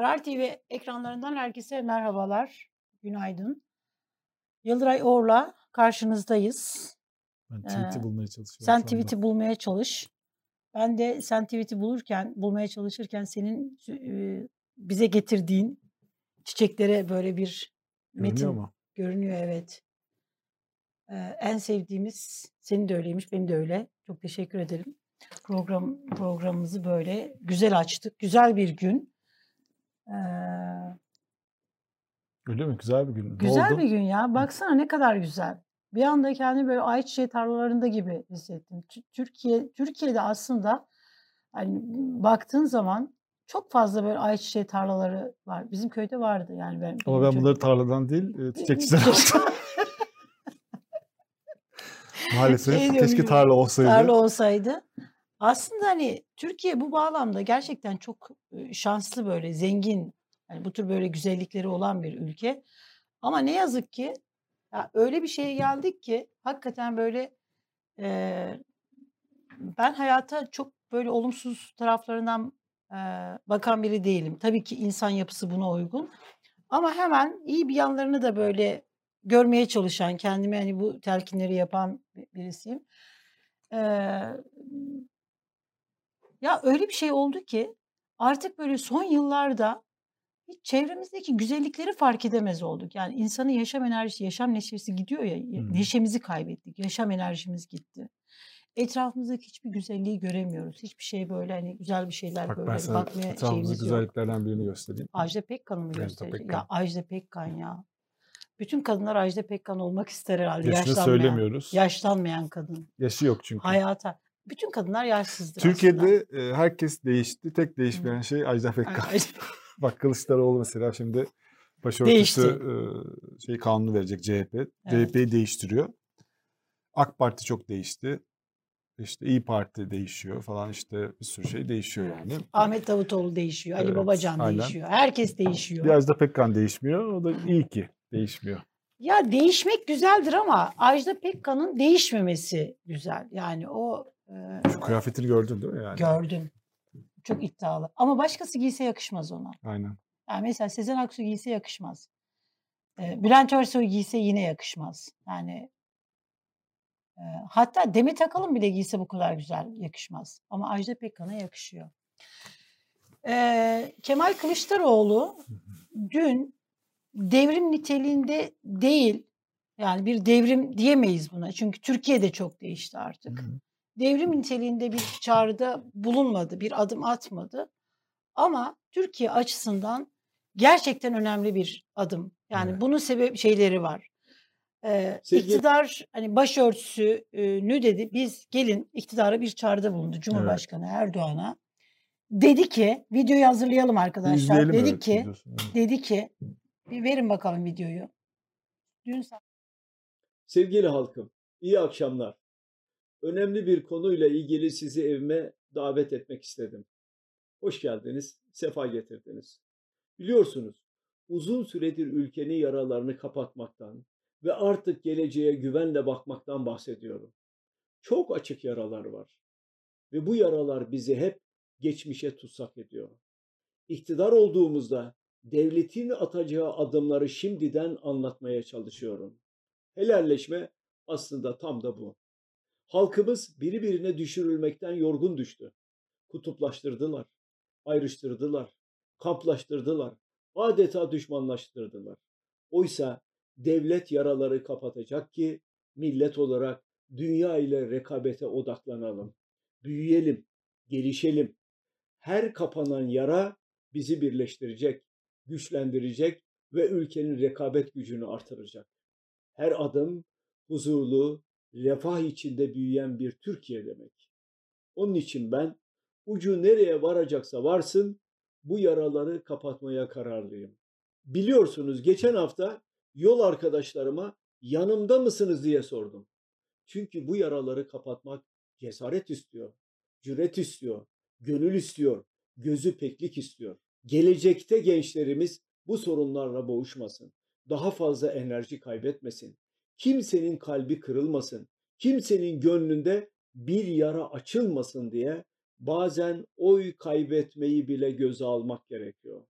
Karar TV ekranlarından herkese merhabalar, günaydın. Yıldıray Or'la karşınızdayız. Ben Ee, tweet'i bulmaya çalışıyorum sen tweet'i bulmaya çalış. Ben de sen tweet'i bulurken, bulmaya çalışırken senin e, bize getirdiğin çiçeklere böyle bir Görünüyor metin mu? görünüyor evet. Ee, en sevdiğimiz senin de öyleymiş, benim de öyle. Çok teşekkür ederim. Program programımızı böyle güzel açtık. Güzel bir gün. Ee, Öyle mi? Güzel bir gün. Güzel oldu? bir gün ya. Baksana ne kadar güzel. Bir anda kendimi böyle ayçiçeği tarlalarında gibi hissettim. Tü- Türkiye Türkiye'de aslında hani baktığın zaman çok fazla böyle ayçiçeği tarlaları var. Bizim köyde vardı yani ben. Ama ben bunları tarladan değil, e, çiçekçiden Çiçek- aldım. Maalesef. Şey Keşke tarla olsaydı. tarla olsaydı. Aslında hani Türkiye bu bağlamda gerçekten çok şanslı böyle zengin hani bu tür böyle güzellikleri olan bir ülke. Ama ne yazık ki ya öyle bir şeye geldik ki hakikaten böyle e, ben hayata çok böyle olumsuz taraflarından e, bakan biri değilim. Tabii ki insan yapısı buna uygun. Ama hemen iyi bir yanlarını da böyle görmeye çalışan, kendime hani bu telkinleri yapan bi- birisiyim. Eee, ya öyle bir şey oldu ki artık böyle son yıllarda hiç çevremizdeki güzellikleri fark edemez olduk. Yani insanın yaşam enerjisi, yaşam neşesi gidiyor ya, Hmm. neşemizi kaybettik, yaşam enerjimiz gitti. Etrafımızdaki hiçbir güzelliği göremiyoruz. Hiçbir şey böyle hani güzel bir şeyler Bak ben böyle sana bakmaya şeyimiz yok. güzelliklerden birini göstereyim. Ajda Pekkan'ı mı? Pekkan. Ya Ajda Pekkan ya. Bütün kadınlar Ajda Pekkan olmak ister herhalde. Yaşını Yaşlanmayan, söylemiyoruz. yaşlanmayan kadın. Yaşı yok çünkü. Hayata. Bütün kadınlar yaşsızdır Türkiye'de e, herkes değişti. Tek Hı. değişmeyen şey Ajda Pekkan. aslında. Bak Kılıçdaroğlu mesela şimdi başörtüsü e, şey kanunu verecek CHP. Evet. CHP'yi değiştiriyor. AK Parti çok değişti. İşte İyi Parti değişiyor falan işte bir sürü şey değişiyor yani. Ahmet Davutoğlu değişiyor. Ali Evet, Babacan aynen. değişiyor. Herkes değişiyor. Bir Ajda Pekkan değişmiyor. O da iyi ki değişmiyor. Ya değişmek güzeldir ama Ajda Pekkan'ın değişmemesi güzel. Yani o e, Şu kıyafetini gördün değil mi yani? gördüm. Çok iddialı. Ama başkası giyse yakışmaz ona. Aynen. Yani mesela Sezen Aksu giyse yakışmaz. Ee, Bülent Ersoy giyse yine yakışmaz. Yani e, hatta Demet Akalın bile giyse bu kadar güzel yakışmaz. Ama Ajda Pekkan'a yakışıyor. Ee, Kemal Kılıçdaroğlu dün devrim niteliğinde değil yani bir devrim diyemeyiz buna. Çünkü Türkiye de çok değişti artık. Hı hı. Devrim niteliğinde bir çağrıda bulunmadı, bir adım atmadı. Ama Türkiye açısından gerçekten önemli bir adım. Yani Evet. bunun sebep şeyleri var. Ee, Sevgili- iktidar hani başörtüsünü dedi. Biz gelin iktidara bir çağrıda bulundu Cumhurbaşkanı Erdoğan'a. Dedi ki videoyu hazırlayalım arkadaşlar. izleyelim Dedi evet, ki videosunu. dedi ki bir verin bakalım videoyu. Dün Sevgili halkım, iyi akşamlar. Önemli bir konuyla ilgili sizi evime davet etmek istedim. Hoş geldiniz, sefa getirdiniz. Biliyorsunuz, uzun süredir ülkenin yaralarını kapatmaktan ve artık geleceğe güvenle bakmaktan bahsediyorum. Çok açık yaralar var ve bu yaralar bizi hep geçmişe tutsak ediyor. İktidar olduğumuzda devletin atacağı adımları şimdiden anlatmaya çalışıyorum. Helalleşme aslında tam da bu. Halkımız birbirine düşürülmekten yorgun düştü. Kutuplaştırdılar, ayrıştırdılar, kamplaştırdılar, adeta düşmanlaştırdılar. Oysa devlet yaraları kapatacak ki millet olarak dünya ile rekabete odaklanalım. Büyüyelim, gelişelim. Her kapanan yara bizi birleştirecek, güçlendirecek ve ülkenin rekabet gücünü artıracak. Her adım huzurlu, refah içinde büyüyen bir Türkiye demek. Onun için ben ucu nereye varacaksa varsın bu yaraları kapatmaya kararlıyım. Biliyorsunuz geçen hafta yol arkadaşlarıma yanımda mısınız diye sordum. Çünkü bu yaraları kapatmak cesaret istiyor, cüret istiyor, gönül istiyor, gözü peklik istiyor. Gelecekte gençlerimiz bu sorunlarla boğuşmasın. Daha fazla enerji kaybetmesin. Kimsenin kalbi kırılmasın. Kimsenin gönlünde bir yara açılmasın diye bazen oy kaybetmeyi bile göze almak gerekiyor.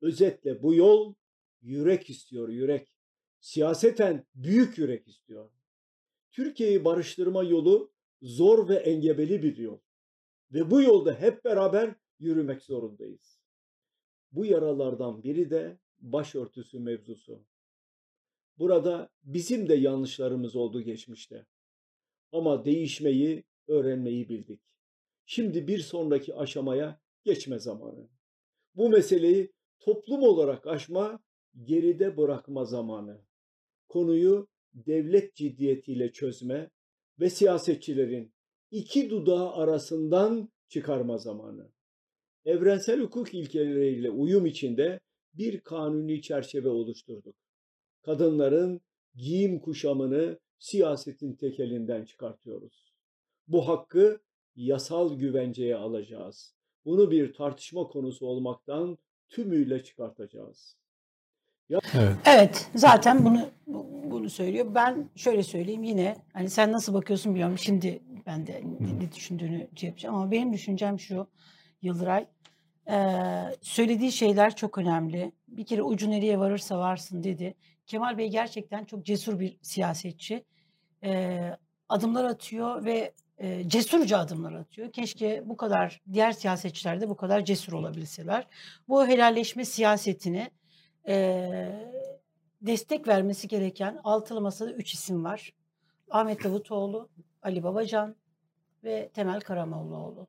Özetle bu yol yürek istiyor, yürek. Siyaseten büyük yürek istiyor. Türkiye'yi barıştırma yolu zor ve engebeli bir yol. Ve bu yolda hep beraber yürümek zorundayız. Bu yaralardan biri de başörtüsü mevzusu. Burada bizim de yanlışlarımız oldu geçmişte. Ama değişmeyi, öğrenmeyi bildik. Şimdi bir sonraki aşamaya geçme zamanı. Bu meseleyi toplum olarak aşma, geride bırakma zamanı. Konuyu devlet ciddiyetiyle çözme ve siyasetçilerin iki dudağı arasından çıkarma zamanı. Evrensel hukuk ilkeleriyle uyum içinde bir kanuni çerçeve oluşturduk. Kadınların giyim kuşamını siyasetin tekelinden çıkartıyoruz. Bu hakkı yasal güvenceye alacağız. Bunu bir tartışma konusu olmaktan tümüyle çıkartacağız. Evet. Evet, zaten bunu bunu söylüyor. Ben şöyle söyleyeyim yine hani sen nasıl bakıyorsun bilmiyorum. Şimdi ben de ne, ne düşündüğünü şey yapacağım ama benim düşüncem şu Yıldıray. Ee, söylediği şeyler çok önemli. Bir kere ucu nereye varırsa varsın dedi. Kemal Bey gerçekten çok cesur bir siyasetçi. Ee, adımlar atıyor ve e, cesurca adımlar atıyor. Keşke bu kadar diğer siyasetçiler de bu kadar cesur olabilseler. Bu helalleşme siyasetini e, destek vermesi gereken altılı masada üç isim var. Ahmet Davutoğlu, Ali Babacan ve Temel Karamollaoğlu.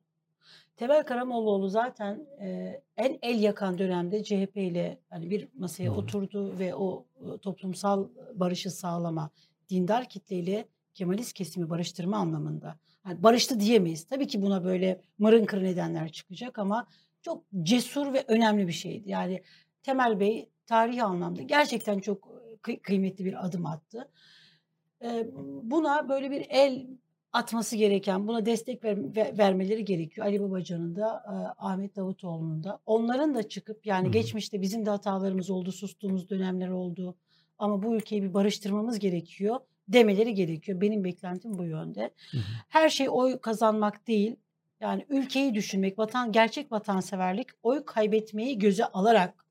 Temel Karamollaoğlu zaten e, en el yakan dönemde CHP ile hani bir masaya Hı. oturdu ve o e, toplumsal barışı sağlama, dindar kitleyle Kemalist kesimi barıştırma anlamında. Yani barıştı diyemeyiz. Tabii ki buna böyle mırın kırı nedenler çıkacak ama çok cesur ve önemli bir şeydi. Yani Temel Bey tarihi anlamda gerçekten çok kı- kıymetli bir adım attı. E, buna böyle bir el atması gereken, buna destek ver, ver, vermeleri gerekiyor. Ali Babacan'ın da, e, Ahmet Davutoğlu'nun da. Onların da çıkıp yani Hı-hı. geçmişte bizim de hatalarımız oldu, sustuğumuz dönemler oldu. Ama bu ülkeyi bir barıştırmamız gerekiyor demeleri gerekiyor. Benim beklentim bu yönde. Hı-hı. Her şey oy kazanmak değil. Yani ülkeyi düşünmek, vatan gerçek vatanseverlik, oy kaybetmeyi göze alarak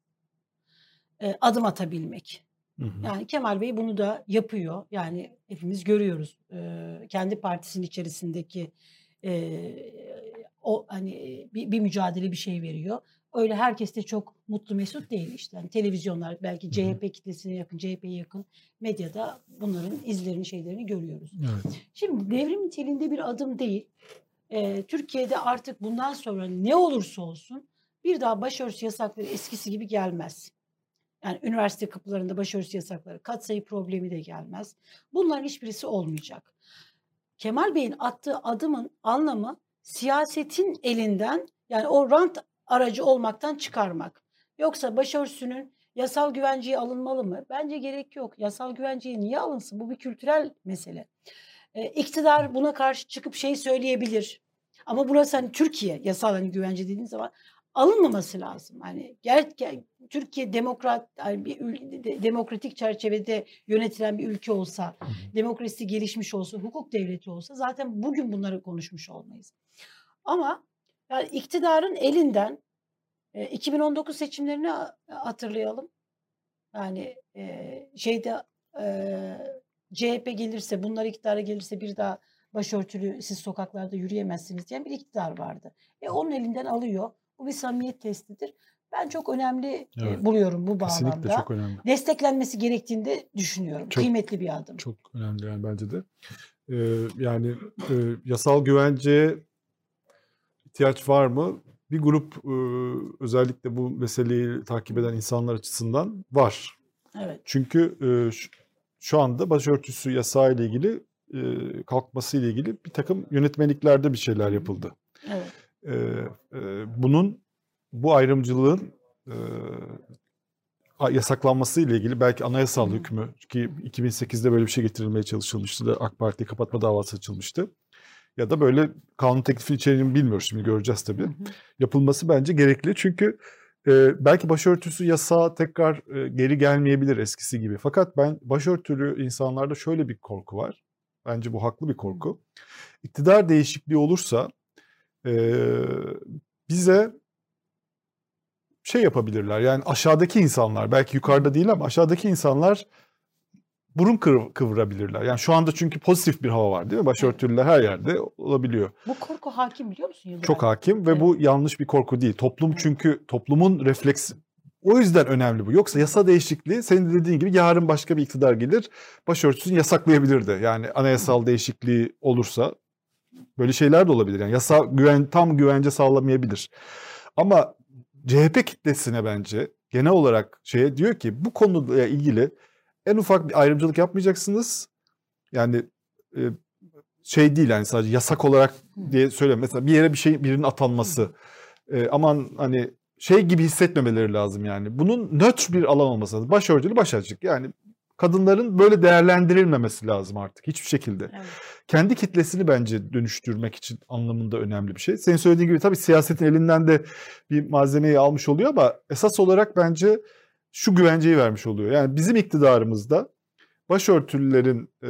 e, adım atabilmek. Hı hı. Yani Kemal Bey bunu da yapıyor. Yani hepimiz görüyoruz. E, kendi partisinin içerisindeki e, o hani bir, bir mücadele bir şey veriyor. Öyle herkes de çok mutlu mesut değil işte. Yani televizyonlar belki CHP kitlesine yakın, CHP'ye yakın medyada bunların izlerini, şeylerini görüyoruz. Evet. Şimdi devrim niteliğinde bir adım değil. Ee, Türkiye'de artık bundan sonra ne olursa olsun bir daha başörtüsü yasakları eskisi gibi gelmez. Yani üniversite kapılarında başörtüsü yasakları, katsayı problemi de gelmez. Bunların hiçbirisi olmayacak. Kemal Bey'in attığı adımın anlamı siyasetin elinden yani o rant aracı olmaktan çıkarmak. Yoksa başörtüsünün yasal güvenceye alınmalı mı? Bence gerek yok. Yasal güvenceye niye alınsın? Bu bir kültürel mesele. Ee, iktidar buna karşı çıkıp şey söyleyebilir. Ama burası hani Türkiye yasal hani güvence dediğiniz zaman alınmaması lazım. Hani ger, ger Türkiye demokrat yani bir de, demokratik çerçevede yönetilen bir ülke olsa, demokrasi gelişmiş olsa, hukuk devleti olsa zaten bugün bunları konuşmuş olmayız. Ama yani iktidarın elinden e, 2019 seçimlerini hatırlayalım. Yani e, şeyde e, CHP gelirse, bunlar iktidara gelirse bir daha başörtülü siz sokaklarda yürüyemezsiniz diyen bir iktidar vardı. E onun elinden alıyor. Bu bir samimiyet testidir. Ben çok önemli evet. buluyorum bu bağlamda. Kesinlikle çok önemli. Desteklenmesi gerektiğini de düşünüyorum. Çok, Kıymetli bir adım. Çok önemli yani bence de. Ee, yani e, yasal güvenceye ihtiyaç var mı? Bir grup e, özellikle bu meseleyi takip eden insanlar açısından var. Evet. Çünkü e, şu, şu anda başörtüsü yasağı ile ilgili e, kalkması ile ilgili bir takım yönetmeliklerde bir şeyler yapıldı. Evet. E, e, bunun bu ayrımcılığın e, yasaklanması ile ilgili belki anayasal hükmü ki 2008'de böyle bir şey getirilmeye çalışılmıştı da AK Parti kapatma davası açılmıştı. Ya da böyle kanun teklifi içeriğini bilmiyoruz şimdi göreceğiz tabii. Hı hı. Yapılması bence gerekli çünkü e, belki başörtüsü yasağı tekrar e, geri gelmeyebilir eskisi gibi. Fakat ben başörtülü insanlarda şöyle bir korku var. Bence bu haklı bir korku. İktidar değişikliği olursa e, bize şey yapabilirler. Yani aşağıdaki insanlar belki yukarıda değil ama aşağıdaki insanlar burun kıv- kıvırabilirler. Yani şu anda çünkü pozitif bir hava var değil mi? Başörtülüler her yerde olabiliyor. Bu korku hakim biliyor musun Yıldıray? Çok hakim ve bu yanlış bir korku değil. Toplum Evet. çünkü toplumun refleksi. O yüzden önemli bu. Yoksa yasa değişikliği senin de dediğin gibi yarın başka bir iktidar gelir başörtüsünü yasaklayabilir de. Yani anayasal değişikliği olursa böyle şeyler de olabilir. Yani yasa güven tam güvence sağlamayabilir. Ama CHP kitlesine bence genel olarak şeye diyor ki bu konuyla ilgili en ufak bir ayrımcılık yapmayacaksınız. Yani e, şey değil yani sadece yasak olarak diye söylüyorum. Mesela bir yere bir şey birinin atanması. E, aman hani şey gibi hissetmemeleri lazım yani. Bunun nötr bir alan olması lazım. Başörtülü başörtülük yani kadınların böyle değerlendirilmemesi lazım artık hiçbir şekilde. Evet. Kendi kitlesini bence dönüştürmek için anlamında önemli bir şey. Senin söylediğin gibi tabii siyasetin elinden de bir malzemeyi almış oluyor ama esas olarak bence şu güvenceyi vermiş oluyor. Yani bizim iktidarımızda başörtülülerin e,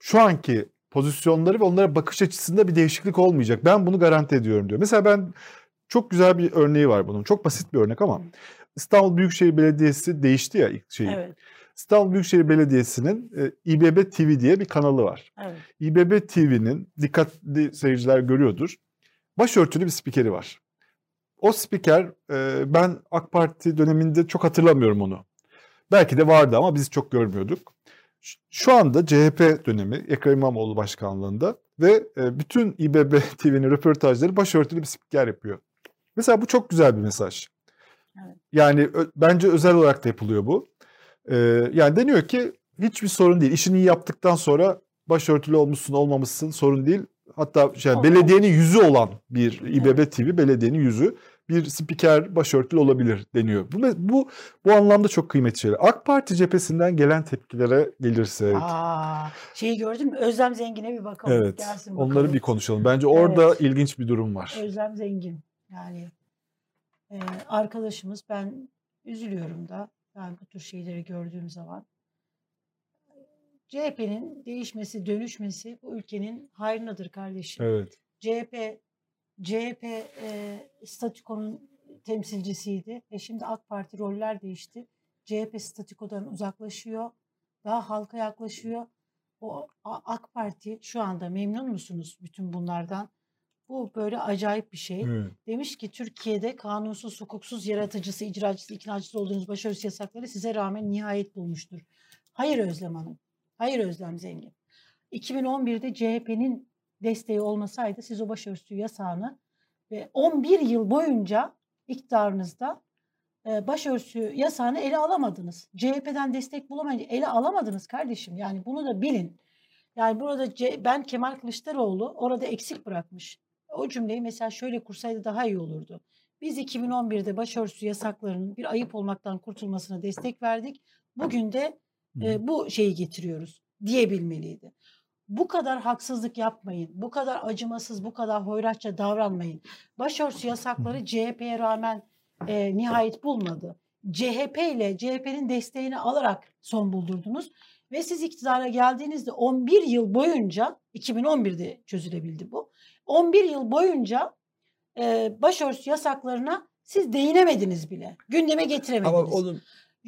şu anki pozisyonları ve onlara bakış açısında bir değişiklik olmayacak. Ben bunu garanti ediyorum diyor. Mesela ben çok güzel bir örneği var bunun. Çok basit bir örnek ama İstanbul Büyükşehir Belediyesi değişti ya ilk şeyi. Evet. İstanbul Büyükşehir Belediyesi'nin e, İBB TV diye bir kanalı var. Evet. İBB TV'nin dikkatli seyirciler görüyordur. Başörtülü bir spikeri var. O spiker e, ben AK Parti döneminde çok hatırlamıyorum onu. Belki de vardı ama biz çok görmüyorduk. Şu anda CHP dönemi Ekrem İmamoğlu başkanlığında ve e, bütün İBB TV'nin röportajları başörtülü bir spiker yapıyor. Mesela bu çok güzel bir mesaj. Evet. Yani bence özel olarak da yapılıyor bu. Ee, yani deniyor ki hiçbir sorun değil. İşini iyi yaptıktan sonra başörtülü olmuşsun olmamışsın sorun değil. Hatta şey, Olmaz. belediyenin yüzü olan bir İBB TV belediyenin yüzü bir spiker başörtülü olabilir deniyor. Bu bu bu anlamda çok kıymetli şeyler. AK Parti cephesinden gelen tepkilere gelirse evet. Aa, şeyi gördün mü? Özlem Zengin'e bir bakalım. Evet. Gelsin Onları bakalım. bir konuşalım. Bence orada Evet. ilginç bir durum var. Özlem Zengin. Yani e, arkadaşımız ben üzülüyorum da ben bu tür şeyleri gördüğüm zaman. CHP'nin değişmesi, dönüşmesi bu ülkenin hayrınadır kardeşim. Evet. CHP CHP e, statükonun temsilcisiydi ve şimdi AK Parti roller değişti. CHP statükodan uzaklaşıyor. Daha halka yaklaşıyor. O AK Parti şu anda memnun musunuz bütün bunlardan? Bu böyle acayip bir şey. Evet. Demiş ki Türkiye'de kanunsuz, hukuksuz, yaratıcısı, icracısı, iknacısı olduğunuz başarısı yasakları size rağmen nihayet bulmuştur. Hayır Özlem Hanım. Hayır Özlem Zengin. 2011'de CHP'nin desteği olmasaydı siz o başörtüsü yasağını ve 11 yıl boyunca iktidarınızda e, başörtüsü yasağını ele alamadınız. CHP'den destek bulamayınca ele alamadınız kardeşim. Yani bunu da bilin. Yani burada ben Kemal Kılıçdaroğlu orada eksik bırakmış. O cümleyi mesela şöyle kursaydı daha iyi olurdu. Biz 2011'de başörtüsü yasaklarının bir ayıp olmaktan kurtulmasına destek verdik. Bugün de e, bu şeyi getiriyoruz diyebilmeliydi. Bu kadar haksızlık yapmayın. Bu kadar acımasız, bu kadar hoyratça davranmayın. Başörtüsü yasakları CHP'ye rağmen e, nihayet bulmadı. CHP ile CHP'nin desteğini alarak son buldurdunuz. Ve siz iktidara geldiğinizde 11 yıl boyunca, 2011'de çözülebildi bu. 11 yıl boyunca e, başörtüsü yasaklarına siz değinemediniz bile. Gündeme getiremediniz. Ama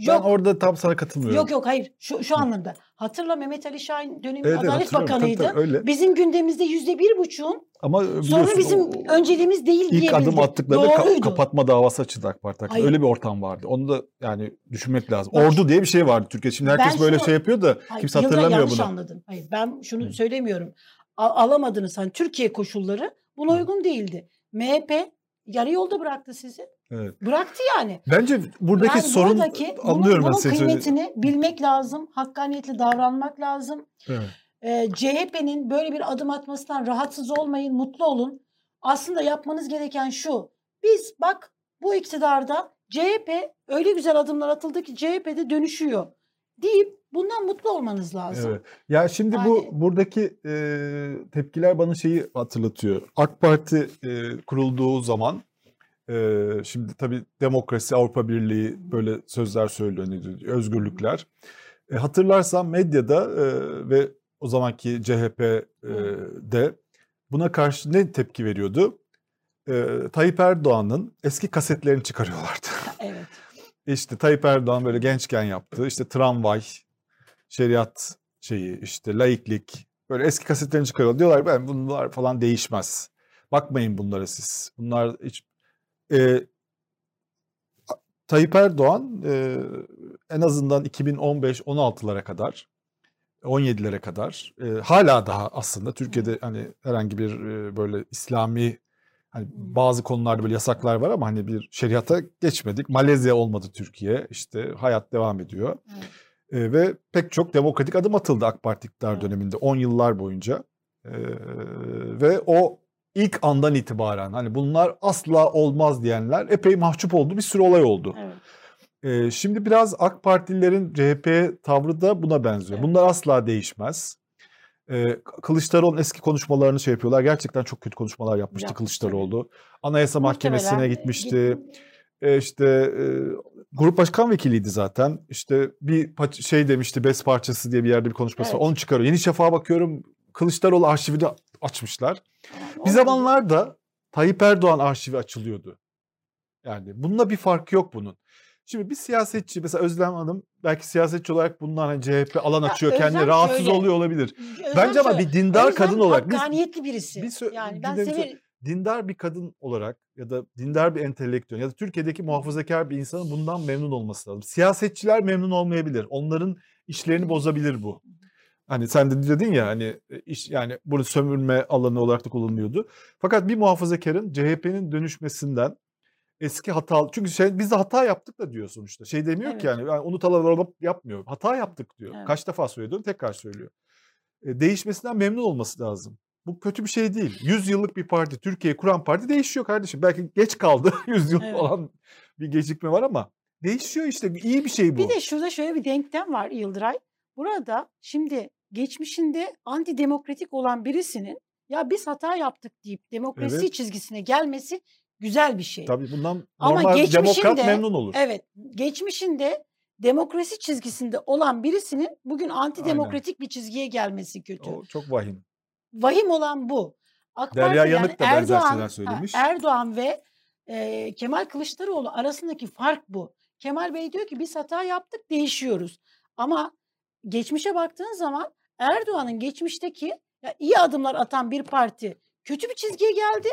ben Yok, orada tam sana katılmıyorum. Yok yok hayır şu, şu anlamda. Hatırla Mehmet Ali Şahin dönemi Evet, Adalet. Tabii, Bakanıydı. tabii, öyle. Bizim gündemimizde yüzde bir buçuğun Ama sonra bizim o- önceliğimiz değil İlk diyebildi. adım attıklarında ka- kapatma davası açıldı AK Parti. Hayır. Öyle bir ortam vardı. Onu da yani düşünmek lazım. Bak- Ordu diye bir şey vardı Türkiye. Şimdi herkes Ben böyle şunu- şey yapıyor da Hayır, kimse hatırlamıyor yanlış bunu. anladın. Hayır ben şunu Hı. söylemiyorum. Alamadınız hani Türkiye koşulları buna uygun değildi. MHP yarı yolda bıraktı sizi. Evet. Bıraktı yani. Bence buradaki yani sorun buradaki bunun, anlıyorum ben bunun senin söylediğin. kıymetini bilmek lazım. Hakkaniyetli davranmak lazım. Evet. Ee, CHP'nin böyle bir adım atmasından rahatsız olmayın, mutlu olun. Aslında yapmanız gereken şu. Biz bak bu iktidarda CHP öyle güzel adımlar atıldı ki CHP'de dönüşüyor deyip bundan mutlu olmanız lazım. Evet. Ya şimdi bu Yani- buradaki e, tepkiler bana şeyi hatırlatıyor. AK Parti e, kurulduğu zaman e, şimdi tabii demokrasi, Avrupa Birliği böyle sözler söylüyor, özgürlükler. E, hatırlarsan medyada e, ve o zamanki CHP e, buna karşı ne tepki veriyordu? e, Tayyip Erdoğan'ın eski kasetlerini çıkarıyorlardı. Evet. İşte Tayyip Erdoğan böyle gençken yaptığı işte tramvay, şeriat şeyi, işte laiklik böyle eski kasetlerini çıkarıyorlar. Diyorlar ben bunlar falan değişmez. Bakmayın bunlara siz. Bunlar hiç e, Tayyip Erdoğan e, en azından 2015-16'lara kadar 17'lere kadar e, hala daha aslında Türkiye'de hani herhangi bir e, böyle İslami hani bazı konularda böyle yasaklar var ama hani bir şeriata geçmedik. Malezya olmadı Türkiye. işte hayat devam ediyor. evet. E, ve pek çok demokratik adım atıldı AK Parti iktidar Evet. döneminde 10 yıllar boyunca. E, ve o ilk andan itibaren hani bunlar asla olmaz diyenler epey mahcup oldu. Bir sürü olay oldu. evet. Ee, şimdi biraz AK Partililerin CHP tavrı da buna benziyor. Evet. Bunlar asla değişmez. Ee, Kılıçdaroğlu'nun eski konuşmalarını şey yapıyorlar. Gerçekten çok kötü konuşmalar yapmıştı Yapmış, Kılıçdaroğlu. Anayasa Mahkemesi'ne e, gitmişti. git- Ee, işte e, grup başkan vekiliydi zaten. İşte bir şey demişti bes parçası diye bir yerde bir konuşması. Evet. Onu çıkarıyor. Yeni Şafak'a bakıyorum. Kılıçdaroğlu arşivini açmışlar. Bir Olmadı. zamanlarda Tayyip Erdoğan arşivi açılıyordu. Yani bununla bir farkı yok bunun. Şimdi bir siyasetçi mesela Özlem Hanım belki siyasetçi olarak bundan hani CHP alan Ya açıyor kendine Özlem rahatsız şöyle, oluyor olabilir. Özlem Bence ama bir dindar Özlem kadın olarak biz hakkaniyetli birisi. bir yani ben severim. dindar bir kadın olarak ya da dindar bir entelektüel ya da Türkiye'deki muhafazakar bir insanın bundan memnun olması lazım. Siyasetçiler memnun olmayabilir. Onların işlerini bozabilir bu. Hani sen de dedin ya hani e, iş yani bunu sömürme alanı olarak da kullanılıyordu. Fakat bir muhafazakarın CHP'nin dönüşmesinden eski hata çünkü şey, biz de hata yaptık da diyor sonuçta. Şey demiyor Evet. ki yani, yani unutalım yapmıyor. Hata yaptık diyor. Evet. Kaç defa söylüyor tekrar söylüyor. E, değişmesinden memnun olması lazım. Bu kötü bir şey değil. 100 yıllık bir parti, Türkiye'yi kuran parti değişiyor kardeşim. Belki geç kaldı 100 yıl Evet. falan bir gecikme var ama değişiyor işte. İyi bir şey bu. Bir de şurada şöyle bir denklem var Yıldıray. Burada şimdi geçmişinde antidemokratik olan birisinin ya biz hata yaptık deyip demokrasi Evet. çizgisine gelmesi güzel bir şey. Tabii bundan Ama normal demokrat memnun olur. Evet, geçmişinde demokrasi çizgisinde olan birisinin bugün antidemokratik bir çizgiye gelmesi kötü. O çok vahim. Vahim olan bu. AK Derya Parti Yanık da benzer Erdoğan, şeyler ha, söylemiş. Erdoğan ve e, Kemal Kılıçdaroğlu arasındaki fark bu. Kemal Bey diyor ki biz hata yaptık değişiyoruz. Ama geçmişe baktığın zaman Erdoğan'ın geçmişteki ya iyi adımlar atan bir parti kötü bir çizgiye geldi.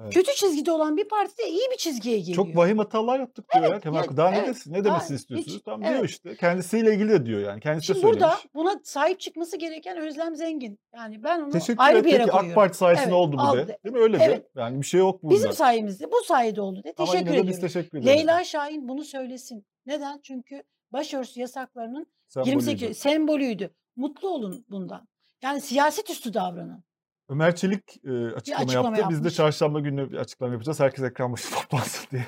Evet. Kötü çizgide olan bir parti de iyi bir çizgiye geliyor. Çok vahim hatalar yaptık diyor ya Evet, ya- Daha ne evet. desin? Ne Daha demesini hiç- istiyorsunuz? Tamam evet. diyor işte. Kendisiyle ilgili de diyor yani. Kendisi de Şimdi söylemiş. burada buna sahip çıkması gereken Özlem Zengin. Yani ben onu Teşekkür ayrı bir yere koyuyorum. AK Parti sayesinde Evet, oldu bu aldı. de. Değil mi? Öyle Evet. de. Yani bir şey yok bunda. Bizim sayemizde bu sayede oldu de. Ama Teşekkür yine de biz ediyorum. teşekkür ederiz. Leyla Şahin bunu söylesin. Neden? Çünkü başörtüsü yasaklarının Sembolüydü. 28 sembolüydü. Mutlu olun bundan. Yani siyaset üstü davranın. Ömer Çelik e, açıklama, açıklama yaptı. Biz de yapmış. çarşamba günü bir açıklama yapacağız. Herkes ekran başına toplansın diye.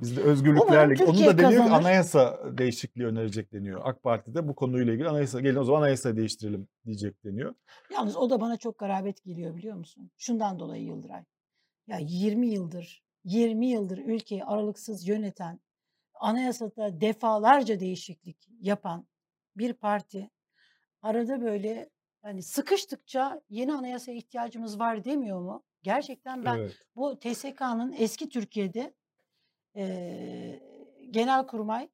Biz de özgürlüklerle Türkiye da deniyor kazanır. anayasa değişikliği önerecek deniyor. AK Parti'de bu konuyla ilgili anayasa gelin o zaman anayasayı değiştirelim diyecek deniyor. Yalnız o da bana çok garabet geliyor biliyor musun? Şundan dolayı Yıldıray. Ya 20 yıldır, 20 yıldır ülkeyi aralıksız yöneten, anayasada defalarca değişiklik yapan bir parti arada böyle hani sıkıştıkça yeni anayasaya ihtiyacımız var demiyor mu? Gerçekten ben Evet. bu TSK'nın eski Türkiye'de eee Genelkurmay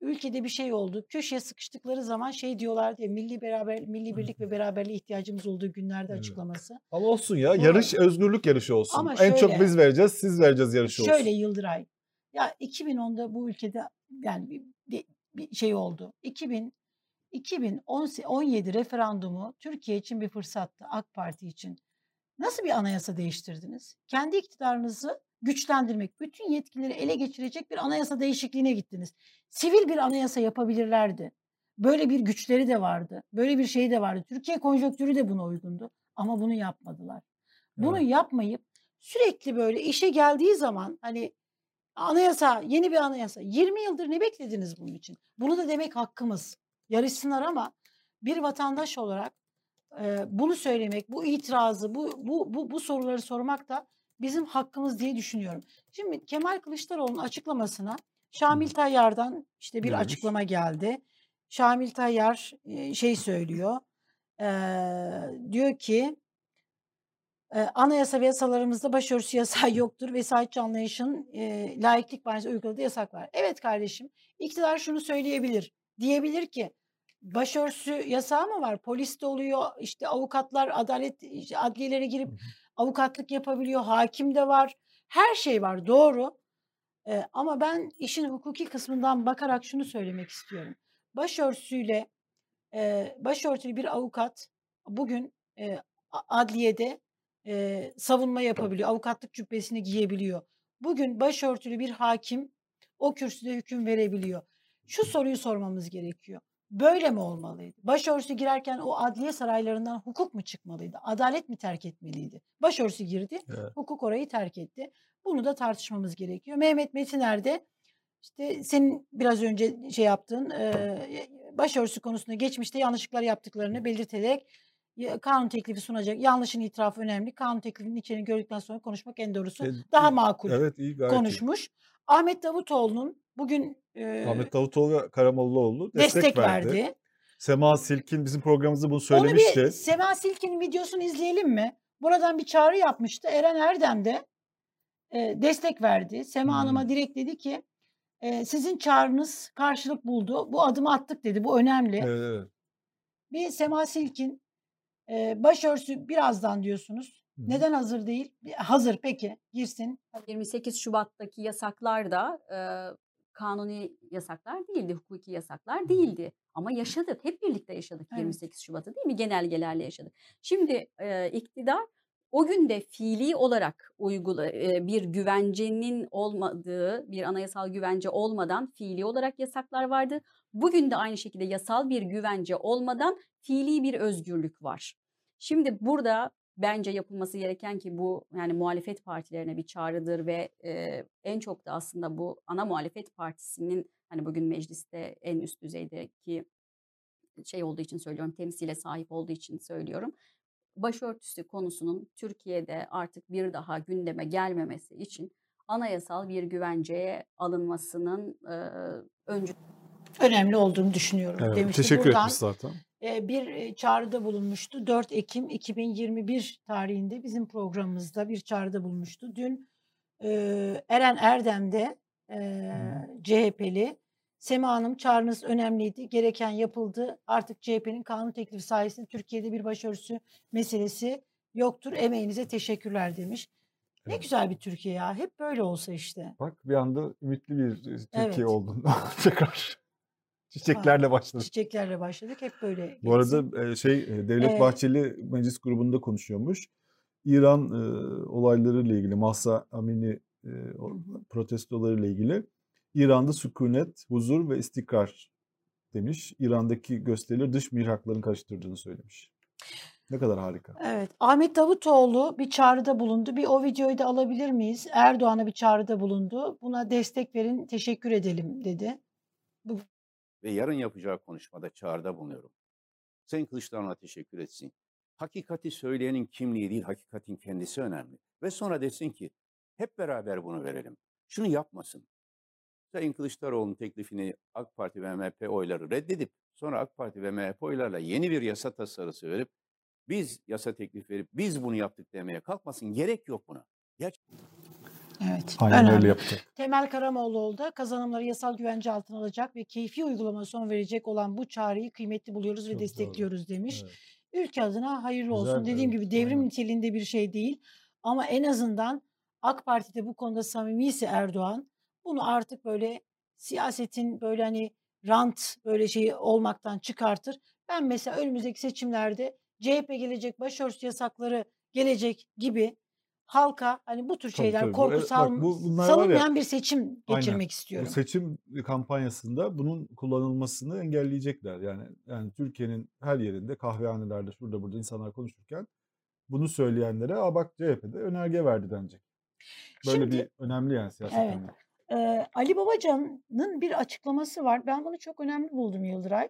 ülkede bir şey oldu. Köşeye sıkıştıkları zaman şey diyorlar diye milli beraber milli birlik ve beraberliğe ihtiyacımız olduğu günlerde Evet. açıklaması. Ama olsun ya. Yarış özgürlük yarışı olsun. Ama en çok şöyle- biz vereceğiz, siz vereceğiz yarışı olsun. Şöyle Yıldıray. Ya 2010'da bu ülkede yani bir- bir şey oldu. 2000 2017 referandumu Türkiye için bir fırsattı AK Parti için. Nasıl bir anayasa değiştirdiniz? Kendi iktidarınızı güçlendirmek, bütün yetkileri ele geçirecek bir anayasa değişikliğine gittiniz. Sivil bir anayasa yapabilirlerdi. Böyle bir güçleri de vardı. Böyle bir şey de vardı. Türkiye konjonktürü de buna uygundu. Ama bunu yapmadılar. Bunu Evet. yapmayıp sürekli böyle işe geldiği zaman hani anayasa, yeni bir anayasa. 20 yıldır ne beklediniz bunun için? Bunu da demek hakkımız. Yarışsınlar ama bir vatandaş olarak e, bunu söylemek, bu itirazı, bu, bu, bu, bu soruları sormak da bizim hakkımız diye düşünüyorum. Şimdi Kemal Kılıçdaroğlu'nun açıklamasına Şamil Tayyar'dan işte bir Neymiş? açıklama geldi. Şamil Tayyar e, şey söylüyor. e, diyor ki e, anayasa ve yasalarımızda başörtüsü yasağı yoktur. Vesayetçi anlayışın e, laiklik bahanesi uyguladığı yasak var. Evet kardeşim iktidar şunu söyleyebilir. Diyebilir ki başörtüsü yasağı mı var? Polis de oluyor işte avukatlar adalet işte adliyelere girip avukatlık yapabiliyor. Hakim de var. Her şey var doğru. E, ama ben işin hukuki kısmından bakarak şunu söylemek istiyorum. Başörtüsüyle e, başörtülü bir avukat bugün e, adliyede e, savunma yapabiliyor. Avukatlık cübbesini giyebiliyor. Bugün başörtülü bir hakim o kürsüde hüküm verebiliyor. Şu soruyu sormamız gerekiyor. Böyle mi olmalıydı? Başörtüsü girerken o adliye saraylarından hukuk mu çıkmalıydı? Adalet mi terk etmeliydi? Başörtüsü girdi, Evet. hukuk orayı terk etti. Bunu da tartışmamız gerekiyor. Mehmet Metiner de işte senin biraz önce şey yaptığın e, başörtüsü konusunda geçmişte yanlışlıklar yaptıklarını belirterek kanun teklifi sunacak. Yanlışın itirafı önemli. Kanun teklifinin içeriğini gördükten sonra konuşmak en doğrusu. E, Daha iyi. makul Evet iyi gayet iyi. konuşmuş. Ahmet Davutoğlu'nun bugün e, Ahmet Davutoğlu ve Karamollaoğlu destek, destek, verdi. verdi. Sema Silkin bizim programımızda bunu Onu söylemişti. bir Sema Silkin'in videosunu izleyelim mi? Buradan bir çağrı yapmıştı. Eren Erdem de e, destek verdi. Sema Hmm. Hanım'a direkt dedi ki e, sizin çağrınız karşılık buldu. Bu adımı attık dedi. Bu önemli. Evet, evet. Bir Sema Silkin e, başörtüsü birazdan diyorsunuz. Hı. Neden hazır değil? Hazır peki girsin. 28 Şubat'taki yasaklar da e, kanuni yasaklar değildi, hukuki yasaklar değildi. Ama yaşadık, hep birlikte yaşadık Evet. 28 Şubat'ı değil mi? Genelgelerle yaşadık. Şimdi e, iktidar o gün de fiili olarak uygula e, bir güvencenin olmadığı, bir anayasal güvence olmadan fiili olarak yasaklar vardı. Bugün de aynı şekilde yasal bir güvence olmadan fiili bir özgürlük var. Şimdi burada bence yapılması gereken ki bu yani muhalefet partilerine bir çağrıdır ve e, en çok da aslında bu ana muhalefet partisinin hani bugün mecliste en üst düzeydeki şey olduğu için söylüyorum temsile sahip olduğu için söylüyorum. Başörtüsü konusunun Türkiye'de artık bir daha gündeme gelmemesi için anayasal bir güvenceye alınmasının e, öncü Önemli olduğunu düşünüyorum Evet, demişti. teşekkür Buradan etmiş zaten. Bir çağrıda bulunmuştu. 4 Ekim 2021 tarihinde bizim programımızda bir çağrıda bulunmuştu. Dün Eren Erdem de e, CHP'li Sema Hanım çağrınız önemliydi. Gereken yapıldı. Artık CHP'nin kanun teklifi sayesinde Türkiye'de bir başörtüsü meselesi yoktur. Emeğinize teşekkürler demiş. Ne Evet. güzel bir Türkiye ya. Hep böyle olsa işte. Bak bir anda ümitli bir Türkiye Evet. oldun. Tekrar çiçeklerle başladık. Çiçeklerle başladık. Hep böyle. Bu geçsin. arada e, şey Devlet Ee, Bahçeli meclis grubunda konuşuyormuş. İran e, olaylarıyla ilgili Mahsa Amini e, protestolarıyla ilgili İran'da sükunet, huzur ve istikrar demiş. İran'daki gösterileri dış mihrakların karıştırdığını söylemiş. Ne kadar harika. Evet. Ahmet Davutoğlu bir çağrıda bulundu. Bir o videoyu da alabilir miyiz? Erdoğan'a bir çağrıda bulundu. Buna destek verin, teşekkür edelim dedi. Ve yarın yapacağı konuşmada çağrıda bulunuyorum. Sayın Kılıçdaroğlu'na teşekkür etsin. Hakikati söyleyenin kimliği değil, hakikatin kendisi önemli. Ve sonra desin ki hep beraber bunu verelim. Şunu yapmasın. Sayın Kılıçdaroğlu'nun teklifini AK Parti ve MHP oyları reddedip sonra AK Parti ve MHP oylarla yeni bir yasa tasarısı verip biz yasa teklif verip biz bunu yaptık demeye kalkmasın. Gerek yok buna. Evet. Aynen önemli. öyle yapacak. Temel Karamoğluoğlu da kazanımları yasal güvence altına alacak ve keyfi uygulama son verecek olan bu çağrıyı kıymetli buluyoruz ve Çok doğru. destekliyoruz demiş. Evet. Ülke adına hayırlı Güzel, olsun. Dediğim evet, gibi devrim aynen. niteliğinde bir şey değil. Ama en azından AK Parti'de bu konuda samimiyse Erdoğan bunu artık böyle siyasetin böyle hani rant böyle şeyi olmaktan çıkartır. Ben mesela önümüzdeki seçimlerde CHP gelecek, başörtüsü yasakları gelecek gibi halka hani bu tür Tabii, şeyler tabii. Bu- korku bak sal- bu- bunlar var ya- salınmayan bir seçim Aynen. geçirmek Bu istiyorum. seçim kampanyasında bunun kullanılmasını engelleyecekler. Yani yani Türkiye'nin her yerinde kahvehanelerde şurada burada insanlar konuşurken bunu söyleyenlere Aa bak CHP'de önerge verdi denecek. Böyle Şimdi- bir önemli yani siyaset Evet. önemli. Ee, Ali Babacan'ın bir açıklaması var. Ben bunu çok önemli buldum Yıldıray.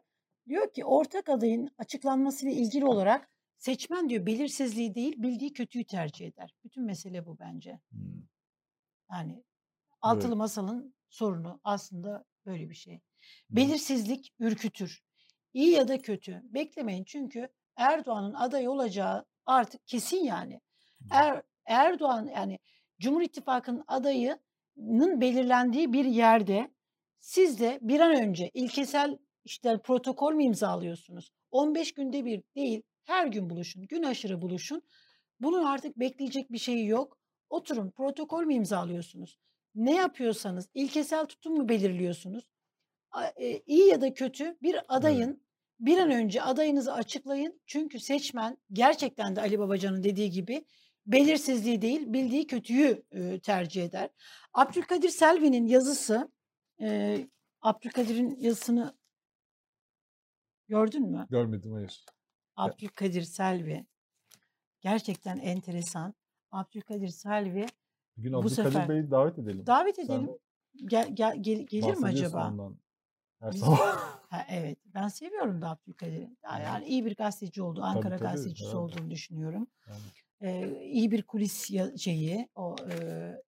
Diyor ki ortak adayın açıklanmasıyla ilgili olarak seçmen diyor belirsizliği değil bildiği kötüyü tercih eder. Bütün mesele bu bence. Hmm. Yani altılı masalın sorunu aslında böyle bir şey. Hmm. Belirsizlik ürkütür. İyi ya da kötü. Beklemeyin çünkü Erdoğan'ın aday olacağı artık kesin yani. Er, Erdoğan yani Cumhur İttifakı'nın adayının belirlendiği bir yerde siz de bir an önce ilkesel işte protokol mü imzalıyorsunuz? 15 günde bir değil, her gün buluşun, gün aşırı buluşun. Bunun artık bekleyecek bir şeyi yok. Oturun, protokol mü imzalıyorsunuz? Ne yapıyorsanız, ilkesel tutum mu belirliyorsunuz? E, iyi ya da kötü bir adayın bir an önce adayınızı açıklayın. Çünkü seçmen gerçekten de Ali Babacan'ın dediği gibi belirsizliği değil bildiği kötüyü e, tercih eder. Abdülkadir Selvi'nin yazısı e, Abdülkadir'in yazısını gördün mü? Görmedim hayır. Abdülkadir Selvi gerçekten enteresan. Abdülkadir Selvi Bir gün Bu Abdülkadir sefer- Bey'i davet edelim. davet Sen edelim. Gel, gel, gel- gelir mi acaba? ondan Her sabah. Ha, evet. Ben seviyorum da Abdülkadir'i. Yani iyi bir gazeteci oldu. Ankara tabii, gazetecisi herhalde. olduğunu düşünüyorum. Yani. Ee, iyi bir kulis şeyi, o e,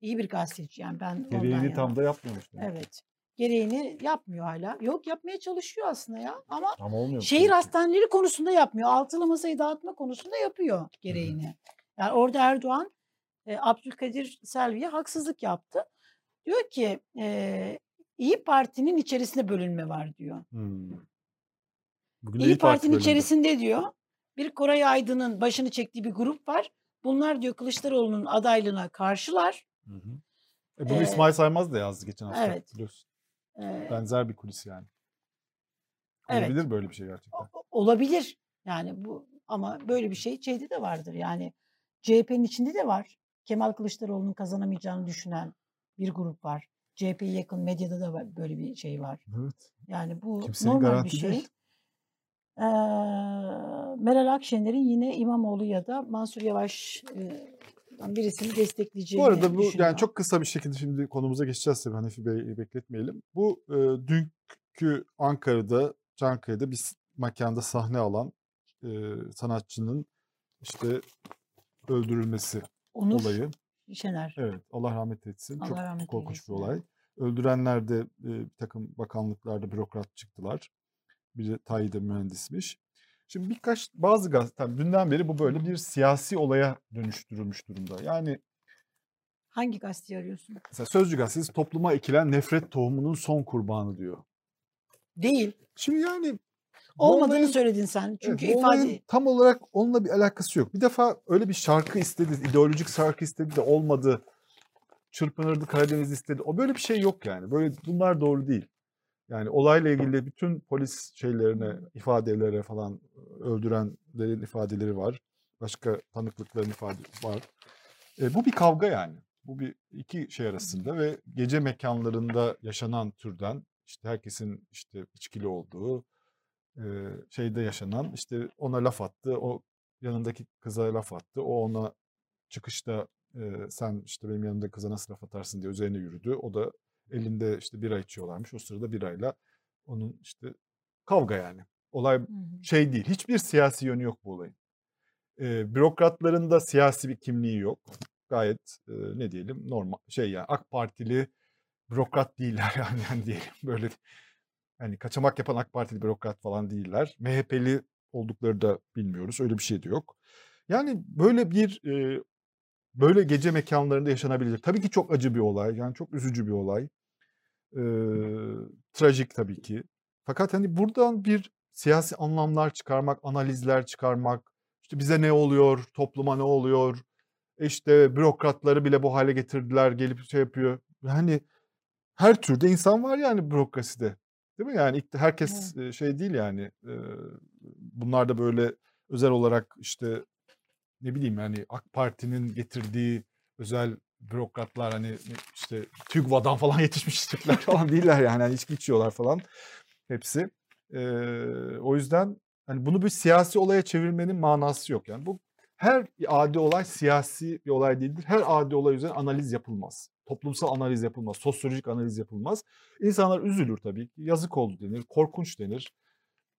iyi bir gazeteci. Yani ben ondan Gereğini tam da ki. Evet. Gereğini yapmıyor hala. Yok yapmaya çalışıyor aslında ya. Ama Ama olmuyor. şehir hastaneleri konusunda yapmıyor. Altılı masayı dağıtma konusunda yapıyor gereğini. Yani orada Erdoğan e, Abdülkadir Selvi'ye haksızlık yaptı. Diyor ki e, İyi Parti'nin içerisinde bölünme var diyor. Hmm. Bugün İyi, Parti'nin bölündü. içerisinde diyor bir Koray Aydın'ın başını çektiği bir grup var. Bunlar diyor Kılıçdaroğlu'nun adaylığına karşılar. Hı hı. E bunu Ee, İsmail Saymaz da yazdı geçen hafta evet. biliyorsun. Ee, Benzer bir kulis yani. Evet. Olabilir böyle bir şey gerçekten. o- olabilir. Yani bu ama böyle bir şey şeyde de vardır. Yani CHP'nin içinde de var. Kemal Kılıçdaroğlu'nun kazanamayacağını düşünen bir grup var. CHP'ye yakın medyada da var, böyle bir şey var. Evet. Yani bu Kimsenin normal bir şey. değil. Ee, Meral Akşener'in yine İmamoğlu ya da Mansur Birisini destekleyeceğini Bu arada bu yani çok kısa bir şekilde şimdi konumuza geçeceğiz tabii Hanefi Bey'i bekletmeyelim. Bu e, dünkü Ankara'da, Çankaya'da bir mekanda sahne alan e, sanatçının işte öldürülmesi Onur olayı. Şener. Evet Allah rahmet etsin. Allah çok rahmet korkunç eylesin, bir olay. Öldürenler de e, bir takım bakanlıklarda bürokrat çıktılar. Biri Tayyip'de mühendismiş. Şimdi birkaç bazı gazete dünden beri bu böyle bir siyasi olaya dönüştürülmüş durumda. Yani Hangi gazeteyi arıyorsun? mesela Sözcü gazetesi topluma ekilen nefret tohumunun son kurbanı diyor. Değil. Şimdi yani Olmadığını olayın- söyledin sen. Çünkü Evet, ifade tam olarak onunla bir alakası yok. Bir defa öyle bir şarkı istedi, ideolojik şarkı istedi de olmadı. Çırpınırdı Karadeniz istedi. O böyle bir şey yok yani. Böyle bunlar doğru değil. Yani olayla ilgili bütün polis şeylerine, ifadelere falan öldürenlerin ifadeleri var. Başka tanıklıkların ifade var. E, bu bir kavga yani. Bu bir iki şey arasında ve gece mekanlarında yaşanan türden işte herkesin işte içkili olduğu e, şeyde yaşanan işte ona laf attı. O yanındaki kıza laf attı. O ona çıkışta e, sen işte benim yanımda kıza nasıl laf atarsın diye üzerine yürüdü. O da elinde işte bira içiyorlarmış. O sırada birayla onun işte kavga yani. Olay şey değil. Hiçbir siyasi yönü yok bu olayın. E, bürokratların da siyasi bir kimliği yok. Gayet e, ne diyelim normal şey yani AK Partili bürokrat değiller yani, yani diyelim böyle yani kaçamak yapan AK Partili bürokrat falan değiller. MHP'li oldukları da bilmiyoruz. Öyle bir şey de yok. Yani böyle bir e, böyle gece mekanlarında yaşanabilecek. Tabii ki çok acı bir olay. Yani çok üzücü bir olay. E, trajik tabii ki. Fakat hani buradan bir siyasi anlamlar çıkarmak, analizler çıkarmak, işte bize ne oluyor, topluma ne oluyor, işte bürokratları bile bu hale getirdiler, gelip şey yapıyor. Yani her türde insan var yani bürokraside. Değil mi? Yani herkes şey değil yani. Bunlar da böyle özel olarak işte ne bileyim yani AK Parti'nin getirdiği özel bürokratlar hani işte TÜGVA'dan falan yetişmiş Türkler falan değiller yani. yani içki içiyorlar falan hepsi. E, o yüzden hani bunu bir siyasi olaya çevirmenin manası yok. Yani bu her adi olay siyasi bir olay değildir. Her adi olay üzerine analiz yapılmaz. Toplumsal analiz yapılmaz. Sosyolojik analiz yapılmaz. İnsanlar üzülür tabii. Yazık oldu denir. Korkunç denir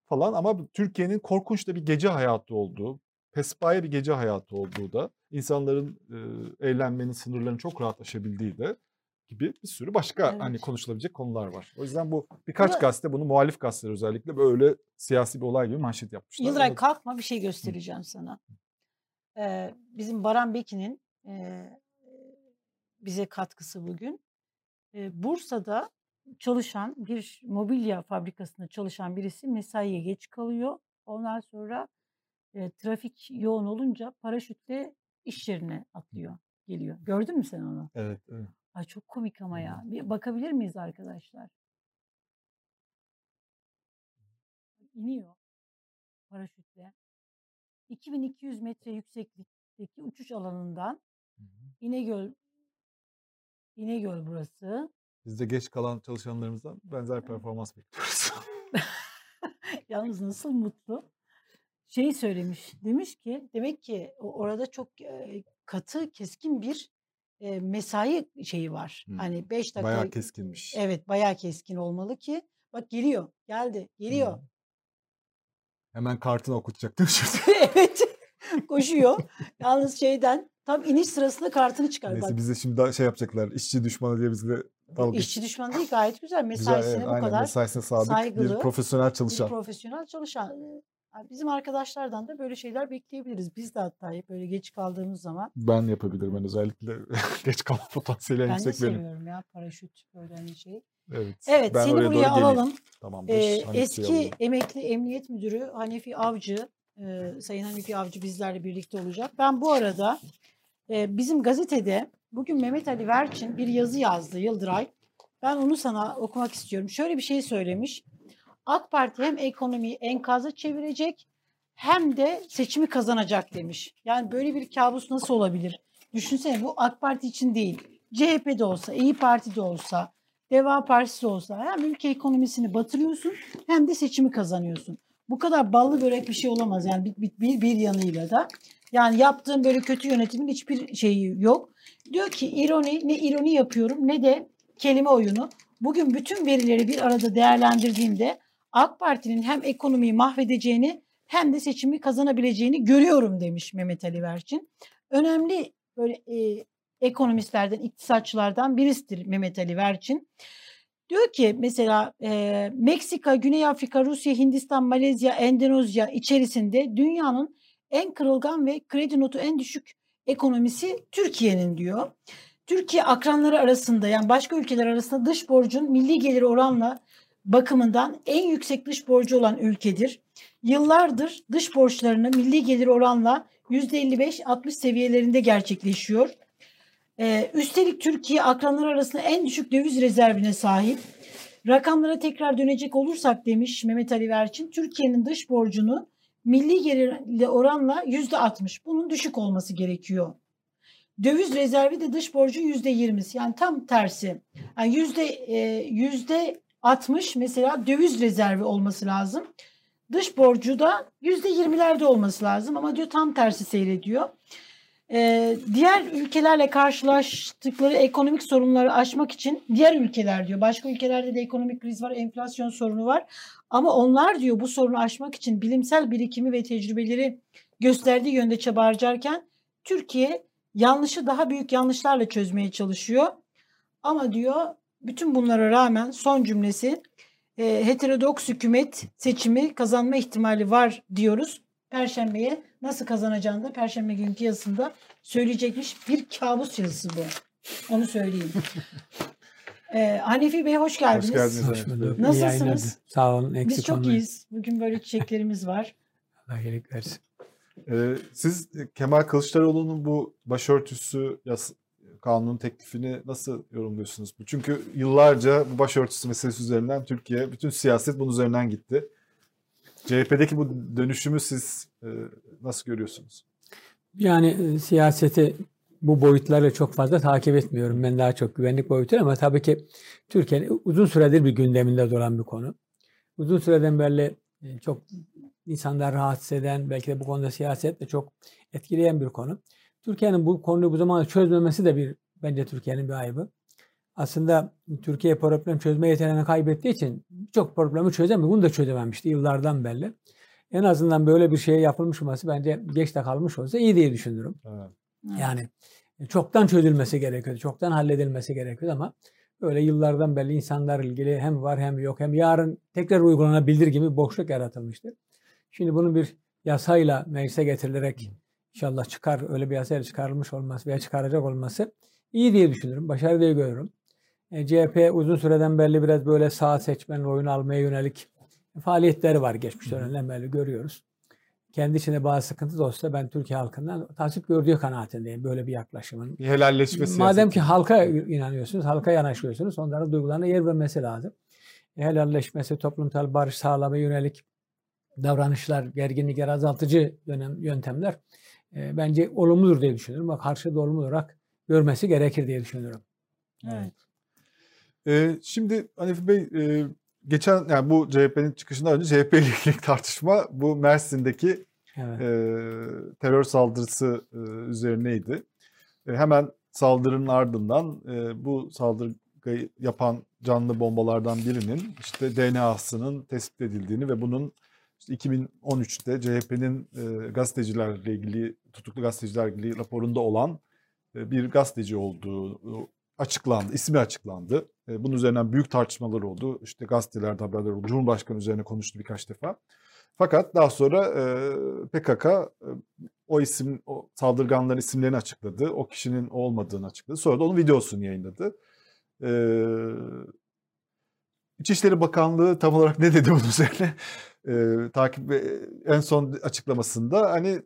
falan ama Türkiye'nin korkunç da bir gece hayatı olduğu, pespaye bir gece hayatı olduğu da insanların e, eğlenmenin sınırlarını çok rahat aşabildiği de gibi bir sürü başka Evet. hani konuşulabilecek konular var. O yüzden bu birkaç Ama- gazete bunu muhalif gazeteler özellikle böyle siyasi bir olay gibi manşet yapmışlar. Yıldıray Evet. kalkma bir şey göstereceğim sana. e, bizim Baran Bekin'in e, bize katkısı bugün. E, Bursa'da çalışan bir mobilya fabrikasında çalışan birisi mesaiye geç kalıyor. Ondan sonra e, trafik yoğun olunca paraşütle iş yerine atlıyor, geliyor. Gördün mü sen onu? Evet. evet. Ay çok komik ama ya. Bir bakabilir miyiz arkadaşlar? İniyor paraşütle. 2200 metre yükseklikteki uçuş alanından İnegöl İnegöl burası. Biz de geç kalan çalışanlarımızdan benzer performans bekliyoruz. Yalnız nasıl mutlu. Şeyi söylemiş. Demiş ki demek ki orada çok e, katı keskin bir e, mesai şeyi var. Hmm. Hani 5 dakika Bayağı keskinmiş. Evet bayağı keskin olmalı ki bak geliyor. Geldi. Geliyor. Hmm. Hemen kartını okutacak değil mi evet. Koşuyor. Yalnız şeyden tam iniş sırasında kartını çıkar. Neyse Bak bize şimdi daha şey yapacaklar. İşçi düşmanı diye bizle dalga işçi düşmanı değil gayet güzel. Güzel, Mesaisine evet, bu aynen. kadar Mesaisine sadık saygılı, bir profesyonel bir çalışan. profesyonel çalışan. Bizim arkadaşlardan da böyle şeyler bekleyebiliriz. Biz de hatta hep böyle geç kaldığımız zaman Ben yapabilirim ben özellikle geç kalma potansiyeli en ben de yüksek benim. seviyorum ya paraşüt böyle şey. Evet. Evet ben seni buraya alalım. Tamamdır. Ee, eski alalım. emekli emniyet müdürü Hanefi Avcı, e, Sayın Hanefi Avcı bizlerle birlikte olacak. Ben bu arada e, bizim gazetede bugün Mehmet Ali Verçin bir yazı yazdı Yıldıray. Ben onu sana okumak istiyorum. Şöyle bir şey söylemiş. AK Parti hem ekonomiyi enkaza çevirecek hem de seçimi kazanacak demiş. Yani böyle bir kabus nasıl olabilir? Düşünsene bu AK Parti için değil. CHP'de olsa, İyi Parti'de olsa, Deva Partisi olsa hem ülke ekonomisini batırıyorsun hem de seçimi kazanıyorsun. Bu kadar ballı börek bir şey olamaz yani bir, bir, bir, bir yanıyla da. Yani yaptığım böyle kötü yönetimin hiçbir şeyi yok. Diyor ki ironi ne ironi yapıyorum ne de kelime oyunu. Bugün bütün verileri bir arada değerlendirdiğimde AK Parti'nin hem ekonomiyi mahvedeceğini hem de seçimi kazanabileceğini görüyorum demiş Mehmet Ali Verçin. Önemli böyle e, ekonomistlerden, iktisatçılardan birisidir Mehmet Ali Verçin. Diyor ki mesela e, Meksika, Güney Afrika, Rusya, Hindistan, Malezya, Endonezya içerisinde dünyanın en kırılgan ve kredi notu en düşük ekonomisi Türkiye'nin diyor. Türkiye akranları arasında yani başka ülkeler arasında dış borcun milli gelir oranla bakımından en yüksek dış borcu olan ülkedir. Yıllardır dış borçlarını milli gelir oranla %55-60 seviyelerinde gerçekleşiyor. Ee, üstelik Türkiye akranlar arasında en düşük döviz rezervine sahip. Rakamlara tekrar dönecek olursak demiş Mehmet Ali Verçin, Türkiye'nin dış borcunu milli gelirle oranla yüzde 60. Bunun düşük olması gerekiyor. Döviz rezervi de dış borcun yüzde 20'si. Yani tam tersi. Yani yüzde e, yüzde 60 mesela döviz rezervi olması lazım. Dış borcu da yüzde 20'lerde olması lazım ama diyor tam tersi seyrediyor. Ee, diğer ülkelerle karşılaştıkları ekonomik sorunları aşmak için diğer ülkeler diyor. Başka ülkelerde de ekonomik kriz var, enflasyon sorunu var. Ama onlar diyor bu sorunu aşmak için bilimsel birikimi ve tecrübeleri gösterdiği yönde çaba harcarken Türkiye yanlışı daha büyük yanlışlarla çözmeye çalışıyor. Ama diyor bütün bunlara rağmen son cümlesi e, heterodoks hükümet seçimi kazanma ihtimali var diyoruz. Perşembeye nasıl kazanacağını da Perşembe günkü yazısında söyleyecekmiş bir kabus yazısı bu. Onu söyleyeyim. ee, Hanefi Bey hoş geldiniz. Hoş geldiniz. Hoş bulduk. Nasılsınız? Sağ olun. Eksik Biz çok olmayın. iyiyiz. Bugün böyle çiçeklerimiz var. Allah iyilik versin. Ee, siz Kemal Kılıçdaroğlu'nun bu başörtüsü yas kanunun teklifini nasıl yorumluyorsunuz? Çünkü yıllarca bu başörtüsü meselesi üzerinden Türkiye, bütün siyaset bunun üzerinden gitti. CHP'deki bu dönüşümü siz e, nasıl görüyorsunuz? Yani e, siyaseti bu boyutlarla çok fazla takip etmiyorum. Ben daha çok güvenlik boyutu ama tabii ki Türkiye'nin uzun süredir bir gündeminde duran bir konu. Uzun süreden beri e, çok insanlar rahatsız eden, belki de bu konuda siyasetle çok etkileyen bir konu. Türkiye'nin bu konuyu bu zamanda çözmemesi de bir bence Türkiye'nin bir ayıbı. Aslında Türkiye problem çözme yeteneğini kaybettiği için çok problemi çözemiyor. Bunu da çözememişti yıllardan beri. En azından böyle bir şey yapılmış olması bence geç de kalmış olsa iyi diye düşünürüm. Evet. Yani çoktan çözülmesi gerekiyordu, çoktan halledilmesi gerekiyordu ama böyle yıllardan beri insanlar ilgili hem var hem yok hem yarın tekrar uygulanabilir gibi boşluk yaratılmıştı. Şimdi bunun bir yasayla meclise getirilerek inşallah çıkar öyle bir yasayla çıkarılmış olması veya çıkaracak olması iyi diye düşünüyorum. Başarı diye görüyorum. E, CHP uzun süreden belli biraz böyle sağ seçmen oyunu almaya yönelik faaliyetleri var geçmiş dönemden beri görüyoruz. Kendi içinde bazı sıkıntı da olsa ben Türkiye halkından tasvip gördüğü kanaatindeyim böyle bir yaklaşımın. Bir helalleşme Madem ki halka inanıyorsunuz, halka yanaşıyorsunuz, onların duygularına yer vermesi lazım. E, helalleşmesi, toplumsal barış sağlamaya yönelik davranışlar, gerginlikleri azaltıcı dönem, yöntemler e, bence olumludur diye düşünüyorum. Bak karşı da olumlu olarak görmesi gerekir diye düşünüyorum. Evet. Ee, şimdi Hanifi Bey e, geçen yani bu CHP'nin çıkışından önce CHP ile ilgili tartışma bu Mersin'deki Evet. e, terör saldırısı e, üzerineydi. E, hemen saldırının ardından e, bu saldırıyı yapan canlı bombalardan birinin işte DNA'sının tespit edildiğini ve bunun işte 2013'te CHP'nin e, gazetecilerle ilgili tutuklu gazetecilerle ilgili raporunda olan e, bir gazeteci olduğu açıklandı, ismi açıklandı. E, bunun üzerinden büyük tartışmalar oldu. İşte gazetelerde haberler oldu. Cumhurbaşkanı üzerine konuştu birkaç defa. Fakat daha sonra e, PKK e, o isim, o saldırganların isimlerini açıkladı. O kişinin olmadığını açıkladı. Sonra da onun videosunu yayınladı. E, İçişleri Bakanlığı tam olarak ne dedi bunun üzerine? E, takip en son açıklamasında hani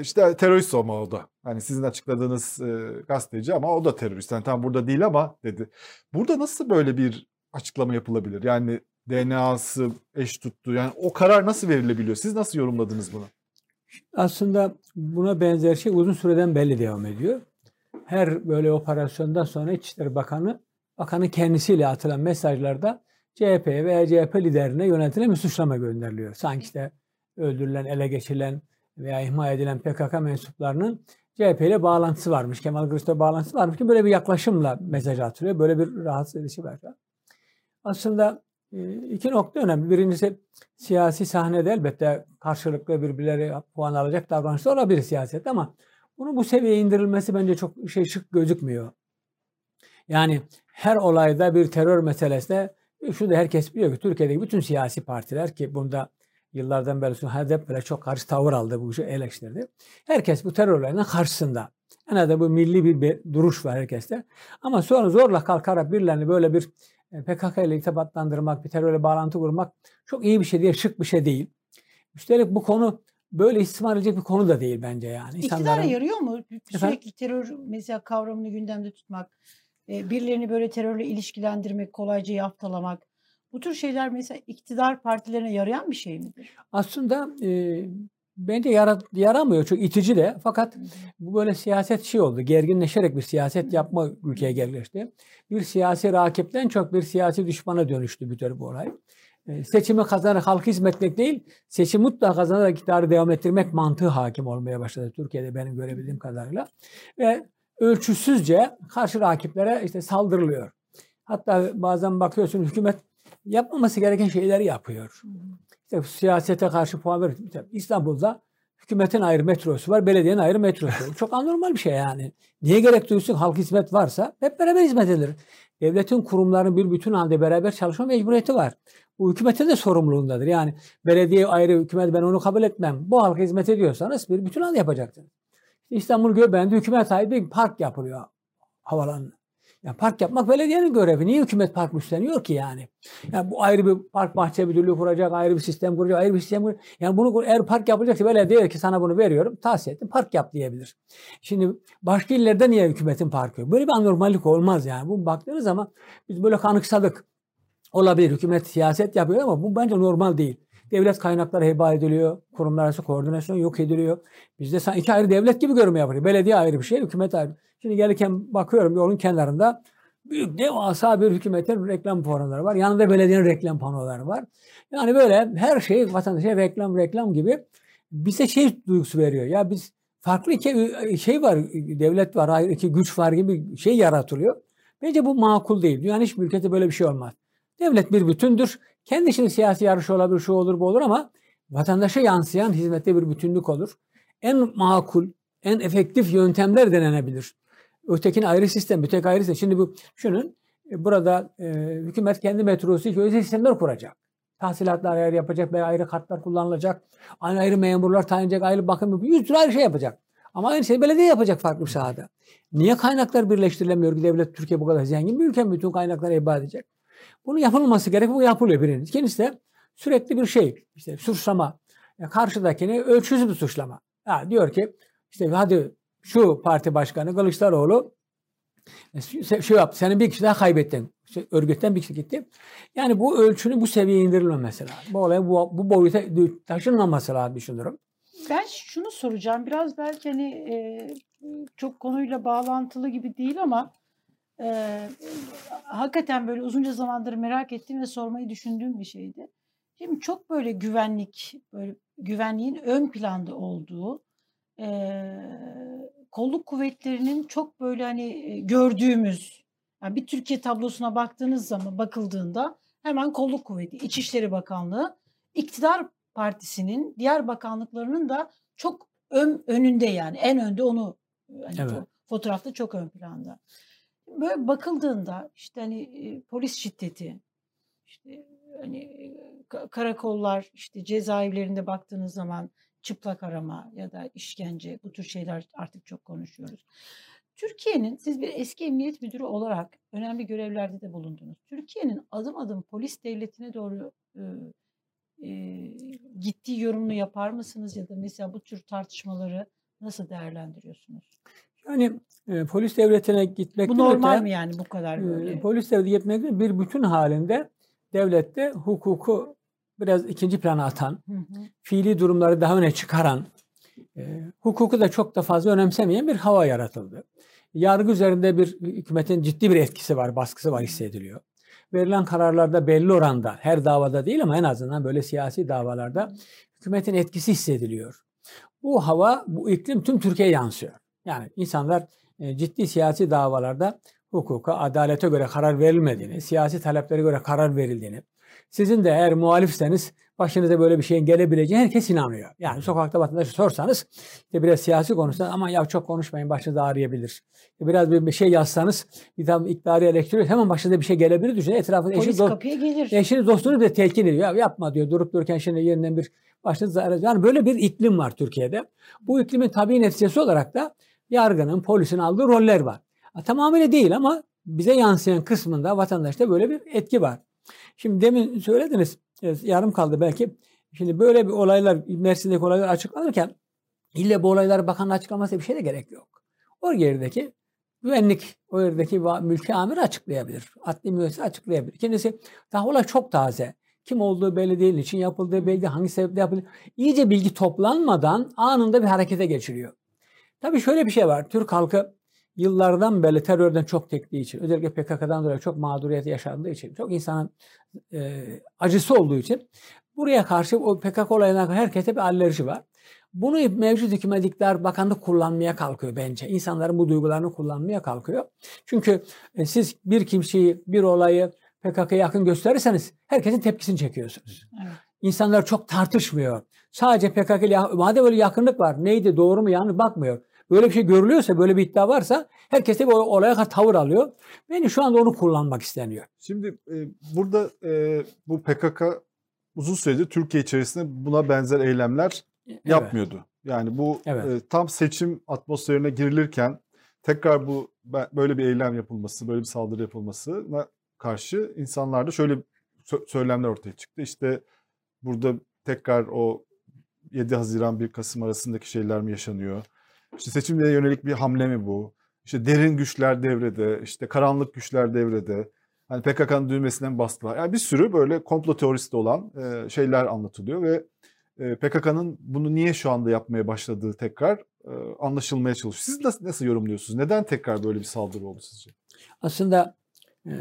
işte terörist olma o da. Hani sizin açıkladığınız e, gazeteci ama o da terörist. Yani tam burada değil ama dedi. Burada nasıl böyle bir açıklama yapılabilir? Yani DNA'sı eş tuttu. Yani o karar nasıl verilebiliyor? Siz nasıl yorumladınız bunu? Aslında buna benzer şey uzun süreden belli devam ediyor. Her böyle operasyondan sonra İçişleri Bakanı, bakanın kendisiyle atılan mesajlarda CHP veya CHP liderine yönetilen bir suçlama gönderiliyor. Sanki işte öldürülen, ele geçirilen veya ihmal edilen PKK mensuplarının CHP ile bağlantısı varmış, Kemal Kılıçdaroğlu bağlantısı varmış ki böyle bir yaklaşımla mesaj atılıyor. Böyle bir rahatsız edici var. Aslında e, iki nokta önemli. Birincisi siyasi sahnede elbette karşılıklı birbirleri puan alacak davranışlar olabilir siyaset ama bunun bu seviyeye indirilmesi bence çok şey şık gözükmüyor. Yani her olayda bir terör meselesinde şu da herkes biliyor ki Türkiye'deki bütün siyasi partiler ki bunda yıllardan beri HDP böyle çok karşı tavır aldı bu işi eleştirdi. Herkes bu terör olaylarının karşısında. En azından bu milli bir, bir duruş var herkeste. Ama sonra zorla kalkarak birilerini böyle bir e, PKK ile irtibatlandırmak, bir terörle bağlantı kurmak çok iyi bir şey değil, şık bir şey değil. Üstelik bu konu böyle istismar edilecek bir konu da değil bence yani. İktidara yarıyor mu? Sürekli terör mesela kavramını gündemde tutmak, birilerini böyle terörle ilişkilendirmek, kolayca yaftalamak. Bu tür şeyler mesela iktidar partilerine yarayan bir şey midir? Aslında e, bence yara, yaramıyor. Çok itici de. Fakat bu böyle siyaset şey oldu. Gerginleşerek bir siyaset yapma ülkeye gelişti. Bir siyasi rakipten çok bir siyasi düşmana dönüştü bütün bu olay. E, seçimi kazanarak halkı hizmetmek değil, seçim mutlaka kazanarak iktidarı devam ettirmek mantığı hakim olmaya başladı Türkiye'de benim görebildiğim kadarıyla. Ve ölçüsüzce karşı rakiplere işte saldırılıyor. Hatta bazen bakıyorsun hükümet yapmaması gereken şeyleri yapıyor. İşte siyasete karşı puan veriyor. İşte İstanbul'da hükümetin ayrı metrosu var, belediyenin ayrı metrosu var. Çok anormal bir şey yani. Niye gerek duysun? Halk hizmet varsa hep beraber hizmet edilir. Devletin kurumlarının bir bütün halde beraber çalışma mecburiyeti var. Bu hükümetin de sorumluluğundadır. Yani belediye ayrı hükümet ben onu kabul etmem. Bu halka hizmet ediyorsanız bir bütün halde yapacaksınız. İstanbul Göbeği'nde hükümet ait bir park yapılıyor havalanına. Ya park yapmak belediyenin görevi. Niye hükümet park üstleniyor ki yani? Yani bu ayrı bir park bahçe müdürlüğü kuracak, ayrı bir sistem kuracak, ayrı bir sistem kuracak. Yani bunu eğer park yapılacaksa belediye ki sana bunu veriyorum, tahsis ettim, park yap diyebilir. Şimdi başka illerde niye hükümetin parkı yok? Böyle bir anormallik olmaz yani. Bu baktığınız zaman biz böyle kanıksadık. Olabilir hükümet siyaset yapıyor ama bu bence normal değil. Devlet kaynakları heba ediliyor. Kurumlar arası koordinasyon yok ediliyor. Bizde sanki iki ayrı devlet gibi görmeye yapıyor. Belediye ayrı bir şey, hükümet ayrı. Şimdi gelirken bakıyorum yolun kenarında büyük devasa bir hükümetin reklam panoları var. Yanında belediyenin reklam panoları var. Yani böyle her şey vatandaşa reklam reklam gibi bize şey duygusu veriyor. Ya biz farklı iki şey var, devlet var, ayrı iki güç var gibi şey yaratılıyor. Bence bu makul değil. Dünyanın hiçbir ülkede böyle bir şey olmaz. Devlet bir bütündür. Kendi içinde siyasi yarış olabilir, şu olur, bu olur ama vatandaşa yansıyan hizmette bir bütünlük olur. En makul, en efektif yöntemler denenebilir. Ötekini ayrı sistem, bir ayrı sistem. Şimdi bu şunun burada e, hükümet kendi metrosu için özel sistemler kuracak. Tahsilatlar ayrı yapacak, belki ayrı kartlar kullanılacak. Aynı ayrı memurlar tanıyacak, ayrı bakım. Yüz ayrı şey yapacak. Ama aynı şeyi belediye yapacak farklı bir sahada. Niye kaynaklar birleştirilemiyor ki devlet Türkiye bu kadar zengin bir ülke bütün kaynakları heba edecek? Bunun yapılması gerek. Bu yapılıyor birincisi. İkincisi de sürekli bir şey. işte suçlama. Karşıdakini ölçüsüz bir suçlama. Ha, diyor ki işte hadi şu parti başkanı Kılıçdaroğlu e, şu yap, senin bir kişi daha kaybettin. İşte örgütten bir kişi gitti. Yani bu ölçünün bu seviyeye indirilmemesi lazım. Bu olay bu, bu boyuta taşınmaması lazım düşünüyorum. Ben şunu soracağım. Biraz belki hani e, çok konuyla bağlantılı gibi değil ama e, hakikaten böyle uzunca zamandır merak ettiğim ve sormayı düşündüğüm bir şeydi. Şimdi çok böyle güvenlik, böyle güvenliğin ön planda olduğu, e, kolluk kuvvetlerinin çok böyle hani gördüğümüz, yani bir Türkiye tablosuna baktığınız zaman bakıldığında hemen kolluk kuvveti, İçişleri Bakanlığı, iktidar partisinin diğer bakanlıklarının da çok ön, önünde yani en önde onu hani evet. fotoğrafta çok ön planda. Böyle bakıldığında işte hani polis şiddeti, işte hani karakollar, işte cezaevlerinde baktığınız zaman çıplak arama ya da işkence bu tür şeyler artık çok konuşuyoruz. Türkiye'nin siz bir eski emniyet müdürü olarak önemli görevlerde de bulundunuz. Türkiye'nin adım adım polis devletine doğru e, e, gittiği yorumunu yapar mısınız ya da mesela bu tür tartışmaları nasıl değerlendiriyorsunuz? Yani e, polis devletine gitmek bu normal öte, mi yani bu kadar böyle? E, polis devletine gitmek bir bütün halinde devlette hukuku biraz ikinci plana atan, hı hı. fiili durumları daha öne çıkaran, e, hukuku da çok da fazla önemsemeyen bir hava yaratıldı. Yargı üzerinde bir hükümetin ciddi bir etkisi var, baskısı var hissediliyor. Verilen kararlarda belli oranda, her davada değil ama en azından böyle siyasi davalarda hükümetin etkisi hissediliyor. Bu hava, bu iklim tüm Türkiye'ye yansıyor. Yani insanlar e, ciddi siyasi davalarda hukuka, adalete göre karar verilmediğini, siyasi taleplere göre karar verildiğini, sizin de eğer muhalifseniz başınıza böyle bir şeyin gelebileceğini herkes inanıyor. Yani sokakta vatandaşı sorsanız işte biraz siyasi konuşsanız ama ya çok konuşmayın başınız ağrıyabilir. Biraz bir şey yazsanız bir tam iktidarı eleştiriyor hemen başınıza bir şey gelebilir düşünün. Etrafında kapıya gelir. Eşiniz dostunuz da telkin ediyor. Ya yapma diyor durup dururken şimdi yerinden bir başınız ağrıyor. Yani böyle bir iklim var Türkiye'de. Bu iklimin tabii neticesi olarak da yargının, polisin aldığı roller var. Tamamıyla değil ama bize yansıyan kısmında vatandaşta böyle bir etki var. Şimdi demin söylediniz, yarım kaldı belki. Şimdi böyle bir olaylar, Mersin'deki olaylar açıklanırken ille bu olayları bakanın açıklaması bir şey de gerek yok. O yerdeki güvenlik, o yerdeki mülki amir açıklayabilir. Adli müessese açıklayabilir. Kendisi daha olay çok taze. Kim olduğu belli değil, için yapıldığı belli değil, hangi sebeple yapıldı. İyice bilgi toplanmadan anında bir harekete geçiriyor. Tabii şöyle bir şey var. Türk halkı yıllardan beri terörden çok tektiği için, özellikle PKK'dan dolayı çok mağduriyet yaşandığı için, çok insanın e, acısı olduğu için buraya karşı o PKK olayına herkese bir alerji var. Bunu mevcut hükümet iktidar bakanlık kullanmaya kalkıyor bence. İnsanların bu duygularını kullanmaya kalkıyor. Çünkü e, siz bir kimseyi, bir olayı PKK'ya yakın gösterirseniz herkesin tepkisini çekiyorsunuz. Evet. İnsanlar çok tartışmıyor. Sadece PKK ile madem öyle yakınlık var neydi doğru mu yanlış bakmıyor. Böyle bir şey görülüyorsa, böyle bir iddia varsa herkes de bu olaya karşı tavır alıyor. Beni şu anda onu kullanmak isteniyor. Şimdi e, burada e, bu PKK uzun süredir Türkiye içerisinde buna benzer eylemler evet. yapmıyordu. Yani bu evet. e, tam seçim atmosferine girilirken tekrar bu böyle bir eylem yapılması, böyle bir saldırı yapılmasına karşı insanlarda şöyle söylemler ortaya çıktı. İşte burada tekrar o 7 Haziran 1 Kasım arasındaki şeyler mi yaşanıyor? İşte seçimlere yönelik bir hamle mi bu? İşte derin güçler devrede, işte karanlık güçler devrede. Hani PKK'nın düğmesinden bastılar. Yani bir sürü böyle komplo teorisi olan e, şeyler anlatılıyor ve e, PKK'nın bunu niye şu anda yapmaya başladığı tekrar e, anlaşılmaya çalışıyor. Siz nasıl, nasıl yorumluyorsunuz? Neden tekrar böyle bir saldırı oldu sizce? Aslında e,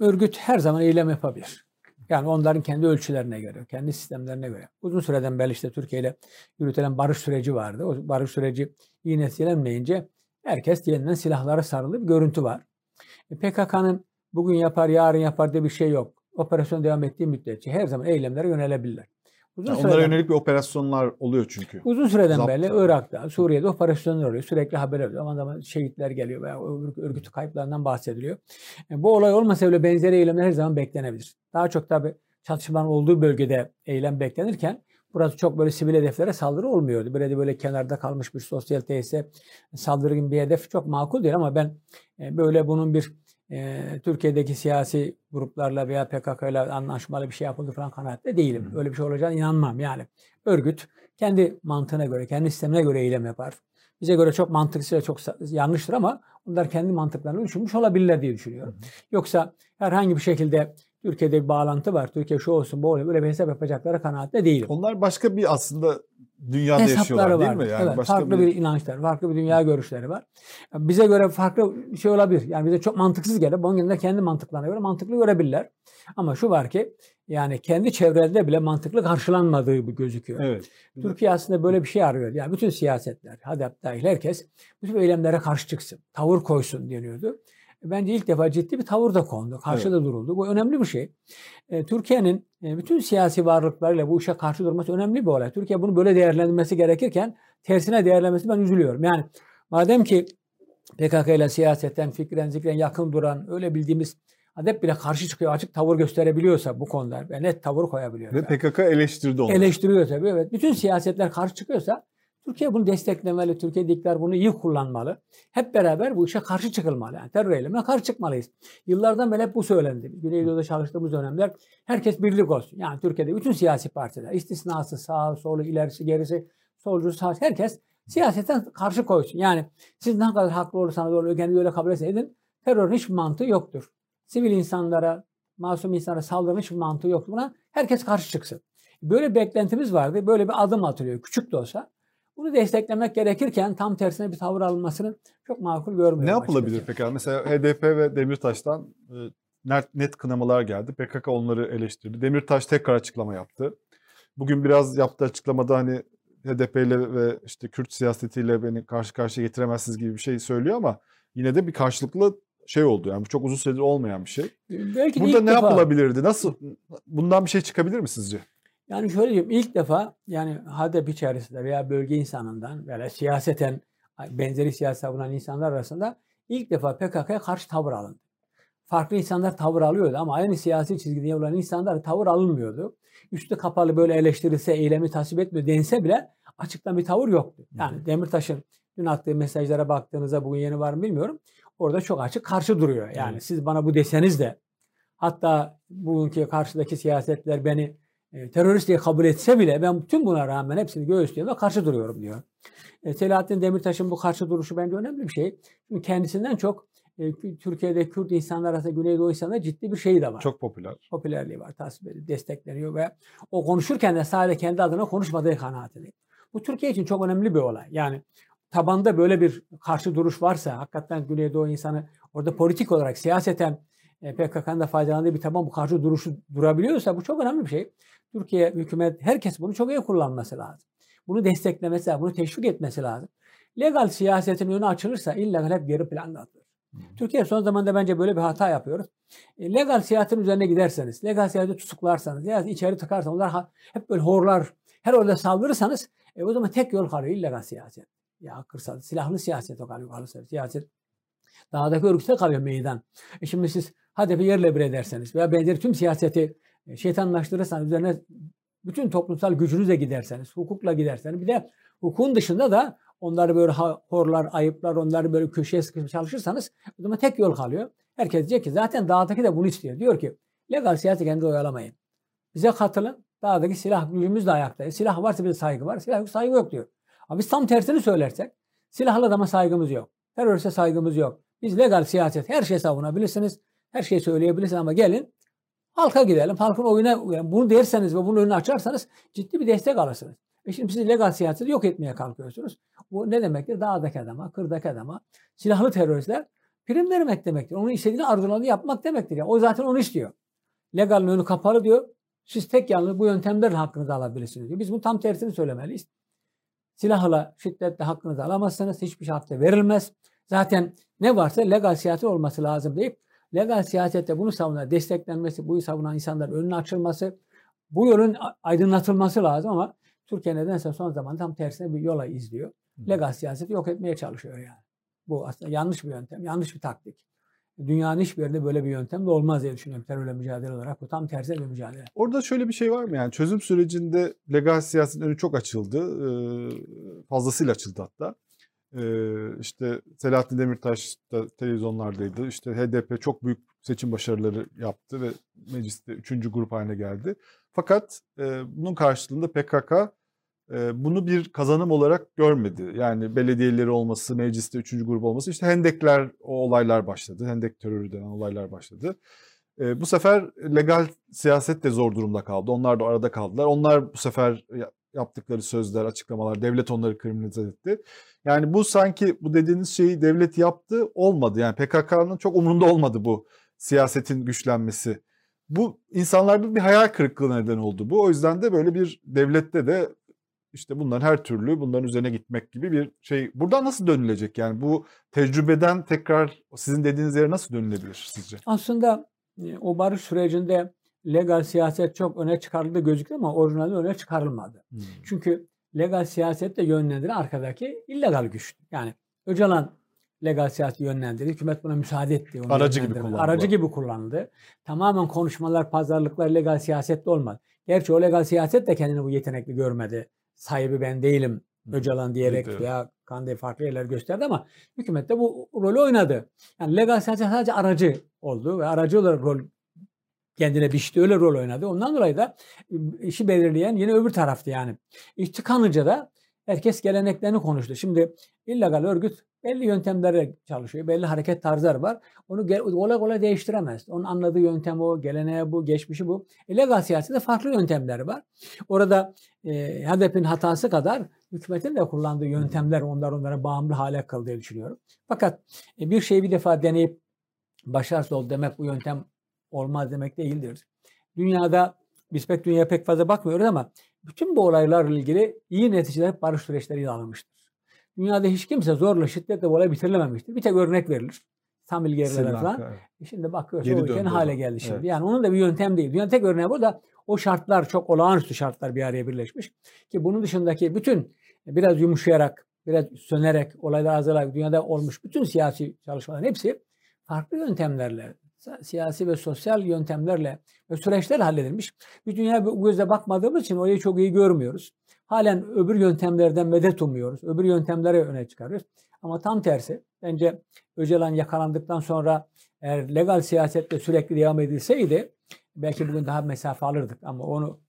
örgüt her zaman eylem yapabilir. Yani onların kendi ölçülerine göre, kendi sistemlerine göre. Uzun süreden beri işte Türkiye ile yürütülen barış süreci vardı. O barış süreci iyi neticelenmeyince herkes yeniden silahlara sarılı bir görüntü var. E PKK'nın bugün yapar, yarın yapar diye bir şey yok. Operasyon devam ettiği müddetçe her zaman eylemlere yönelebilirler. Uzun yani onlara yönelik bir operasyonlar oluyor çünkü. Uzun süreden Zapt beri Irak'ta, Suriye'de operasyonlar oluyor. Sürekli haber alıyor. Zaman zaman şehitler geliyor veya örgütü kayıplarından bahsediliyor. Yani e, bu olay olmasa bile benzeri eylemler her zaman beklenebilir. Daha çok tabi çatışmanın olduğu bölgede eylem beklenirken burası çok böyle sivil hedeflere saldırı olmuyordu. Böyle de böyle kenarda kalmış bir sosyal tesise saldırı gibi bir hedef çok makul değil ama ben e, böyle bunun bir e, Türkiye'deki siyasi gruplarla veya PKK ile anlaşmalı bir şey yapıldı falan kanaatte değilim. Öyle bir şey olacağına inanmam yani. Örgüt kendi mantığına göre, kendi sistemine göre eylem yapar. Bize göre çok mantıksız ve çok yanlıştır ama onlar kendi mantıklarını düşünmüş olabilirler diye düşünüyorum. Yoksa herhangi bir şekilde Türkiye'de bir bağlantı var. Türkiye şu olsun bu olsun böyle bir hesap yapacakları kanaatte değilim. Onlar başka bir aslında dünyada yaşıyorlar Hesapları değil var. mi? Yani evet, başka farklı bir... inançlar, farklı bir dünya görüşleri var. Bize göre farklı bir şey olabilir. Yani bize çok mantıksız gelir. Bunun yanında kendi mantıklarına göre mantıklı görebilirler. Ama şu var ki yani kendi çevrelerinde bile mantıklı karşılanmadığı gözüküyor. Evet. Türkiye aslında böyle bir şey arıyor. Yani bütün siyasetler, HADEP dahil herkes bütün eylemlere karşı çıksın, tavır koysun deniyordu. Bence ilk defa ciddi bir tavır da kondu. Karşıda evet. duruldu. Bu önemli bir şey. E, Türkiye'nin e, bütün siyasi varlıklarıyla bu işe karşı durması önemli bir olay. Türkiye bunu böyle değerlendirmesi gerekirken tersine değerlenmesi ben üzülüyorum. Yani madem ki PKK ile siyasetten, fikren, zikren yakın duran öyle bildiğimiz adep bile karşı çıkıyor, açık tavır gösterebiliyorsa bu konuda ve net tavır koyabiliyorsa. Ve PKK eleştirdi onu. Eleştiriyor tabii evet. Bütün siyasetler karşı çıkıyorsa Türkiye bunu desteklemeli, Türkiye dikler bunu iyi kullanmalı. Hep beraber bu işe karşı çıkılmalı. Yani terör eylemine karşı çıkmalıyız. Yıllardan beri hep bu söylendi. Güneydoğu'da çalıştığımız dönemler herkes birlik olsun. Yani Türkiye'de bütün siyasi partiler, istisnası sağ, solu, ilerisi, gerisi, solcu, sağ, herkes siyasetten karşı koysun. Yani siz ne kadar haklı olursanız olur, kendi öyle kabul edin. Terörün hiçbir mantığı yoktur. Sivil insanlara, masum insanlara saldırının hiçbir mantığı yoktur. Buna herkes karşı çıksın. Böyle bir beklentimiz vardı. Böyle bir adım atılıyor. Küçük de olsa. Bunu desteklemek gerekirken tam tersine bir tavır alınmasını çok makul görmüyorum. Ne yapılabilir açıkçası. peki? Mesela HDP ve Demirtaş'tan e, net kınamalar geldi. PKK onları eleştirdi. Demirtaş tekrar açıklama yaptı. Bugün biraz yaptığı açıklamada hani HDP ile ve işte Kürt siyasetiyle beni karşı karşıya getiremezsiniz gibi bir şey söylüyor ama yine de bir karşılıklı şey oldu. Yani bu çok uzun süredir olmayan bir şey. Belki Burada ne defa, yapılabilirdi? Nasıl bundan bir şey çıkabilir mi sizce? Yani şöyle diyeyim ilk defa yani HADEP içerisinde veya bölge insanından veya siyaseten benzeri siyaset savunan insanlar arasında ilk defa PKK'ya karşı tavır alındı. Farklı insanlar tavır alıyordu ama aynı siyasi çizgide olan insanlar tavır alınmıyordu. Üstü kapalı böyle eleştirilse, eylemi tasvip etmiyor dense bile açıktan bir tavır yoktu. Yani Demirtaş'ın dün attığı mesajlara baktığınızda bugün yeni var mı bilmiyorum. Orada çok açık karşı duruyor. Yani siz bana bu deseniz de hatta bugünkü karşıdaki siyasetler beni e, terörist diye kabul etse bile ben tüm buna rağmen hepsini göğüslüyorum ve karşı duruyorum diyor. E, Selahattin Demirtaş'ın bu karşı duruşu bence önemli bir şey. Çünkü kendisinden çok e, Türkiye'de Kürt insanlar arasında Güneydoğu insanlar ciddi bir şey de var. Çok popüler. Popülerliği var, tasvip ediliyor, destekleniyor ve o konuşurken de sadece kendi adına konuşmadığı kanaatini. Bu Türkiye için çok önemli bir olay. Yani tabanda böyle bir karşı duruş varsa hakikaten Güneydoğu insanı orada politik olarak siyaseten PKK'nın da faydalandığı bir taban bu karşı duruşu durabiliyorsa bu çok önemli bir şey. Türkiye hükümet herkes bunu çok iyi kullanması lazım. Bunu desteklemesi lazım, bunu teşvik etmesi lazım. Legal siyasetin önü açılırsa illegal hep geri planda atılır. Türkiye son zamanda bence böyle bir hata yapıyoruz. E, legal siyasetin üzerine giderseniz, legal siyaseti tutuklarsanız, ya içeri tıkarsanız, onlar hep böyle horlar, her orada saldırırsanız e, o zaman tek yol kalıyor illegal siyaset. Ya kırsal, silahlı siyaset o kalıyor, siyaset. Dağdaki örgüte kalıyor meydan. E şimdi siz HDP yerle bir ederseniz veya benzeri tüm siyaseti e, şeytanlaştırırsanız üzerine bütün toplumsal gücünüzle giderseniz, hukukla giderseniz bir de hukukun dışında da onları böyle horlar, ayıplar, onları böyle köşeye sıkışıp çalışırsanız o zaman tek yol kalıyor. Herkes diyecek ki zaten dağdaki de bunu istiyor. Diyor ki legal siyaseti kendi oyalamayın. Bize katılın. Dağdaki silah gücümüz de ayaktayız. Silah varsa bize saygı var. Silah yok saygı yok diyor. Ama biz tam tersini söylersek silahlı adama saygımız yok. Teröriste saygımız yok. Biz legal siyaset her şeyi savunabilirsiniz. Her şeyi söyleyebilirsiniz ama gelin halka gidelim. Halkın oyuna yani bunu derseniz ve bunun önünü açarsanız ciddi bir destek alırsınız. E şimdi siz legal siyaseti yok etmeye kalkıyorsunuz. Bu ne demektir? Dağdaki adama, kırdaki adama, silahlı teröristler prim vermek demektir. Onun istediğini arzularını yapmak demektir. Yani o zaten onu istiyor. Legalin önü kapalı diyor. Siz tek yanlı bu yöntemlerle hakkınızı alabilirsiniz diyor. Biz bu tam tersini söylemeliyiz. Silahla, şiddetle hakkınızı alamazsınız. Hiçbir şey hakkı verilmez. Zaten ne varsa legal siyaset olması lazım deyip legal siyasette bunu savunan, desteklenmesi, bu savunan insanların önünün açılması, bu yolun aydınlatılması lazım ama Türkiye nedense son zaman tam tersine bir yola izliyor. Legal siyaseti yok etmeye çalışıyor yani. Bu aslında yanlış bir yöntem, yanlış bir taktik. Dünyanın hiçbir yerinde böyle bir yöntem de olmaz diye düşünüyorum terörle mücadele olarak. Bu tam tersi bir mücadele. Orada şöyle bir şey var mı? Yani çözüm sürecinde legal siyasetin önü çok açıldı. Ee, fazlasıyla açıldı hatta. Ee, işte Selahattin Demirtaş da televizyonlardaydı. İşte HDP çok büyük seçim başarıları yaptı ve mecliste üçüncü grup haline geldi. Fakat bunun karşılığında PKK bunu bir kazanım olarak görmedi. Yani belediyeleri olması, mecliste üçüncü grup olması. işte Hendekler, o olaylar başladı. Hendek terörü denen olaylar başladı. Bu sefer legal siyaset de zor durumda kaldı. Onlar da arada kaldılar. Onlar bu sefer yaptıkları sözler, açıklamalar, devlet onları kriminalize etti. Yani bu sanki bu dediğiniz şeyi devlet yaptı olmadı. Yani PKK'nın çok umurunda olmadı bu siyasetin güçlenmesi. Bu insanlarda bir hayal kırıklığı neden oldu bu. O yüzden de böyle bir devlette de işte bunların her türlü bunların üzerine gitmek gibi bir şey. Buradan nasıl dönülecek yani bu tecrübeden tekrar sizin dediğiniz yere nasıl dönülebilir sizce? Aslında e, o barış sürecinde legal siyaset çok öne çıkarıldı gözüküyor ama orijinalde öne çıkarılmadı. Hmm. Çünkü legal siyasette yönlendiren arkadaki illegal güç. Yani Öcalan legal siyaseti yönlendirdi. Hükümet buna müsaade etti. Onu Aracı gibi kullandı. Aracı gibi kullandı. Tamamen konuşmalar, pazarlıklar legal siyasette olmadı. Gerçi o legal siyaset de kendini bu yetenekli görmedi. Sahibi ben değilim Öcalan diyerek evet, veya Kandil farklı yerler gösterdi ama hükümet de bu rolü oynadı. Yani legal siyaset sadece aracı oldu ve aracı olarak rol kendine biçti öyle rol oynadı. Ondan dolayı da işi belirleyen yine öbür taraftı yani. İş tıkanınca da herkes geleneklerini konuştu. Şimdi illegal örgüt belli yöntemlerle çalışıyor. Belli hareket tarzları var. Onu kolay kolay değiştiremez. Onun anladığı yöntem o, geleneği bu, geçmişi bu. Illegal siyasette farklı yöntemleri var. Orada e, HDP'nin hatası kadar hükümetin de kullandığı yöntemler onlar onlara bağımlı hale kaldı diye düşünüyorum. Fakat e, bir şeyi bir defa deneyip başarısız oldu demek bu yöntem olmaz demek değildir. Dünyada biz pek dünya pek fazla bakmıyoruz ama bütün bu olaylarla ilgili iyi neticeler barış süreçleri alınmıştır. Dünyada hiç kimse zorla şiddetle bu olay bitirilememiştir. Bir tek örnek verilir. Tam ilgililer falan. Evet. E şimdi bakıyoruz o ülke hale geldi şimdi. Evet. Yani onun da bir yöntem değil. Dünyanın tek örneği bu da o şartlar çok olağanüstü şartlar bir araya birleşmiş. Ki bunun dışındaki bütün biraz yumuşayarak, biraz sönerek, olaylar azalarak dünyada olmuş bütün siyasi çalışmaların hepsi farklı yöntemlerle siyasi ve sosyal yöntemlerle ve süreçler halledilmiş. Bir dünya bu gözle bakmadığımız için orayı çok iyi görmüyoruz. Halen öbür yöntemlerden medet umuyoruz. Öbür yöntemlere öne çıkarıyoruz. Ama tam tersi bence Öcalan yakalandıktan sonra eğer legal siyasetle sürekli devam edilseydi belki bugün daha mesafe alırdık. Ama onu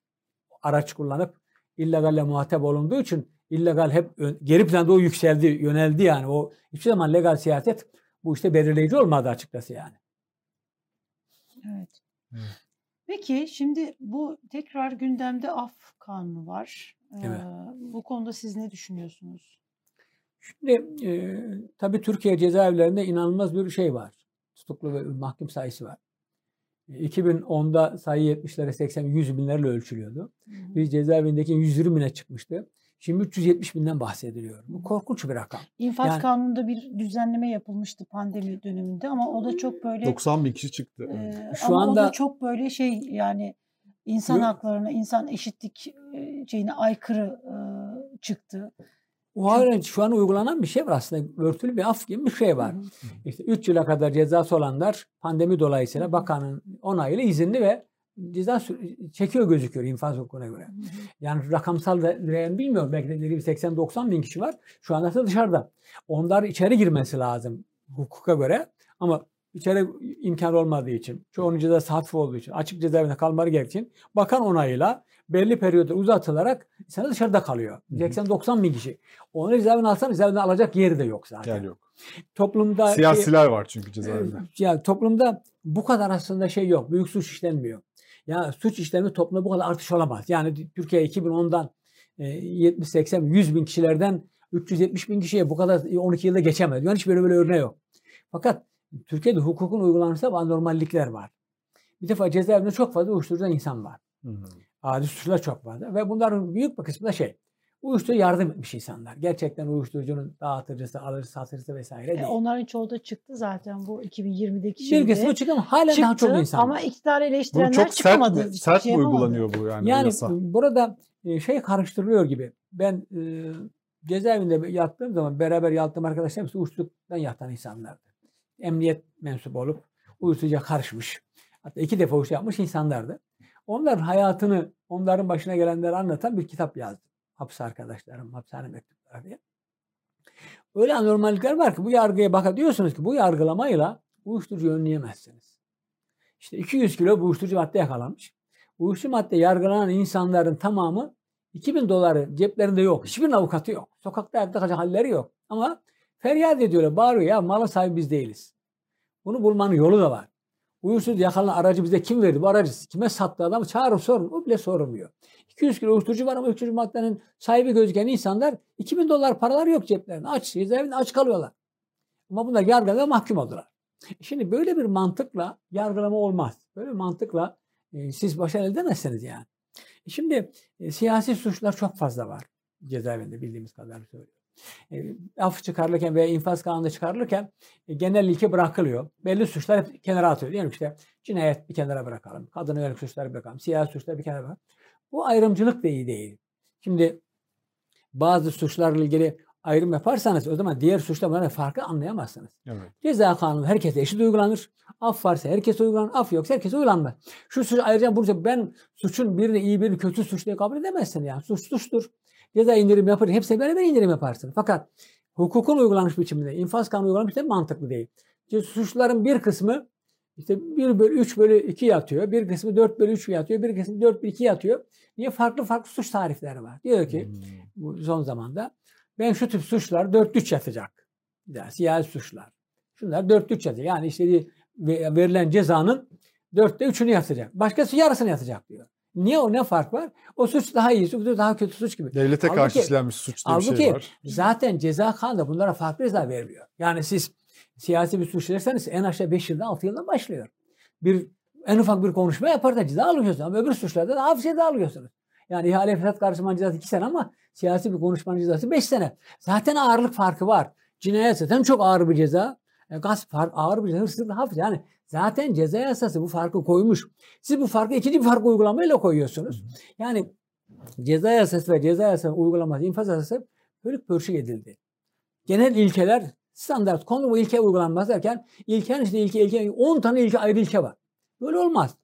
araç kullanıp illegalle muhatap olunduğu için illegal hep geri planda o yükseldi, yöneldi yani. O hiçbir zaman legal siyaset bu işte belirleyici olmadı açıkçası yani. Evet. Evet. Peki şimdi bu tekrar gündemde af kanunu var. Evet. bu konuda siz ne düşünüyorsunuz? Şimdi e, tabii Türkiye cezaevlerinde inanılmaz bir şey var. Tutuklu ve mahkum sayısı var. 2010'da sayı 70'lere 80 100 binlerle ölçülüyordu. Biz cezaevindeki 120 bine çıkmıştı. Şimdi 370 binden bahsediliyor. Bu korkunç bir rakam. İnfaz yani, kanununda bir düzenleme yapılmıştı pandemi döneminde ama o da çok böyle 90 bin kişi çıktı. E, Şu ama anda o da çok böyle şey yani insan yok. haklarına, insan eşitlik şeyine aykırı e, çıktı. O hariç şu an uygulanan bir şey var aslında. Örtülü bir af gibi bir şey var. İşte 3 yıla kadar cezası olanlar pandemi dolayısıyla bakanın onayıyla izinli ve ceza çekiyor gözüküyor infaz hukukuna göre. Yani rakamsal değerini bilmiyorum. Belki de 80-90 bin kişi var. Şu anda da dışarıda. Onlar içeri girmesi lazım hukuka göre. Ama içeri imkan olmadığı için, çoğunun cezası hafif olduğu için, açık cezaevinde kalmaları gerektiği bakan onayıyla belli periyoda uzatılarak sen dışarıda kalıyor. 80-90 bin kişi. Onu cezaevine alsan cezaevine alacak yeri de yok zaten. Yer yok. Toplumda siyasiler şey, var çünkü cezaevinde. Yani toplumda bu kadar aslında şey yok. Büyük suç işlenmiyor. Ya suç işlemi toplumda bu kadar artış olamaz. Yani Türkiye 2010'dan 70, 80, 100 bin kişilerden 370 bin kişiye bu kadar 12 yılda geçemez. Yani hiç böyle böyle örneği yok. Fakat Türkiye'de hukukun uygulanırsa anormallikler var. Bir defa cezaevinde çok fazla uyuşturucudan insan var. Hı hı. Adi suçlar çok fazla. Ve bunların büyük bir kısmı da şey. Uyuşturucu yardım etmiş insanlar. Gerçekten uyuşturucunun dağıtıcısı, alıcısı, satıcısı vesaire değil. E, onların çoğu da çıktı zaten bu 2020'deki şeyde. Bir kısmı çıktı ama hala çıktı, daha çok insan Ama iktidar eleştirenler bu çok çıkamadı. Sert, sert şey uygulanıyor bu yani? Yani yasa. burada e, şey karıştırılıyor gibi. Ben e, cezaevinde yattığım zaman beraber yattığım arkadaşlar hepsi uyuşturucudan yatan insanlardı. emniyet mensubu olup uyuşturucuya karışmış. Hatta iki defa uyuşturucu yapmış insanlardı. Onların hayatını, onların başına gelenleri anlatan bir kitap yazdım. Hapis arkadaşlarım, hapishane mektupları diye. Öyle anormallikler var ki bu yargıya bakın diyorsunuz ki bu yargılamayla uyuşturucu önleyemezsiniz. İşte 200 kilo uyuşturucu madde yakalanmış. Uyuşturucu madde yargılanan insanların tamamı 2000 doları ceplerinde yok. Hiçbir avukatı yok. Sokakta ayakta kalacak halleri yok. Ama feryat ediyorlar, bağırıyor ya malın sahibi biz değiliz. Bunu bulmanın yolu da var. Uyuşturucu yakalanan aracı bize kim verdi? Bu aracı kime sattı adamı çağırıp sorun. O bile sorulmuyor. 200 kilo uyuşturucu var ama uyuşturucu maddenin sahibi gözüken insanlar 2000 dolar paralar yok ceplerinde. Aç, cezaevinde aç kalıyorlar. Ama bunlar yargıda mahkum oldular. Şimdi böyle bir mantıkla yargılama olmaz. Böyle bir mantıkla e, siz başarı elde edemezsiniz yani. E şimdi e, siyasi suçlar çok fazla var cezaevinde bildiğimiz kadar söylüyorum. E, af çıkarılırken veya infaz kanunu çıkarılırken e, genel ilke bırakılıyor. Belli suçlar hep kenara atıyor. Diyelim işte cinayet bir kenara bırakalım. Kadına yönelik suçları bırakalım. Siyasi suçları bir kenara bırakalım. Bu ayrımcılık da iyi değil. Şimdi bazı suçlarla ilgili ayrım yaparsanız o zaman diğer suçlamaların farkı anlayamazsınız. Evet. Ceza kanunu herkese eşit uygulanır. Af varsa herkese uygulanır. Af yoksa herkese uygulanmaz. Şu suç ayrıca bunu ben suçun birini iyi birini kötü suç diye kabul edemezsin yani. Suç suçtur. Ceza indirim yapar. Hepsine beraber indirim yaparsın. Fakat hukukun uygulanmış biçiminde, infaz kanunu uygulanmış biçimde mantıklı değil. Çünkü suçların bir kısmı işte 1 bölü 3 bölü 2 yatıyor. Bir kısmı 4 bölü 3 yatıyor. Bir kısmı 4 bölü 2 yatıyor. Niye? Farklı farklı suç tarifleri var. Diyor ki Hmm. bu son zamanda ben şu tip suçlar 4-3 yatacak. Yani siyasi suçlar. Şunlar 4-3 yatacak. Yani işte verilen cezanın 4'te 3'ünü yatacak. Başkası yarısını yatacak diyor. Niye o ne fark var? O suç daha iyi, bu daha kötü suç gibi. Devlete Halbuki- karşı işlenmiş suç diye bir şey var. zaten ceza kanunu bunlara farklı ceza vermiyor. Yani siz siyasi bir suç işlerseniz en aşağı 5 yıldan 6 yıldan başlıyor. Bir en ufak bir konuşma yapar da ceza alıyorsunuz ama öbür suçlarda da hafif ceza alıyorsunuz. Yani ihale fesat karışmanın cezası 2 sene ama siyasi bir konuşmanın cezası 5 sene. Zaten ağırlık farkı var. Cinayet zaten çok ağır bir ceza. E, gasp fark, ağır bir ceza, hırsızlık hafif. Yani zaten ceza yasası bu farkı koymuş. Siz bu farkı ikinci bir fark uygulamayla koyuyorsunuz. Yani ceza yasası ve ceza yasası uygulaması, infaz yasası bölük pörşük edildi. Genel ilkeler standart konu bu ilke uygulanmaz derken ilkenin işte ilke, ilke 10 tane ilke ayrı ilke var. Böyle olmaz.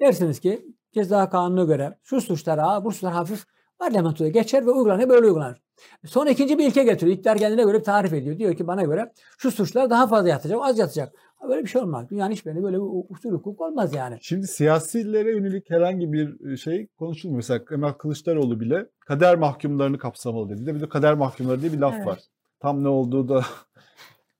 Dersiniz ki ceza kanununa göre şu suçlar ağır, bu suçlar hafif parlamentoda geçer ve uygulanır böyle uygulanır. Sonra ikinci bir ilke getiriyor. İktidar kendine göre bir tarif ediyor. Diyor ki bana göre şu suçlar daha fazla yatacak, az yatacak. Böyle bir şey olmaz. Dünyanın hiçbirinde böyle bir usul hukuk olmaz yani. Şimdi siyasilere yönelik herhangi bir şey konuşulmuyor. Mesela Kemal Kılıçdaroğlu bile kader mahkumlarını kapsamalı dedi. Bir de bir de kader mahkumları diye bir laf Evet. var. Tam ne olduğu da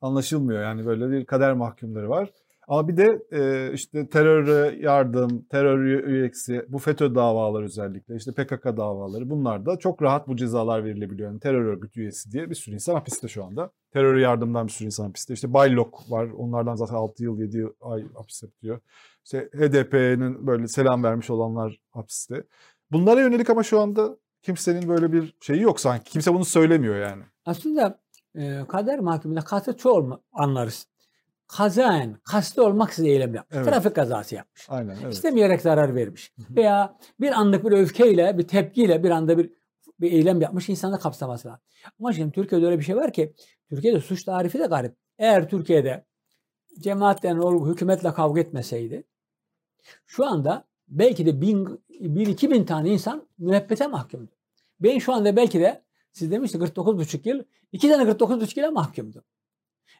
anlaşılmıyor. Yani böyle bir kader mahkumları var. Ama bir de e, işte teröre yardım, terör üye- üyesi, bu FETÖ davaları özellikle, işte PKK davaları bunlar da çok rahat bu cezalar verilebiliyor. Yani terör örgütü üyesi diye bir sürü insan hapiste şu anda. Terör yardımdan bir sürü insan hapiste. İşte Baylok var. Onlardan zaten 6 yıl 7 ay hapis yatıyor. İşte HDP'nin böyle selam vermiş olanlar hapiste. Bunlara yönelik ama şu anda kimsenin böyle bir şeyi yok sanki. Kimse bunu söylemiyor yani. Aslında e, kader mahkumunda kasıtçı olma anlarız. Kazaen, kastı olmaksızın eylem yapmış. Evet. Trafik kazası yapmış. Aynen evet. İstemeyerek zarar vermiş. Hı hı. Veya bir anlık bir öfkeyle, bir tepkiyle bir anda bir, bir eylem yapmış insanı kapsaması lazım. Ama şimdi Türkiye'de öyle bir şey var ki Türkiye'de suç tarifi de garip. Eğer Türkiye'de cemaat denen olgu hükümetle kavga etmeseydi şu anda belki de bin, bin iki bin tane insan müebbete mahkumdu. Ben şu anda belki de siz demiştiniz 49,5 yıl iki tane 49,5 yıla mahkumdu.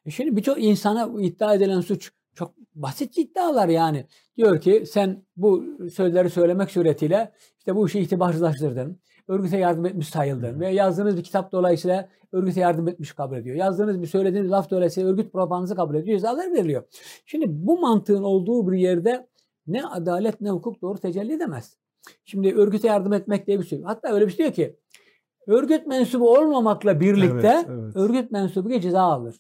E şimdi birçok insana iddia edilen suç çok basit iddialar yani. Diyor ki sen bu sözleri söylemek suretiyle işte bu işi itibarsızlaştırdın. Örgüte yardım etmiş sayıldın. Ve yazdığınız bir kitap dolayısıyla örgüte yardım etmiş kabul ediyor. Yazdığınız bir söylediğiniz laf dolayısıyla örgüt propagandası kabul ediyor. Cezalar veriliyor. Şimdi bu mantığın olduğu bir yerde ne adalet ne hukuk doğru tecelli edemez. Şimdi örgüte yardım etmek diye bir şey. Hatta öyle bir şey diyor ki örgüt mensubu olmamakla birlikte Evet, evet. örgüt mensubu ceza alır.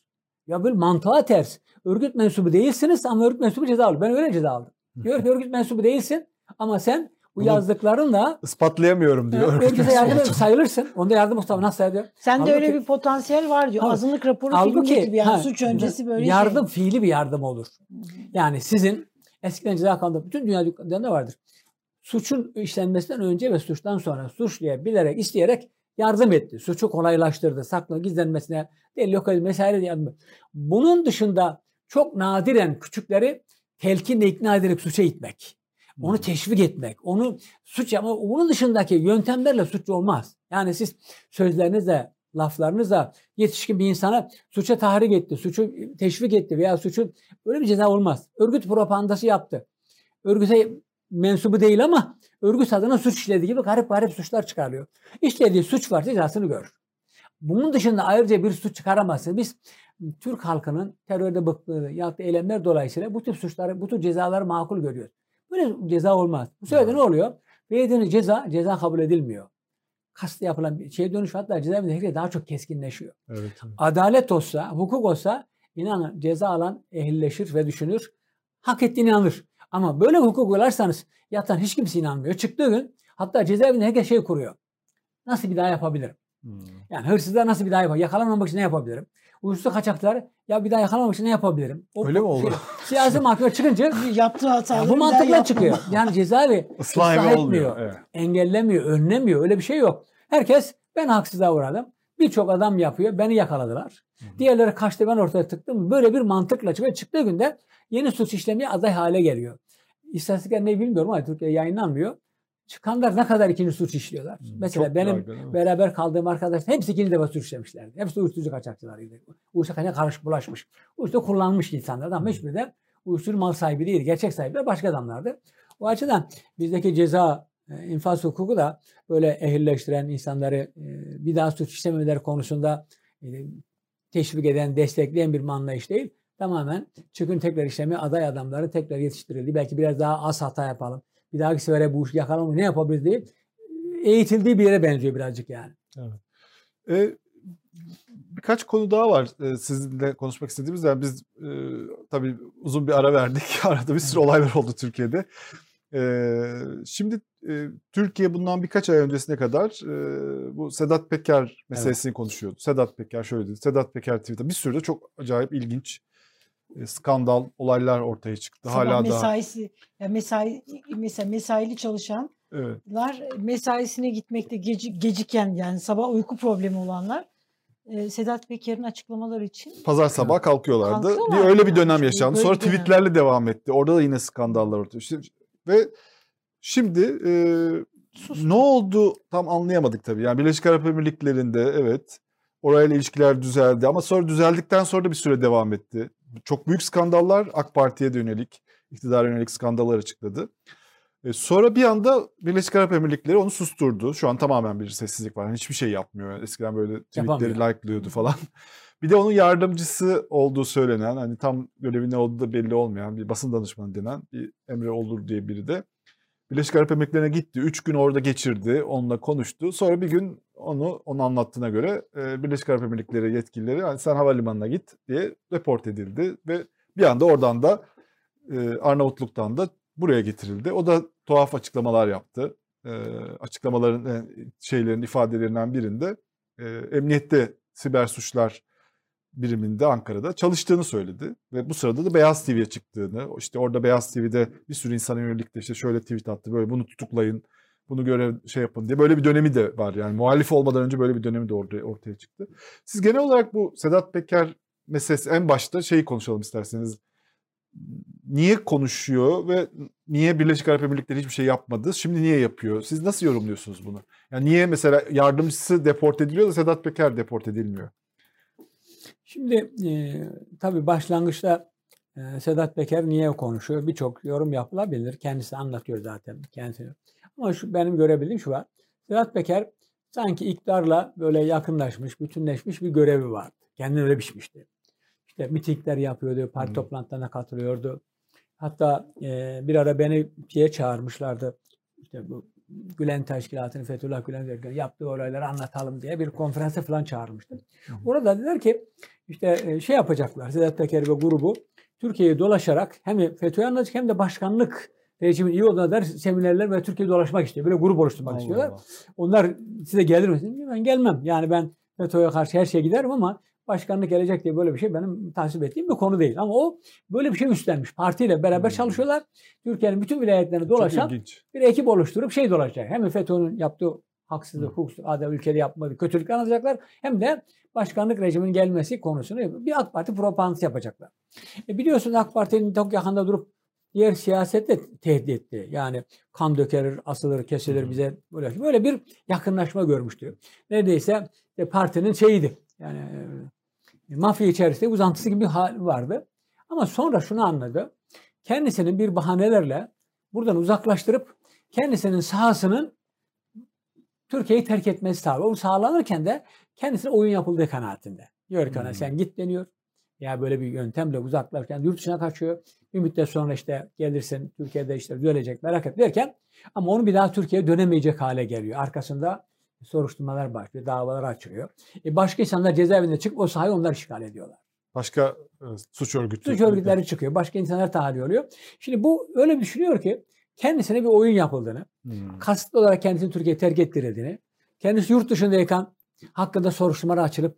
Ya böyle mantığa ters. Örgüt mensubu değilsiniz ama örgüt mensubu ceza alır. Ben öyle ceza aldım. Diyor ki örgüt mensubu değilsin ama sen bu Bunu yazdıklarınla Ispatlayamıyorum diyor. örgüt örgüte yardım mensubu. sayılırsın. Onda yardım Mustafa nasıl sayılıyor? Sende Halbuki- öyle bir potansiyel var diyor. Halbuki- Azınlık raporu Halbuki filmindeki gibi yani ha, suç öncesi böyle yardım şey. fiili bir yardım olur. Yani sizin eskiden ceza kanunda bütün dünya hukuklarında vardır. Suçun işlenmesinden önce ve suçtan sonra suçluya bilerek isteyerek yardım etti. Suçu kolaylaştırdı. Saklı gizlenmesine, delil yok vesaire yardım etti. Bunun dışında çok nadiren küçükleri telkinle ikna ederek suça itmek. Onu teşvik etmek, onu suç ama onun dışındaki yöntemlerle suç olmaz. Yani siz sözlerinizle, laflarınızla yetişkin bir insana suça tahrik etti, suçu teşvik etti veya suçu böyle bir ceza olmaz. Örgüt propagandası yaptı. Örgüte mensubu değil ama örgüt adına suç işlediği gibi garip garip suçlar çıkarıyor. İşlediği suç var cezasını görür. Bunun dışında ayrıca bir suç çıkaramazsınız. Biz Türk halkının terörde bıktığı, yaptığı eylemler dolayısıyla bu tip suçları, bu tür cezaları makul görüyoruz. Böyle ceza olmaz. Bu sefer ne oluyor? Verdiğiniz ceza, ceza kabul edilmiyor. Kastı yapılan bir şeye dönüş hatta cezaevindeki daha çok keskinleşiyor. Evet. evet. Adalet olsa, hukuk olsa inanın ceza alan ehlileşir ve düşünür. Hak ettiğini inanır. Ama böyle hukuk uygularsanız yatan hiç kimse inanmıyor. Çıktığı gün hatta cezaevinde herkes şey kuruyor. Nasıl bir daha yapabilirim? Hmm. Yani hırsızlar nasıl bir daha yapabilirim? Yakalanmamak için ne yapabilirim? Uyuşturucu kaçakçılar ya bir daha yakalanmamak için ne yapabilirim? O, Öyle mi oldu? Şey, siyasi mahkeme çıkınca Yaptığı hataları ya bu mantıkla çıkıyor. Yani cezaevi ıslah etmiyor, olmuyor. Evet. engellemiyor, önlemiyor. Öyle bir şey yok. Herkes ben haksızlığa uğradım. Birçok adam yapıyor. Beni yakaladılar. Diğerleri kaçtı ben ortaya tıktım. Böyle bir mantıkla çıkıyor. Çıktığı günde yeni suç işlemeye aday hale geliyor. İstatistikler ne bilmiyorum ama Türkiye'de yayınlanmıyor. Çıkanlar ne kadar ikinci suç işliyorlar. Mesela Çok benim evet. beraber kaldığım arkadaş hepsi ikinci defa suç işlemişlerdi. Hepsi uyuşturucu kaçakçılarıydı. Uyuşturucu kaçak karışık bulaşmış. Uyuşturucu kullanmış insanlar ama hiçbiri de uyuşturucu mal sahibi değil. Gerçek sahipler başka adamlardı. O açıdan bizdeki ceza infaz hukuku da böyle ehilleştiren insanları e, bir daha suç işlememeleri konusunda e, teşvik eden, destekleyen bir anlayış değil. Tamamen çıkın tekrar işlemi aday adamları tekrar yetiştirildi. Belki biraz daha az hata yapalım. Bir dahaki sefere bu işi yakalama ne yapabiliriz diye eğitildiği bir yere benziyor birazcık yani. E, birkaç konu daha var e, sizinle konuşmak istediğimiz. Yani biz e, tabii uzun bir ara verdik. Arada bir sürü olaylar oldu Türkiye'de. E, şimdi e, Türkiye bundan birkaç ay öncesine kadar e, bu Sedat Peker meselesini konuşuyordu. Sedat Peker şöyle dedi. Sedat Peker Twitter'da bir sürü de çok acayip ilginç e, skandal olaylar ortaya çıktı. Sabah Hala da. mesaisi, ya mesai mesela mesaili çalışanlar Evet. mesaisine gitmekte geci- geciken yani sabah uyku problemi olanlar e, Sedat Peker'in açıklamaları için Pazar sabah kalkıyorlardı. Bir Kalkıyorlardı öyle bir yani. dönem yaşandı. Sonra bir tweetlerle devam etti. Orada da yine skandallar ortaya çıktı. Ve şimdi e, ne oldu tam anlayamadık tabii. Yani Birleşik Arap Emirlikleri'nde evet orayla ilişkiler düzeldi ama sonra düzeldikten sonra da bir süre devam etti. Çok büyük skandallar AK Parti'ye de yönelik, iktidara yönelik skandallar açıkladı. E, sonra bir anda Birleşik Arap Emirlikleri onu susturdu. Şu an tamamen bir sessizlik var. Yani hiçbir şey yapmıyor. Eskiden böyle tweetleri like'lıyordu falan. Bir de onun yardımcısı olduğu söylenen, hani tam görevi ne olduğu da belli olmayan bir basın danışmanı denen bir Emre Olur diye biri de Birleşik Arap Emirlikleri'ne gitti. Üç gün orada geçirdi. Onunla konuştu. Sonra bir gün onu onu anlattığına göre e, Birleşik Arap Emirlikleri yetkilileri "Yani sen havalimanına git diye report edildi ve bir anda oradan da e, Arnavutluk'tan da buraya getirildi. O da tuhaf açıklamalar yaptı. E, açıklamaların e, şeylerin ifadelerinden birinde e, emniyette siber suçlar biriminde Ankara'da çalıştığını söyledi ve bu sırada da Beyaz TV'ye çıktığını, işte orada Beyaz TV'de bir sürü insana yönelik de işte şöyle tweet attı, böyle bunu tutuklayın, bunu görev şey yapın diye böyle bir dönemi de var. Yani muhalif olmadan önce böyle bir dönemi de ortaya, ortaya çıktı. Siz genel olarak bu Sedat Peker meselesi en başta şeyi konuşalım isterseniz. Niye konuşuyor ve niye Birleşik Arap Emirlikleri hiçbir şey yapmadı? Şimdi niye yapıyor? Siz nasıl yorumluyorsunuz bunu? Yani niye mesela yardımcısı deport ediliyor da Sedat Peker deport edilmiyor? Şimdi e, tabii başlangıçta e, Sedat Peker niye konuşuyor? Birçok yorum yapılabilir. Kendisi anlatıyor zaten kendisini. Ama şu, benim görebildiğim şu var. Sedat Peker sanki iktidarla böyle yakınlaşmış, bütünleşmiş bir görevi vardı. Kendini öyle biçmişti. İşte mitingler yapıyordu, parti Hmm. toplantılarına katılıyordu. Hatta e, bir ara beni şeye çağırmışlardı. İşte bu Gülen Teşkilatı'nın Fethullah Gülen Teşkilatı yaptığı olayları anlatalım diye bir konferansa falan çağırmıştı. Orada dediler ki işte e, şey yapacaklar Sedat Peker ve grubu Türkiye'yi dolaşarak hem FETÖ'yü anlatacak hem de başkanlık rejimin iyi olduğuna dair seminerler ve Türkiye'yi dolaşmak istiyor. Böyle grup oluşturmak Allah istiyorlar. Allah. Onlar size gelir misiniz? Ben gelmem. Yani ben FETÖ'ye karşı her şeye giderim ama başkanlık gelecek diye böyle bir şey benim tasvip ettiğim bir konu değil. Ama o böyle bir şey üstlenmiş. Partiyle beraber Hmm. çalışıyorlar. Türkiye'nin bütün vilayetlerine dolaşan bir ekip oluşturup şey dolaşacak. Hem FETÖ'nün yaptığı haksızlık, hukuksuzluk, adalet ülkede yapmadığı kötülük anlatacaklar. Hem de başkanlık rejiminin gelmesi konusunu bir AK Parti propagandası yapacaklar. E biliyorsun AK Parti'nin çok yakında durup diğer siyasette tehdit etti. Yani kan dökerir, asılır, kesilir bize böyle böyle bir yakınlaşma görmüştü. Neredeyse e, partinin şeyiydi. Yani e, mafya içerisinde uzantısı gibi bir hal vardı. Ama sonra şunu anladı. Kendisinin bir bahanelerle buradan uzaklaştırıp kendisinin sahasının Türkiye'yi terk etmesi sağlıyor. O sağlanırken de kendisine oyun yapıldığı kanaatinde. Diyor ki ona Hmm. sen git deniyor. Ya böyle bir yöntemle uzaklarken yurt dışına kaçıyor. Bir müddet sonra işte gelirsin Türkiye'de işte düzelecek merak et derken ama onu bir daha Türkiye'ye dönemeyecek hale geliyor. Arkasında soruşturmalar başlıyor, davalar açılıyor. E başka insanlar cezaevinde çıkıp o sahayı onlar işgal ediyorlar. Başka e, suç örgütü. Suç örgütleri çıkıyor. Başka insanlar tahliye oluyor. Şimdi bu öyle düşünüyor ki kendisine bir oyun yapıldığını, Hmm. kasıtlı olarak kendisini Türkiye'ye terk ettirildiğini, kendisi yurt dışındayken hakkında soruşturmalar açılıp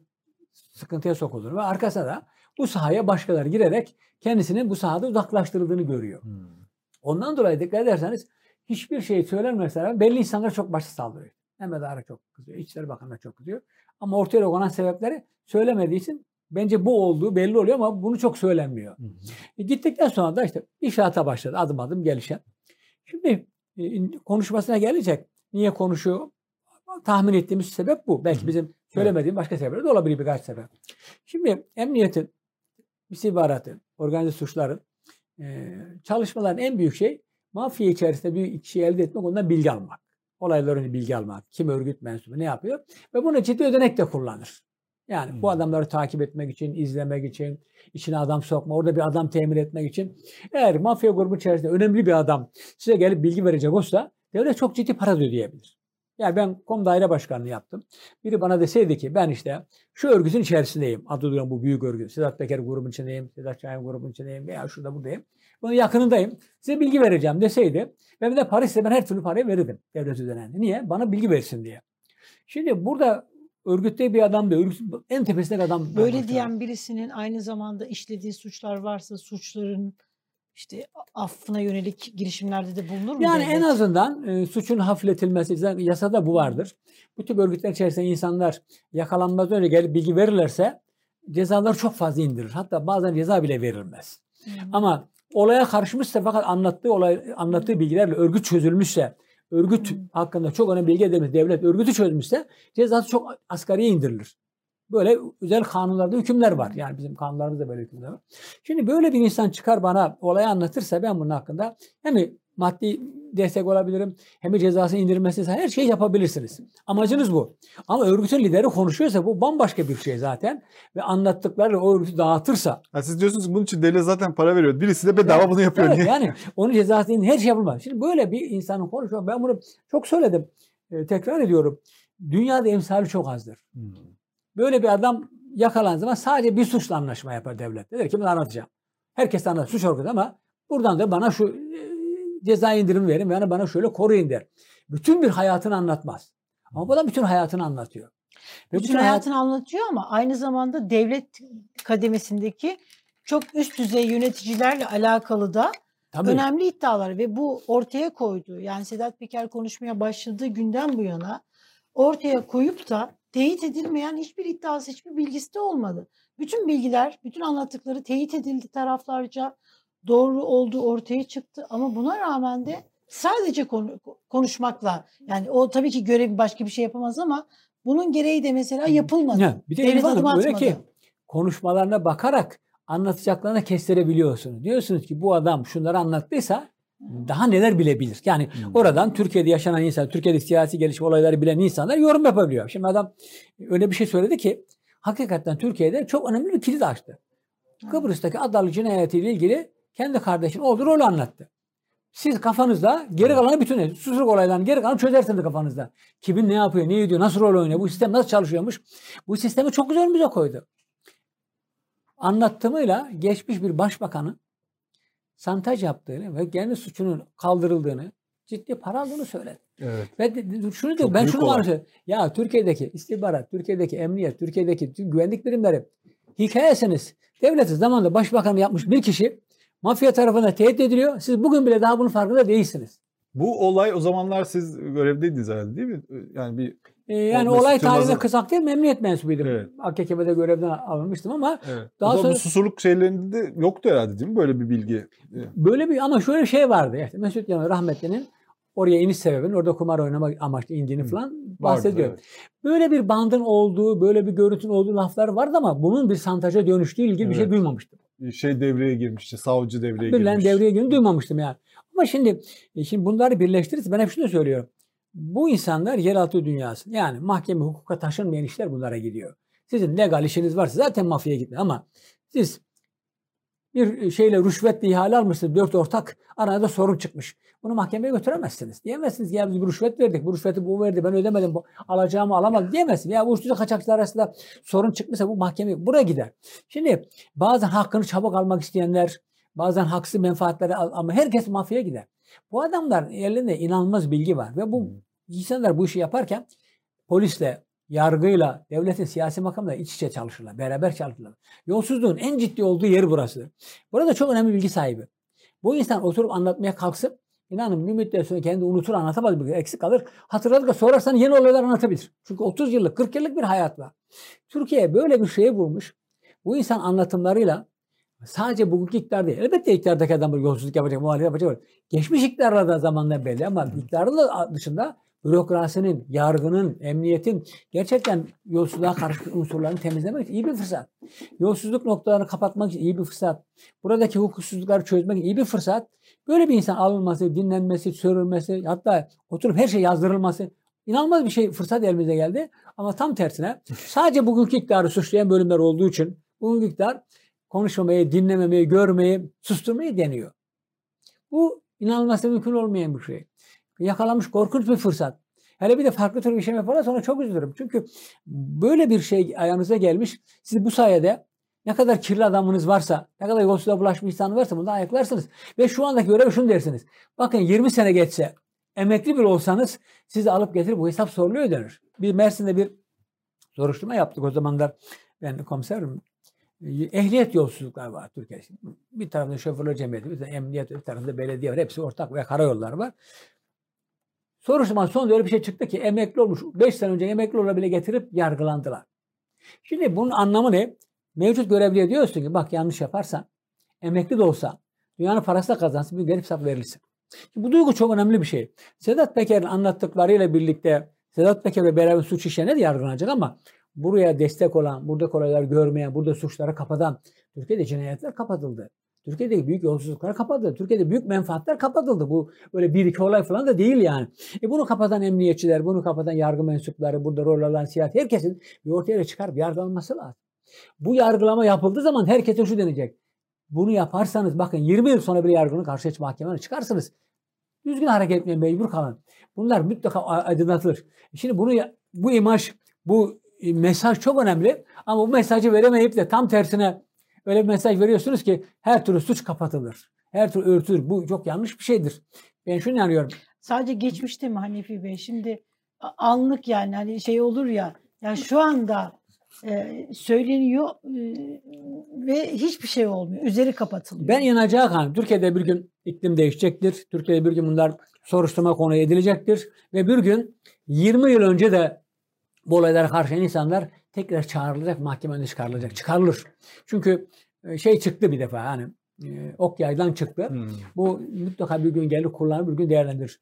sıkıntıya sokulduğunu ve arkasına da bu sahaya başkaları girerek kendisinin bu sahada uzaklaştırıldığını görüyor. Hmm. Ondan dolayı dikkat ederseniz hiçbir şey söylenmese belli insanlar çok başı saldırıyor. Mehmet Ağar çok kızıyor, İçişleri Bakanı'na çok kızıyor. Ama ortaya konan sebepleri söylemediği için bence bu olduğu belli oluyor ama bunu çok söylenmiyor. Hmm. E, gittikten sonra da işte inşaata başladı adım adım gelişen. Şimdi e, konuşmasına gelecek. Niye konuşuyor? Tahmin ettiğimiz sebep bu. Belki bizim söylemediğimiz başka sebepler de olabilir birkaç sebep. Şimdi emniyetin, istihbaratın, organize suçların e, çalışmaların en büyük şey mafya içerisinde bir kişi elde etmek ondan bilgi almak. Olayların bilgi almak. Kim örgüt mensubu ne yapıyor? Ve bunu ciddi ödenek de kullanır. Yani bu Hmm. adamları takip etmek için, izlemek için, içine adam sokma, orada bir adam temin etmek için. Eğer mafya grubu içerisinde önemli bir adam size gelip bilgi verecek olsa devlet çok ciddi para ödeyebilir. Yani ben kom daire başkanlığı yaptım. Biri bana deseydi ki ben işte şu örgütün içerisindeyim. Adı duran bu büyük örgüt. Sedat Peker grubun içindeyim. Sedat Şahin grubun içindeyim. Veya şurada buradayım. Bunun yakınındayım. Size bilgi vereceğim deseydi. Ben bir de para ise ben her türlü parayı verirdim devlet ödenen. Niye? Bana bilgi versin diye. Şimdi burada örgütte bir adam da örgütün en tepesinde adam. Böyle var. diyen birisinin aynı zamanda işlediği suçlar varsa suçların işte affına yönelik girişimlerde de bulunur mu? Yani en devlet? azından e, suçun hafifletilmesi, zaten yasada bu vardır. Bu tip örgütler içerisinde insanlar yakalanmadan önce gelip bilgi verirlerse cezaları çok fazla indirir. Hatta bazen ceza bile verilmez. Hı. Ama olaya karışmışsa fakat anlattığı olay anlattığı bilgilerle örgüt çözülmüşse, örgüt hakkında çok önemli bilgi edilmiş, devlet örgütü çözmüşse cezası çok asgariye indirilir. Böyle özel kanunlarda hükümler var. Yani bizim kanunlarımızda böyle hükümler var. Şimdi böyle bir insan çıkar bana olayı anlatırsa ben bunun hakkında hem maddi destek olabilirim hem cezasını indirmesi her şeyi yapabilirsiniz. Amacınız bu. Ama örgütün lideri konuşuyorsa bu bambaşka bir şey zaten. Ve anlattıkları o örgütü dağıtırsa Ha, siz diyorsunuz ki bunun için devlet zaten para veriyor. Birisi de bedava bunu yapıyor. Evet, Niye? yani onun cezasının her şey yapılmaz. Şimdi böyle bir insanın konuşuyor. Ben bunu çok söyledim. Ee, tekrar ediyorum. Dünyada emsali çok azdır. Hmm. Böyle bir adam yakalandığı zaman sadece bir suçla anlaşma yapar devlet. Der ki bunu anlatacağım. Herkes anlatır suç örgütü ama buradan da bana şu e, ceza indirimi verin. Yani bana şöyle koruyun der. Bütün bir hayatını anlatmaz. Ama bu da bütün hayatını anlatıyor. Ve bütün hayatını anlatıyor ama aynı zamanda devlet kademesindeki çok üst düzey yöneticilerle alakalı da Tabii. önemli iddialar ve bu ortaya koyduğu yani Sedat Peker konuşmaya başladığı günden bu yana ortaya koyup da teyit edilmeyen hiçbir iddiası, hiçbir bilgisi de olmadı. Bütün bilgiler, bütün anlattıkları teyit edildi taraflarca. Doğru olduğu ortaya çıktı ama buna rağmen de sadece konu- konuşmakla yani o tabii ki görevi başka bir şey yapamaz ama bunun gereği de mesela yapılmadı. Ya, bir de Devlet Elif Hanım adım öyle ki konuşmalarına bakarak anlatacaklarına kestirebiliyorsunuz. Diyorsunuz ki bu adam şunları anlattıysa daha neler bilebilir. Yani Hmm. oradan Türkiye'de yaşanan insan, Türkiye'deki siyasi gelişme olayları bilen insanlar yorum yapabiliyor. Şimdi adam öyle bir şey söyledi ki hakikaten Türkiye'de çok önemli bir kilit açtı. Kıbrıs'taki Adalı cinayetiyle ilgili kendi kardeşinin olduğu rolü anlattı. Siz kafanızda geri kalanı bütün susuzluk olaylarını geri kalanı çözersiniz kafanızda. Kimin ne yapıyor, ne ediyor, nasıl rol oynuyor, bu sistem nasıl çalışıyormuş. Bu sistemi çok güzel önümüze koydu. Anlattığımıyla geçmiş bir başbakanın santaj yaptığını ve kendi suçunun kaldırıldığını, ciddi para aldığını söyledi. Evet. Ve de- şunu diyor, ben şunu var. Ya Türkiye'deki istihbarat, Türkiye'deki emniyet, Türkiye'deki güvenlik birimleri hikayesiniz. Devleti zamanında başbakan yapmış bir kişi mafya tarafından tehdit ediliyor. Siz bugün bile daha bunun farkında değilsiniz. Bu olay o zamanlar siz görevdeydiniz herhalde değil mi? Yani bir Ee, yani Mesut olay Yılmaz'ın- tarihinde kısak değil memnuniyet mensubuydum. Evet. AKK'de görevden alınmıştım ama evet. Daha sonra- bu susurluk şeylerinde de yoktu herhalde değil mi böyle bir bilgi? böyle bir ama şöyle bir şey vardı. İşte Mesut Yılmaz rahmetlinin oraya iniş sebebinin orada kumar oynamak amaçlı indiğini Hı. falan Vardı, bahsediyor. evet. Böyle bir bandın olduğu, böyle bir görüntünün olduğu laflar vardı ama bunun bir santaja dönüştüğü ilgili bir şey Evet. duymamıştım. Bir Şey devreye girmişti, savcı devreye Birilen girmiş. devreye girdiğini duymamıştım yani. Ama şimdi e, şimdi bunları birleştirirse ben hep şunu söylüyorum. Bu insanlar yeraltı dünyası. Yani mahkeme hukuka taşınmayan işler bunlara gidiyor. Sizin legal işiniz varsa zaten mafyaya gitmiyor ama siz bir şeyle rüşvetle ihale almışsınız. Dört ortak arada sorun çıkmış. Bunu mahkemeye götüremezsiniz. Diyemezsiniz ki ya biz bir rüşvet verdik. Bu rüşveti bu verdi. Ben ödemedim. Bu alacağımı alamadım diyemezsiniz. Ya bu uyuşturucu kaçakçılar arasında sorun çıkmışsa bu mahkeme buraya gider. Şimdi bazen hakkını çabuk almak isteyenler bazen haksız menfaatleri al ama herkes mafyaya gider. Bu adamların elinde inanılmaz bilgi var ve bu insanlar bu işi yaparken polisle, yargıyla, devletin siyasi makamla iç içe çalışırlar, beraber çalışırlar. Yolsuzluğun en ciddi olduğu yer burasıdır. Burada çok önemli bilgi sahibi. Bu insan oturup anlatmaya kalksın, inanın bir müddet sonra kendi unutur anlatamaz bir eksik kalır. Hatırladıkça sorarsan yeni olaylar anlatabilir. Çünkü 30 yıllık, 40 yıllık bir hayat var. Türkiye böyle bir şeye vurmuş. Bu insan anlatımlarıyla sadece bugünkü iktidar değil. Elbette iktidardaki adam yolsuzluk yapacak, muhalefet yapacak. Geçmiş iktidarlar da zamandan belli ama iktidarın da dışında bürokrasinin, yargının, emniyetin gerçekten yolsuzluğa karşı unsurlarını temizlemek için iyi bir fırsat. Yolsuzluk noktalarını kapatmak için iyi bir fırsat. Buradaki hukuksuzlukları çözmek için iyi bir fırsat. Böyle bir insan alınması, dinlenmesi, sürülmesi, hatta oturup her şey yazdırılması inanılmaz bir şey fırsat elimize geldi. Ama tam tersine sadece bugünkü iktidarı suçlayan bölümler olduğu için bugünkü iktidar konuşmamayı, dinlememeyi, görmeyi, susturmayı deniyor. Bu inanılması mümkün olmayan bir şey. Yakalamış korkunç bir fırsat. Hele bir de farklı tür bir şey yaparsa sonra çok üzülürüm. Çünkü böyle bir şey ayağınıza gelmiş. Siz bu sayede ne kadar kirli adamınız varsa, ne kadar yolsuzluğa bulaşmış insan varsa bunu ayaklarsınız. Ve şu andaki görev şunu dersiniz. Bakın 20 sene geçse, emekli bile olsanız sizi alıp getirip bu hesap soruluyor denir. Bir Mersin'de bir soruşturma yaptık o zamanlar. Ben komiserim. Ehliyet yolsuzluklar var Türkiye'de. Bir tarafta şoförler cemiyeti, bir tarafta emniyet, bir tarafta belediye var. Hepsi ortak ve karayollar var. Soruşturmanın sonunda öyle bir şey çıktı ki emekli olmuş. 5 sene önce emekli olabile getirip yargılandılar. Şimdi bunun anlamı ne? Mevcut görevliye diyorsun ki bak yanlış yaparsan emekli de olsa dünyanın parası da kazansın bir gelip hesap verilsin. Bu duygu çok önemli bir şey. Sedat Peker'in anlattıklarıyla birlikte Sedat Peker'le beraber suç işleyene de yargılanacak ama buraya destek olan, burada olaylar görmeyen, burada suçları kapatan Türkiye'de cinayetler kapatıldı. Türkiye'deki büyük yolsuzluklar kapatıldı. Türkiye'de büyük menfaatler kapatıldı. Bu öyle bir iki olay falan da değil yani. E bunu kapatan emniyetçiler, bunu kapatan yargı mensupları, burada rol alan siyasi herkesin bir ortaya çıkarıp yargılanması lazım. Bu yargılama yapıldığı zaman herkese şu denecek. Bunu yaparsanız bakın 20 yıl sonra bir yargının karşıya mahkemeye çıkarsınız. Düzgün hareket etmeye mecbur kalın. Bunlar mutlaka aydınlatılır. Şimdi bunu bu imaj, bu mesaj çok önemli ama bu mesajı veremeyip de tam tersine öyle bir mesaj veriyorsunuz ki her türlü suç kapatılır. Her türlü örtülür. Bu çok yanlış bir şeydir. Ben şunu inanıyorum. Sadece geçmişte mi Hanefi Bey? Şimdi anlık yani hani şey olur ya. Yani şu anda e, söyleniyor e, ve hiçbir şey olmuyor. Üzeri kapatılıyor. Ben inanacağı kanım. Türkiye'de bir gün iklim değişecektir. Türkiye'de bir gün bunlar soruşturma konu edilecektir. Ve bir gün 20 yıl önce de bu olaylara karşı insanlar tekrar çağrılacak, mahkeme önüne çıkarılacak. Çıkarılır. Çünkü şey çıktı bir defa hani ok yaydan çıktı. Hmm. Bu mutlaka bir gün gelir kullanır, bir gün değerlendirir.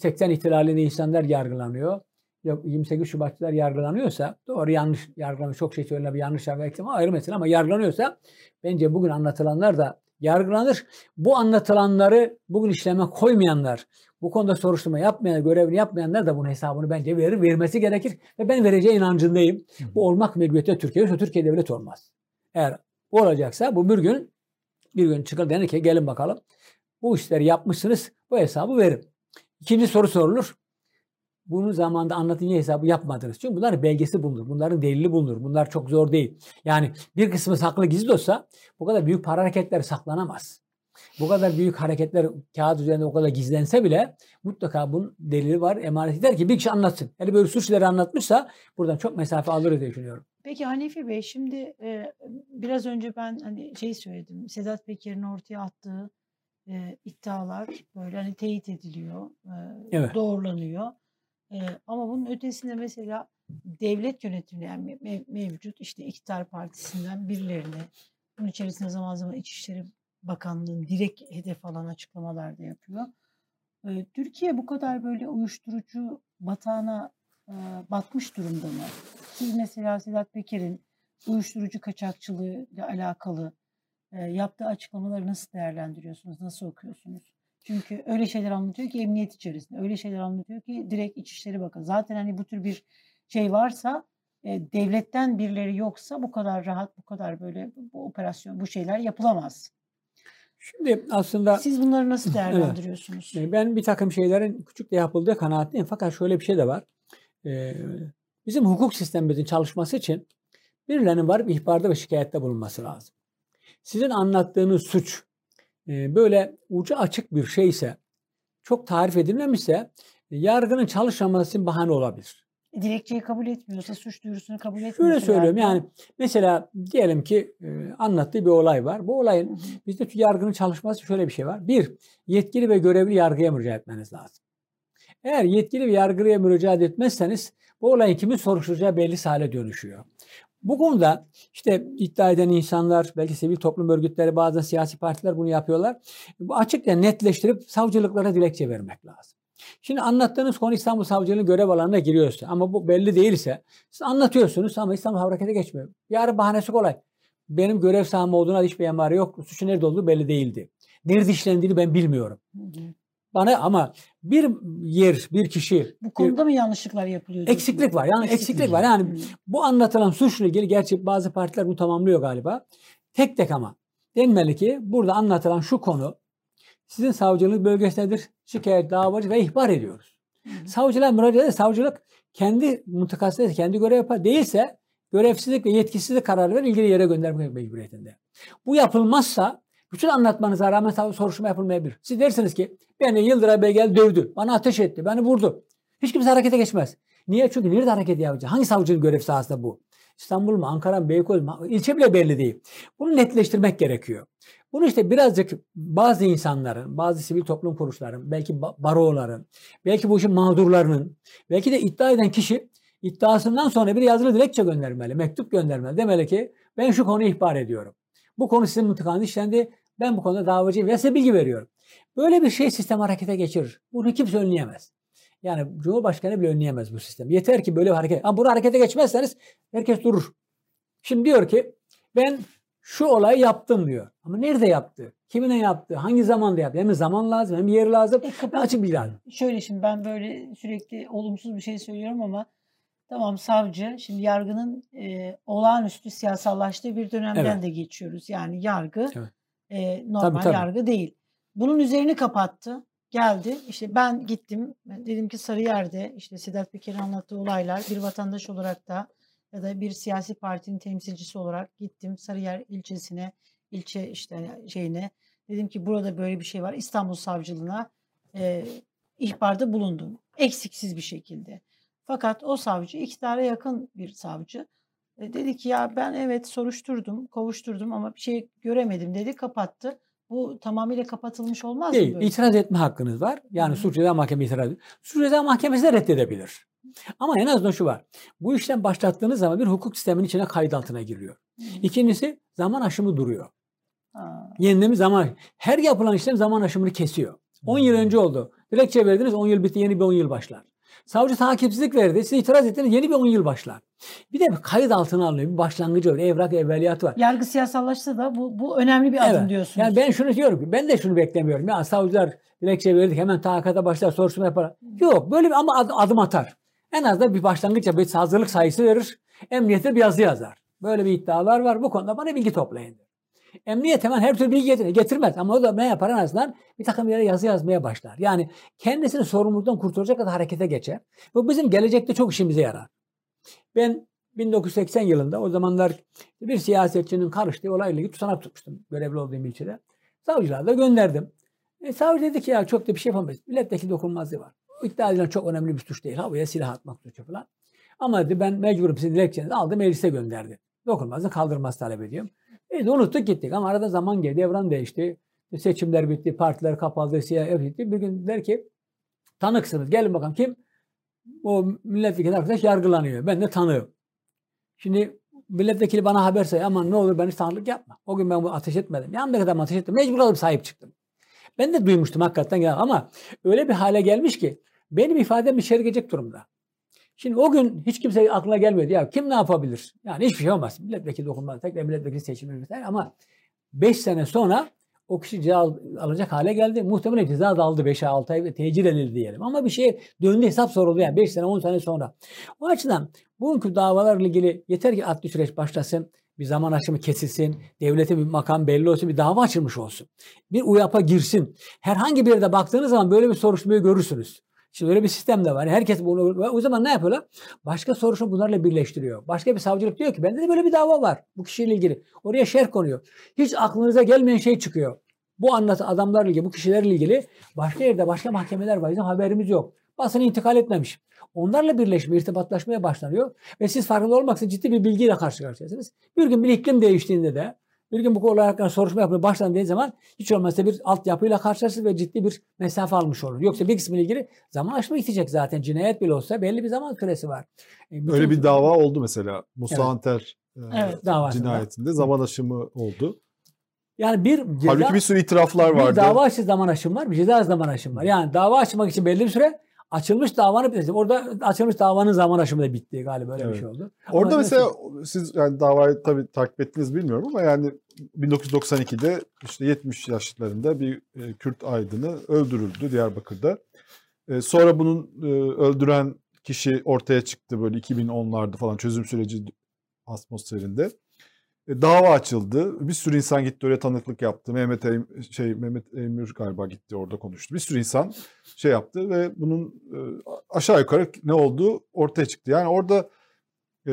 80 ihtilalinde insanlar yargılanıyor. 28 Şubatçılar yargılanıyorsa doğru yanlış yargılanıyor. Çok şey söylenir yanlış yargılanıyor ama ayrı mesele ama yargılanıyorsa bence bugün anlatılanlar da yargılanır. Bu anlatılanları bugün işleme koymayanlar, bu konuda soruşturma yapmayan, görevini yapmayanlar da bunun hesabını bence verir, vermesi gerekir. Ve ben vereceği inancındayım. Bu olmak mecburiyeti Türkiye yoksa Türkiye devlet olmaz. Eğer bu olacaksa bu bir gün bir gün çıkar denir ki gelin bakalım bu işleri yapmışsınız bu hesabı verin. İkinci soru sorulur. Bunu zamanda anlatın niye hesabı yapmadınız? Çünkü bunların belgesi bulunur. Bunların delili bulunur. Bunlar çok zor değil. Yani bir kısmı saklı gizli olsa bu kadar büyük para hareketleri saklanamaz. Bu kadar büyük hareketler kağıt üzerinde o kadar gizlense bile mutlaka bunun delili var. Emanet eder ki bir kişi anlatsın. Yani böyle suçları anlatmışsa buradan çok mesafe alır diye düşünüyorum. Peki Hanefi Bey şimdi e, biraz önce ben hani şey söyledim. Sedat Peker'in ortaya attığı e, iddialar böyle hani teyit ediliyor, e, Evet. doğrulanıyor. Ama bunun ötesinde mesela devlet yönetimi yani mev- mevcut işte iktidar partisinden birilerine bunun içerisinde zaman zaman İçişleri Bakanlığı'nın direkt hedef alan açıklamalar da yapıyor. E, Türkiye bu kadar böyle uyuşturucu batağına e, batmış durumda mı? Siz mesela Sedat Peker'in uyuşturucu kaçakçılığı ile alakalı e, yaptığı açıklamaları nasıl değerlendiriyorsunuz? Nasıl okuyorsunuz? Çünkü öyle şeyler anlatıyor ki emniyet içerisinde. Öyle şeyler anlatıyor ki direkt İçişleri Bakanı. Zaten hani bu tür bir şey varsa e, devletten birileri yoksa bu kadar rahat, bu kadar böyle bu operasyon, bu şeyler yapılamaz. Şimdi aslında Siz bunları nasıl değerlendiriyorsunuz? E, Ben bir takım şeylerin küçük de yapıldığı kanaatindeyim. Fakat şöyle bir şey de var. Ee, Bizim hukuk sistemimizin çalışması için birilerinin varıp ihbarda ve şikayette bulunması lazım. Sizin anlattığınız suç e, böyle ucu açık bir şeyse, çok tarif edilmemişse yargının çalışmaması bahane olabilir. Dilekçeyi kabul etmiyorsa, suç duyurusunu kabul etmiyorsa. Şöyle söylüyorum yani mesela diyelim ki e, anlattığı bir olay var. Bu Hı olayın hı. bizde yargının çalışması şöyle bir şey var. Bir, yetkili ve görevli yargıya müracaat etmeniz lazım. Eğer yetkili ve yargıya müracaat etmezseniz bu olayın kimin soruşturacağı belli hale dönüşüyor. Bu konuda işte iddia eden insanlar, belki sivil toplum örgütleri, bazen siyasi partiler bunu yapıyorlar. Bu açıkça netleştirip savcılıklara dilekçe vermek lazım. Şimdi anlattığınız konu İstanbul Savcılığı'nın görev alanına giriyorsa ama bu belli değilse siz anlatıyorsunuz ama İstanbul harekete geçmiyor. Yarın bahanesi kolay. Benim görev sahamı olduğuna hiçbir emare yok. Suçun nerede olduğu belli değildi. Nerede işlendiğini ben bilmiyorum. Hı hı. Bana ama bir yer, bir kişi, Bu bir konuda mı yanlışlıklar yapılıyor? eksiklik var. Yani eksiklik var. Yani Hı. bu anlatılan suçla ilgili gerçi bazı partiler bu tamamlıyor galiba. Tek tek ama. Denmeli ki burada anlatılan şu konu sizin savcılık bölgesindedir. Şikayet, davacı ve ihbar ediyoruz. Hı. Savcılığa müracaat eder. Savcılık kendi mıntıkasında kendi görev yapar. Değilse görevsizlik ve yetkisizlik kararı verir ilgili yere göndermek mecburiyetinde. Bu yapılmazsa bütün anlatmanıza rağmen soruşturma yapılmayabilir. Siz dersiniz ki beni Yıldıray Bey geldi dövdü. Bana ateş etti. Beni vurdu. Hiç kimse harekete geçmez. Niye? Çünkü nerede hareket yapacak? Hangi savcının görev sahasında bu? İstanbul mu, Ankara mı, Beykoz mu? İlçe bile belli değil. Bunu netleştirmek gerekiyor. Bunu işte birazcık bazı insanların, bazı sivil toplum kuruluşların, belki ba- baroların, belki bu işin mağdurlarının, belki de iddia eden kişi iddiasından sonra bir yazılı dilekçe göndermeli, mektup göndermeli. Demeli ki ben şu konuyu ihbar ediyorum. Bu konu sizin mıntıkanızda işlendi. Ben bu konuda davacıyım ve size bilgi veriyorum. Böyle bir şey sistem harekete geçirir. Bunu kimse önleyemez. Yani Cumhurbaşkanı bile önleyemez bu sistem. Yeter ki böyle bir hareket. Ama bunu harekete geçmezseniz herkes durur. Şimdi diyor ki ben şu olayı yaptım diyor. Ama nerede yaptı? Kiminle yaptı? Hangi zamanda yaptı? Hem zaman lazım hem yer lazım. E, açık bilgi lazım. Şöyle şimdi ben böyle sürekli olumsuz bir şey söylüyorum ama tamam savcı şimdi yargının e, olağanüstü siyasallaştığı bir dönemden Evet. de geçiyoruz. Yani yargı Evet. E, normal tabii. yargı değil. Bunun üzerini kapattı. Geldi işte ben gittim dedim ki Sarıyer'de işte Sedat Peker'in anlattığı olaylar bir vatandaş olarak da ya da bir siyasi partinin temsilcisi olarak gittim Sarıyer ilçesine ilçe işte şeyine dedim ki burada böyle bir şey var İstanbul Savcılığına e, ihbarda bulundum. Eksiksiz bir şekilde. Fakat o savcı iktidara yakın bir savcı. E, dedi ki ya ben evet soruşturdum, kovuşturdum ama bir şey göremedim dedi kapattı. Bu tamamıyla kapatılmış olmaz mı Değil. İtiraz etme hakkınız var. Yani Hı hı. suç ceza mahkemesi itiraz ediyor. Suç ceza mahkemesi de reddedebilir. Ama en azından şu var. Bu işlem başlattığınız zaman bir hukuk sisteminin içine kayıt altına giriyor. İkincisi zaman aşımı duruyor. Ha. Yenileme zaman. Her yapılan işlem zaman aşımını kesiyor. 10 yıl önce oldu. Dilekçe verdiniz 10 yıl bitti yeni bir 10 yıl başlar. Savcı takipsizlik verdi. Siz itiraz ettiniz yeni bir 10 yıl başlar. Bir de bir kayıt altına alınıyor. Bir başlangıcı var. Evrak evveliyatı var. Yargı siyasallaşsa da bu, bu önemli bir adım Evet. diyorsunuz. Yani ben şunu diyorum ki ben de şunu beklemiyorum. Ya savcılar dilekçe verdik hemen takata başlar soruşturma yapar. Yok böyle bir ama ad- adım atar. En azından bir başlangıç bir hazırlık sayısı verir. Emniyete bir yazı yazar. Böyle bir iddialar var. Bu konuda bana bilgi toplayın. Emniyet hemen her türlü bilgi getirir. Getirmez. Ama o da ne yapar en azından bir takım yere yazı yazmaya başlar. Yani kendisini sorumluluktan kurtulacak kadar harekete geçer. Bu bizim gelecekte çok işimize yarar. Ben 1980 yılında o zamanlar bir siyasetçinin karıştığı olayla ilgili tutanak tutmuştum görevli olduğum ilçede. Savcılığa da gönderdim. E, savcı dedi ki ya çok da bir şey yapamayız. Milletvekili dokunulmazlığı var. Bu iddia edilen çok önemli bir suç değil. Havaya silah atmak suçu falan. Ama dedi ben mecburum sizin dilekçenizi aldım meclise gönderdi. Dokunulmazlığı kaldırmaz talep ediyorum. E unuttuk gittik ama arada zaman geldi, evren değişti. Seçimler bitti, partiler kapaldı, siyah bitti. Bir gün der ki tanıksınız. Gelin bakalım kim? O milletvekili arkadaş yargılanıyor. Ben de tanığım. Şimdi milletvekili bana haber say aman ne olur beni tanıklık yapma. O gün ben bunu ateş etmedim. Yanımda kadar ateş ettim. Mecbur kalıp sahip çıktım. Ben de duymuştum hakikaten ama öyle bir hale gelmiş ki benim ifadem içeri girecek durumda. Şimdi o gün hiç kimse aklına gelmedi. Ya kim ne yapabilir? Yani hiçbir şey olmaz. Milletvekili dokunmaz. Tekrar milletvekili seçimi ama 5 sene sonra o kişi ceza alacak hale geldi. Muhtemelen ceza da aldı 5 6 ay ve tecil edildi diyelim. Ama bir şey döndü hesap soruldu yani 5 sene 10 sene sonra. O açıdan bugünkü davalarla ilgili yeter ki adli süreç başlasın. Bir zaman aşımı kesilsin. Devlete bir makam belli olsun. Bir dava açılmış olsun. Bir UYAP'a girsin. Herhangi bir yerde baktığınız zaman böyle bir soruşturmayı görürsünüz. Şimdi öyle bir sistem de var. Herkes bunu o zaman ne yapıyorlar? Başka soruşturma bunlarla birleştiriyor. Başka bir savcılık diyor ki bende de böyle bir dava var bu kişiyle ilgili. Oraya şerh konuyor. Hiç aklınıza gelmeyen şey çıkıyor. Bu anlat adamlarla ilgili, bu kişilerle ilgili başka yerde başka mahkemeler var. Bizim haberimiz yok. Basın intikal etmemiş. Onlarla birleşme, irtibatlaşmaya başlanıyor. Ve siz farkında olmaksızın ciddi bir bilgiyle karşı karşıyasınız. Bir gün bir iklim değiştiğinde de bir gün bu konular hakkında soruşturma yapmaya başlandığı zaman hiç olmazsa bir altyapıyla karşılaşır ve ciddi bir mesafe almış olur. Yoksa bir kısmıyla ilgili zaman aşımı gidecek zaten. Cinayet bile olsa belli bir zaman süresi var. E, Öyle bir dava oldu mesela. Musa evet. Anter e, evet, cinayetinde zaman aşımı oldu. Yani bir ceza, Halbuki bir sürü itiraflar vardı. Bir dava açı zaman aşımı var, bir ceza zaman aşımı var. Yani dava açmak için belli bir süre açılmış davanı bitirdi. Orada açılmış davanın zaman aşımı da bitti galiba öyle evet. bir şey oldu. Orada ama mesela nasıl? siz yani davayı tabii takip ettiniz bilmiyorum ama yani 1992'de işte 70 yaşlarında bir e, Kürt aydını öldürüldü Diyarbakır'da. E, sonra bunun e, öldüren kişi ortaya çıktı böyle 2010'larda falan çözüm süreci atmosferinde. E, dava açıldı. Bir sürü insan gitti oraya tanıklık yaptı. Mehmet Eym, şey Mehmet Emir galiba gitti orada konuştu. Bir sürü insan şey yaptı ve bunun e, aşağı yukarı ne olduğu ortaya çıktı. Yani orada e,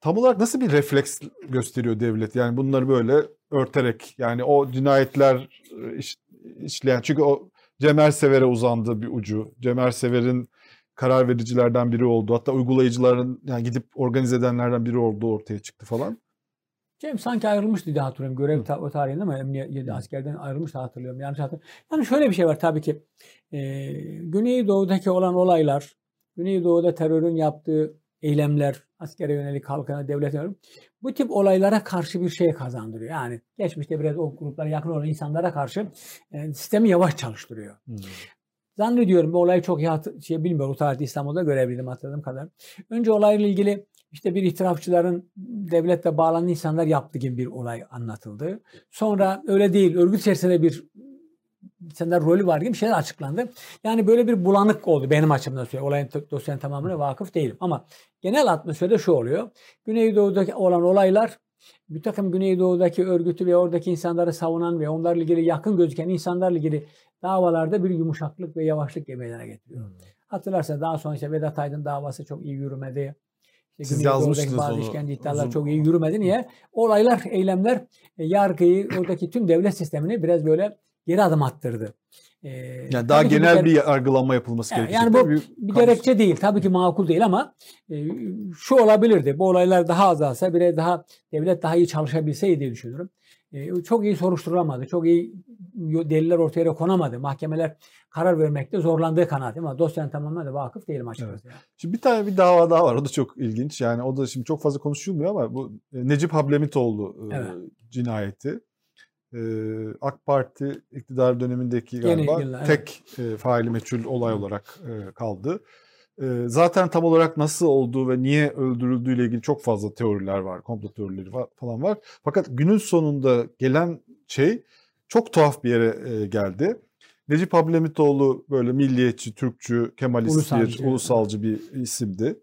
tam olarak nasıl bir refleks gösteriyor devlet? Yani bunları böyle örterek yani o cinayetler e, iş, işleyen çünkü o Cemer Sever'e uzandı bir ucu. Cemer Sever'in karar vericilerden biri oldu. Hatta uygulayıcıların yani gidip organize edenlerden biri oldu ortaya çıktı falan. Cem sanki ayrılmıştı diye hatırlıyorum. Görev ta- o tarihinde ama emniyet askerden ayrılmış da hatırlıyorum. Yanlış hatırlıyorum. Yani şöyle bir şey var tabii ki. E, Güneydoğu'daki olan olaylar, Güneydoğu'da terörün yaptığı eylemler, askere yönelik halkına, devlete yönelik bu tip olaylara karşı bir şey kazandırıyor. Yani geçmişte biraz o gruplara yakın olan insanlara karşı e, sistemi yavaş çalıştırıyor. Hmm. Zannediyorum bu olayı çok iyi hatır, şey bilmiyorum. O tarihte İstanbul'da görevliydim hatırladığım kadar. Önce olayla ilgili işte bir itirafçıların devletle bağlanan insanlar yaptı gibi bir olay anlatıldı. Sonra öyle değil, örgüt içerisinde bir insanlar rolü var gibi şeyler açıklandı. Yani böyle bir bulanık oldu benim açımdan söylüyorum. Olayın dosyanın tamamına vakıf değilim. Ama genel atmosferde şu oluyor. Güneydoğu'daki olan olaylar bir takım Güneydoğu'daki örgütü ve oradaki insanları savunan ve onlarla ilgili yakın gözüken insanlarla ilgili davalarda bir yumuşaklık ve yavaşlık meydana getiriyor. Hmm. Hatırlarsa daha sonra işte Vedat Aydın davası çok iyi yürümedi. İşte Siz yazmıştınız bazı onu. işkence iddialar uzun... çok iyi yürümedi. Niye? Olaylar, eylemler e, yargıyı, oradaki tüm devlet sistemini biraz böyle geri adım attırdı. Ee, yani daha genel bir, bir yargılama yapılması yani, gerekiyor. Yani bu bir, bir gerekçe değil. Tabii ki makul değil ama e, şu olabilirdi. Bu olaylar daha azalsa, biraz daha devlet daha iyi çalışabilseydi diye düşünüyorum. E, çok iyi soruşturulamadı. Çok iyi deliller ortaya konamadı. Mahkemeler karar vermekte zorlandığı kanaat ama dosyanın tamamına da vakıf değilim açıkçası. Evet. Şimdi bir tane bir dava daha var. O da çok ilginç. Yani o da şimdi çok fazla konuşulmuyor ama bu e, Necip Hablemitoğlu e, evet. cinayeti. AK Parti iktidar dönemindeki galiba yıllar, tek evet. faili meçhul olay olarak kaldı. Zaten tam olarak nasıl olduğu ve niye öldürüldüğüyle ilgili çok fazla teoriler var, komplo teorileri falan var. Fakat günün sonunda gelen şey çok tuhaf bir yere geldi. Necip Ablemitoğlu böyle milliyetçi, Türkçü, Kemalist ulusalcı. bir ulusalcı bir isimdi.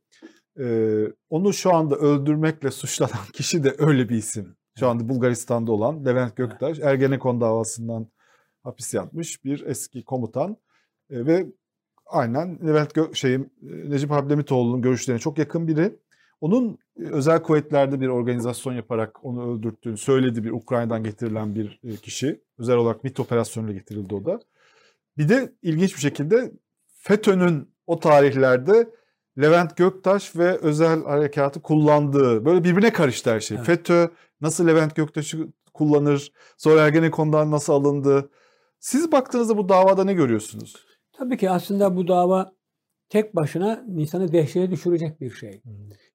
Ee, onu şu anda öldürmekle suçlanan kişi de öyle bir isim. Şu anda Bulgaristan'da olan Levent Göktaş, Ergenekon davasından hapis yatmış bir eski komutan ee, ve aynen Levent Gök şeyim Necip Ablemitoğlu'nun görüşlerine çok yakın biri. Onun özel kuvvetlerde bir organizasyon yaparak onu öldürttüğünü söyledi bir Ukrayna'dan getirilen bir e, kişi. Özel olarak MIT operasyonuyla getirildi o da. Bir de ilginç bir şekilde FETÖ'nün o tarihlerde Levent Göktaş ve özel harekatı kullandığı böyle birbirine karıştı her şey. Evet. FETÖ nasıl Levent Göktaş'ı kullanır? Sonra Ergenekon'dan nasıl alındı? Siz baktığınızda bu davada ne görüyorsunuz? Tabii ki aslında bu dava tek başına insanı dehşete düşürecek bir şey.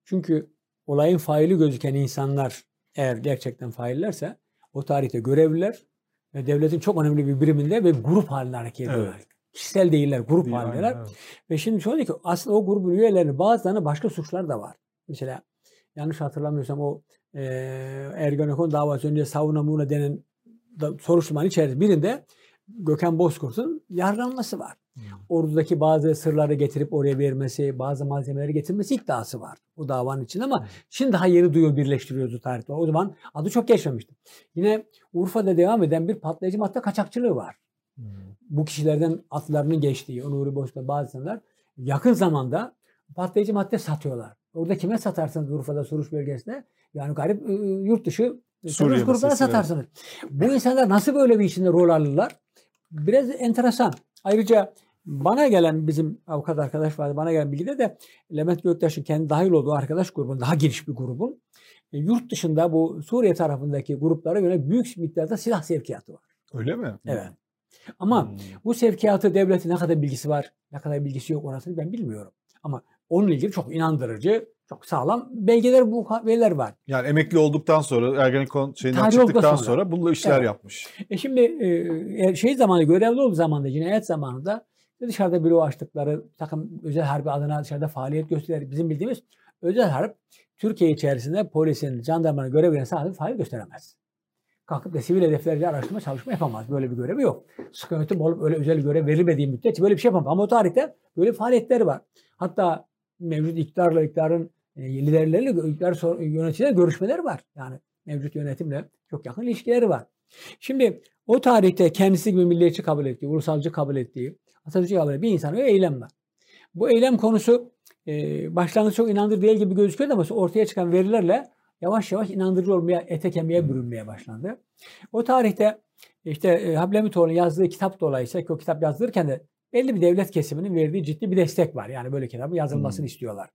Çünkü olayın faili gözüken insanlar eğer gerçekten faillerse o tarihte görevliler ve devletin çok önemli bir biriminde ve grup halinde hareket ediyorlar. Evet. Kişisel değiller, grup Değil, halindeler. evet. Ve şimdi şöyle ki aslında o grubun üyelerinin bazılarının başka suçlar da var. Mesela yanlış hatırlamıyorsam o e, Ergenekon davası önce savunamuna denen da, soruşturmanın içerisinde birinde Gökhan Bozkurt'un yargılanması var. Ordudaki bazı sırları getirip oraya vermesi, bazı malzemeleri getirmesi iddiası var bu davanın içinde ama şimdi daha yeni duyuyor birleştiriyordu tarihte. O zaman adı çok geçmemişti. Yine Urfa'da devam eden bir patlayıcı madde kaçakçılığı var. Bu kişilerden atlarının geçtiği, o Nuri Bozkurt bazı insanlar yakın zamanda patlayıcı madde satıyorlar. Orada kime satarsanız Urfa'da Suruç bölgesinde yani garip e, yurt dışı Suriye terörist gruplara meselesi, evet. satarsınız. Bu insanlar nasıl böyle bir içinde rol alırlar? Biraz enteresan. Ayrıca bana gelen bizim avukat arkadaş vardı. Bana gelen bilgide de Levent Göktaş'ın kendi dahil olduğu arkadaş grubun, daha geniş bir grubun e, yurt dışında bu Suriye tarafındaki gruplara göre büyük miktarda silah sevkiyatı var. Öyle mi? Evet. Ama Hmm. bu sevkiyatı devletin ne kadar bilgisi var, ne kadar bilgisi yok orasını ben bilmiyorum. Ama onunla ilgili çok inandırıcı, çok sağlam belgeler, bu veriler var. Yani emekli olduktan sonra Ergenekon şeyinden Tarih çıktıktan sonra, sonra. bununla işler Evet. yapmış. E şimdi e, e, şey zamanı, görevli olduğu zamanda, cinayet zamanında dışarıda büro açtıkları, bir takım özel harbi adına dışarıda faaliyet gösterir. Bizim bildiğimiz özel harp Türkiye içerisinde polisin, jandarmanın görev veren sadece faaliyet gösteremez. Kalkıp da sivil hedeflerle araştırma çalışma yapamaz. Böyle bir görevi yok. Sıkı yönetim olup öyle özel görev verilmediği müddetçe böyle bir şey yapamaz. Ama o tarihte böyle faaliyetleri var. Hatta mevcut iktidarla iktidarın e, liderleriyle iktidar yöneticilerle görüşmeleri var. Yani mevcut yönetimle çok yakın ilişkileri var. Şimdi o tarihte kendisi gibi milliyetçi kabul ettiği, ulusalcı kabul ettiği, Kabul ettiği bir insanın bir eylem var. Bu eylem konusu e, başlangıç çok inandırıcı değil gibi gözüküyordu ama ortaya çıkan verilerle yavaş yavaş inandırıcı olmaya, ete kemiğe bürünmeye başlandı. O tarihte işte e, Hablemitoğlu'nun yazdığı kitap dolayısıyla o kitap yazdırırken de belli bir devlet kesiminin verdiği ciddi bir destek var. Yani böyle kitabın yazılmasını Hmm. istiyorlar.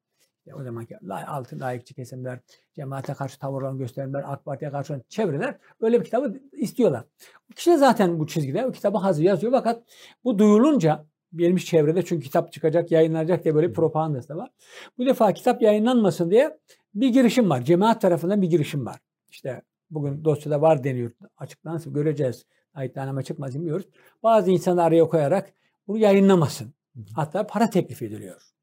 İşte o zamanki altın layıkçı kesimler, cemaate karşı tavırlarını gösterenler, AK Parti'ye karşı olan çevreler böyle bir kitabı istiyorlar. Bu kişi zaten bu çizgide o kitabı hazır yazıyor fakat bu duyulunca gelmiş çevrede çünkü kitap çıkacak, yayınlanacak diye böyle bir propagandası da var. Bu defa kitap yayınlanmasın diye bir girişim var. Cemaat tarafından bir girişim var. İşte bugün dosyada var deniyor. Açıklansın göreceğiz. Ayetname çıkmaz bilmiyoruz. Bazı insanı araya koyarak bunu yayınlamasın. Hatta para teklif ediliyor.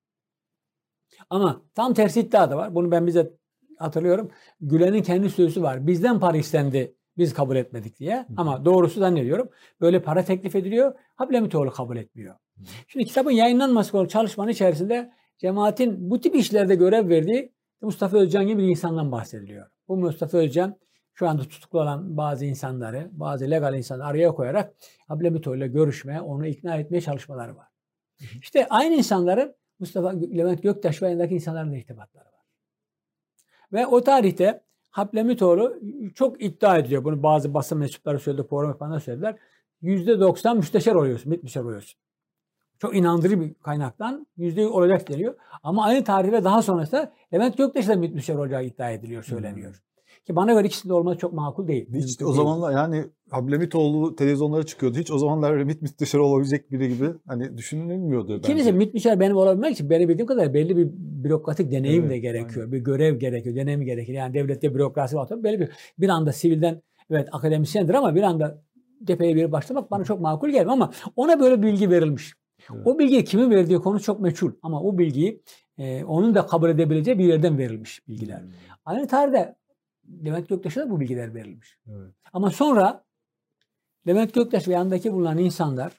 Ama tam tersi iddia da var. Bunu ben bize hatırlıyorum. Gülen'in kendi sözü var. Bizden para istendi. Biz kabul etmedik diye. Ama doğrusu zannediyorum. Böyle para teklif ediliyor. Hablemitoğlu kabul etmiyor. Şimdi kitabın yayınlanması konu çalışmanın içerisinde cemaatin bu tip işlerde görev verdiği Mustafa Özcan gibi bir insandan bahsediliyor. Bu Mustafa Özcan şu anda tutuklu olan bazı insanları, bazı legal insanları araya koyarak Hablemitoğlu ile görüşmeye, onu ikna etmeye çalışmaları var. İşte aynı insanların Mustafa Levent Göktaş ve yanındaki insanların da irtibatları var. Ve o tarihte Hablemitoğlu çok iddia ediyor. Bunu bazı basın mensupları söyledi, program yapanlar söylediler. %90 müsteşar oluyorsun, müsteşar oluyorsun. Çok inandırıcı bir kaynaktan yüzde olacak deniyor. Ama aynı tarihte daha sonrasında Levent Göktaş da müsteşar olacağı iddia ediliyor, söyleniyor. Ki bana göre ikisinde olması çok makul değil. Hiç Mümkün o zamanlar yani Hablemitoğlu televizyonlara çıkıyordu. Hiç o zamanlar Remit müsteşarı olabilecek biri gibi hani düşünülmüyordu. Kimisi müsteşar benim olabilmek için benim bildiğim kadar belli bir bürokratik deneyim Evet, de gerekiyor. Bir görev gerekiyor, deneyim gerekiyor. Yani devlette bürokrasi var. Tabii Belli bir, bir anda sivilden evet akademisyendir ama bir anda tepeye bir başlamak bana çok makul gelmiyor ama ona böyle bilgi verilmiş. Evet. O bilgiyi kimin verdiği konu çok meçhul ama o bilgiyi e, onun da kabul edebileceği bir yerden verilmiş bilgiler. Hmm, Aynı tarihte Levent Göktaş'a da bu bilgiler verilmiş. Evet. Ama sonra Levent Göktaş ve yanındaki bulunan insanlar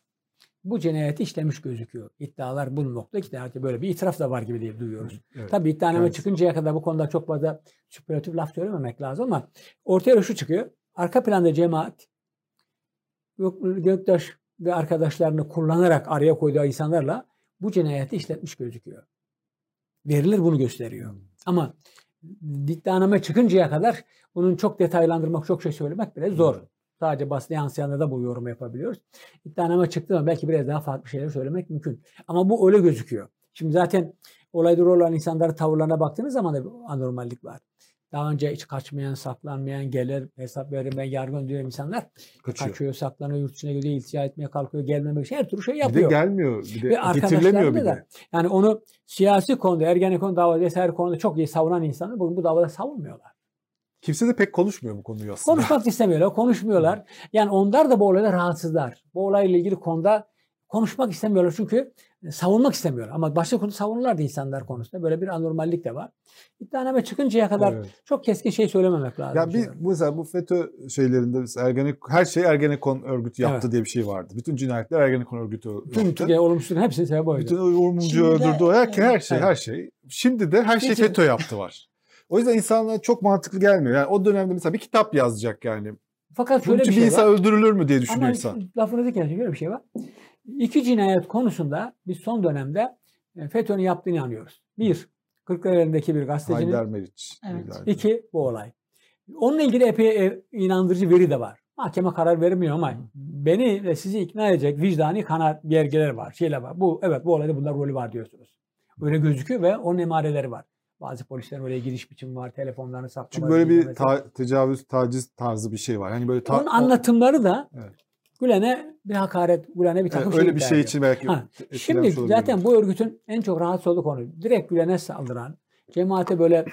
bu cinayeti işlemiş gözüküyor. İddialar bu nokta. İşte böyle bir itiraf da var gibi diye duyuyoruz. Evet. Tabii iddianame Evet. çıkıncaya kadar bu konuda çok fazla süperatif laf söylememek lazım ama ortaya şu çıkıyor. Arka planda cemaat Gök- Göktaş ve arkadaşlarını kullanarak araya koyduğu insanlarla bu cinayeti işletmiş gözüküyor. Veriler bunu gösteriyor. Ama iddianame çıkıncaya kadar bunun çok detaylandırmak, çok şey söylemek bile zor. Sadece basına yansıyanlarda bu yorumu yapabiliyoruz. İddianame çıktı mı belki biraz daha farklı şeyler söylemek mümkün. Ama bu öyle gözüküyor. Şimdi zaten olayda rol olan insanların tavırlarına baktığınız zaman da bir anormallik var. Daha önce hiç kaçmayan, saklanmayan, gelir, hesap vermeyen, yargı diyor insanlar. Kaçıyor. Kaçıyor, saklanıyor, yurt dışına gidiyor, iltica etmeye kalkıyor, gelmemek için her türlü şey Bir de yapıyor. gelmiyor. Bir de Ve getirilemiyor bir de. yani onu siyasi konuda, Ergenekon davası vesaire konuda çok iyi savunan insanlar bugün bu davada savunmuyorlar. Kimse de pek konuşmuyor bu konuyu aslında. Konuşmak istemiyorlar, konuşmuyorlar. Yani onlar da bu olayda rahatsızlar. Bu olayla ilgili konuda konuşmak istemiyorlar çünkü savunmak istemiyorlar. Ama başka konuda savunurlardı insanlar konusunda. Böyle bir anormallik de var. İddianame çıkıncaya kadar Evet. çok keskin şey söylememek lazım. Ya bir mesela bu FETÖ şeylerinde Ergenekon, her şey Ergenekon örgütü yaptı Evet. diye bir şey vardı. Bütün cinayetler Ergenekon örgütü Tüm yaptı. Türkiye olumsuzluğun hepsinin sebebi oydu. Bütün de- öldürdü o her, her şey Evet. her şey. Şimdi de her şey FETÖ yaptı var. O yüzden insanlara çok mantıklı gelmiyor. Yani o dönemde mesela bir kitap yazacak yani. Fakat Bunun şöyle için bir bir şey insan var. öldürülür mü diye düşünüyor Ama insan. lafınızı kesin şöyle bir şey var. İki cinayet konusunda biz son dönemde e, FETÖ'nün yaptığını inanıyoruz. Bir, Kırklareli'ndeki bir gazetecinin. Haydar Meriç. Evet. İki, bu olay. Onunla ilgili epey e, inandırıcı veri de var. Mahkeme karar vermiyor ama beni ve sizi ikna edecek vicdani kanaat belgeler var, şeyler var. Bu evet bu olayda bunlar rolü var diyorsunuz. Öyle gözüküyor ve onun emareleri var. Bazı polislerin oraya giriş biçimi var, telefonlarını saklama. Çünkü böyle bir ta- tecavüz, taciz tarzı bir şey var. Yani böyle ta- Onun anlatımları da Evet. Gülen'e bir hakaret, Gülen'e bir Evet, takım öyle şey bir şey için belki Ha, Şimdi zaten bu örgütün en çok rahatsız olduğu konu direkt Gülen'e saldıran, cemaate böyle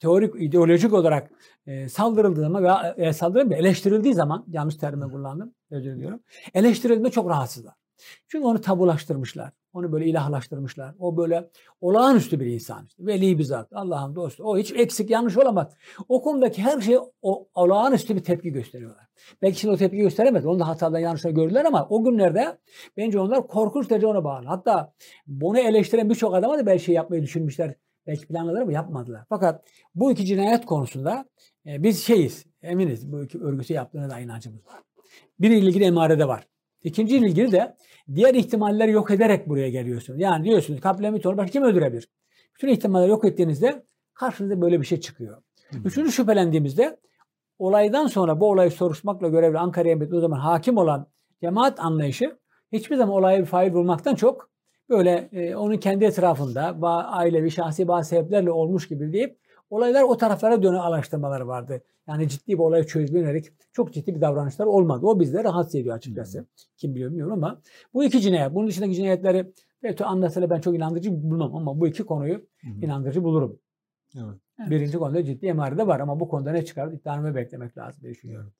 teorik, ideolojik olarak e, saldırıldığı zaman veya e, saldırılmıyor, eleştirildiği zaman, yanlış terimi kullandım, özür diliyorum. Eleştirildiğinde çok rahatsızlar. Çünkü onu tabulaştırmışlar. Onu böyle ilahlaştırmışlar. O böyle olağanüstü bir insan. işte. Veli bir zat. Allah'ın dostu. O hiç eksik yanlış olamaz. O konudaki her şeye o olağanüstü bir tepki gösteriyorlar. Belki şimdi o tepki gösteremez. Onu da hatadan yanlışlar gördüler ama o günlerde bence onlar korkunç derece ona bağlı. Hatta bunu eleştiren birçok adama da belki şey yapmayı düşünmüşler. Belki planladılar ama yapmadılar. Fakat bu iki cinayet konusunda e, biz şeyiz, eminiz bu iki örgütü yaptığına da inancımız var. Bir ilgili emarede var. İkinci ilgili de diğer ihtimalleri yok ederek buraya geliyorsunuz. Yani diyorsunuz Kaplemit olur başka kim öldürebilir? Bütün ihtimalleri yok ettiğinizde karşınıza böyle bir şey çıkıyor. Üçüncü şüphelendiğimizde olaydan sonra bu olayı soruşturmakla görevli Ankara Emniyeti o zaman hakim olan cemaat anlayışı hiçbir zaman olaya bir fail bulmaktan çok böyle e, onun kendi etrafında ailevi, şahsi bazı sebeplerle olmuş gibi deyip olaylar o taraflara dönü araştırmaları vardı. Yani ciddi bir olayı yönelik çok ciddi bir davranışlar olmadı. O bizleri rahatsız ediyor açıkçası. Kim biliyor bilmiyorum ama bu iki cinayet. Bunun dışındaki cinayetleri FETÖ anlatıyla ben çok inandırıcı bulmam ama bu iki konuyu hı. inandırıcı bulurum. Evet. Evet. Birinci konuda ciddi emarede var ama bu konuda ne çıkar iddianame beklemek lazım diye düşünüyorum.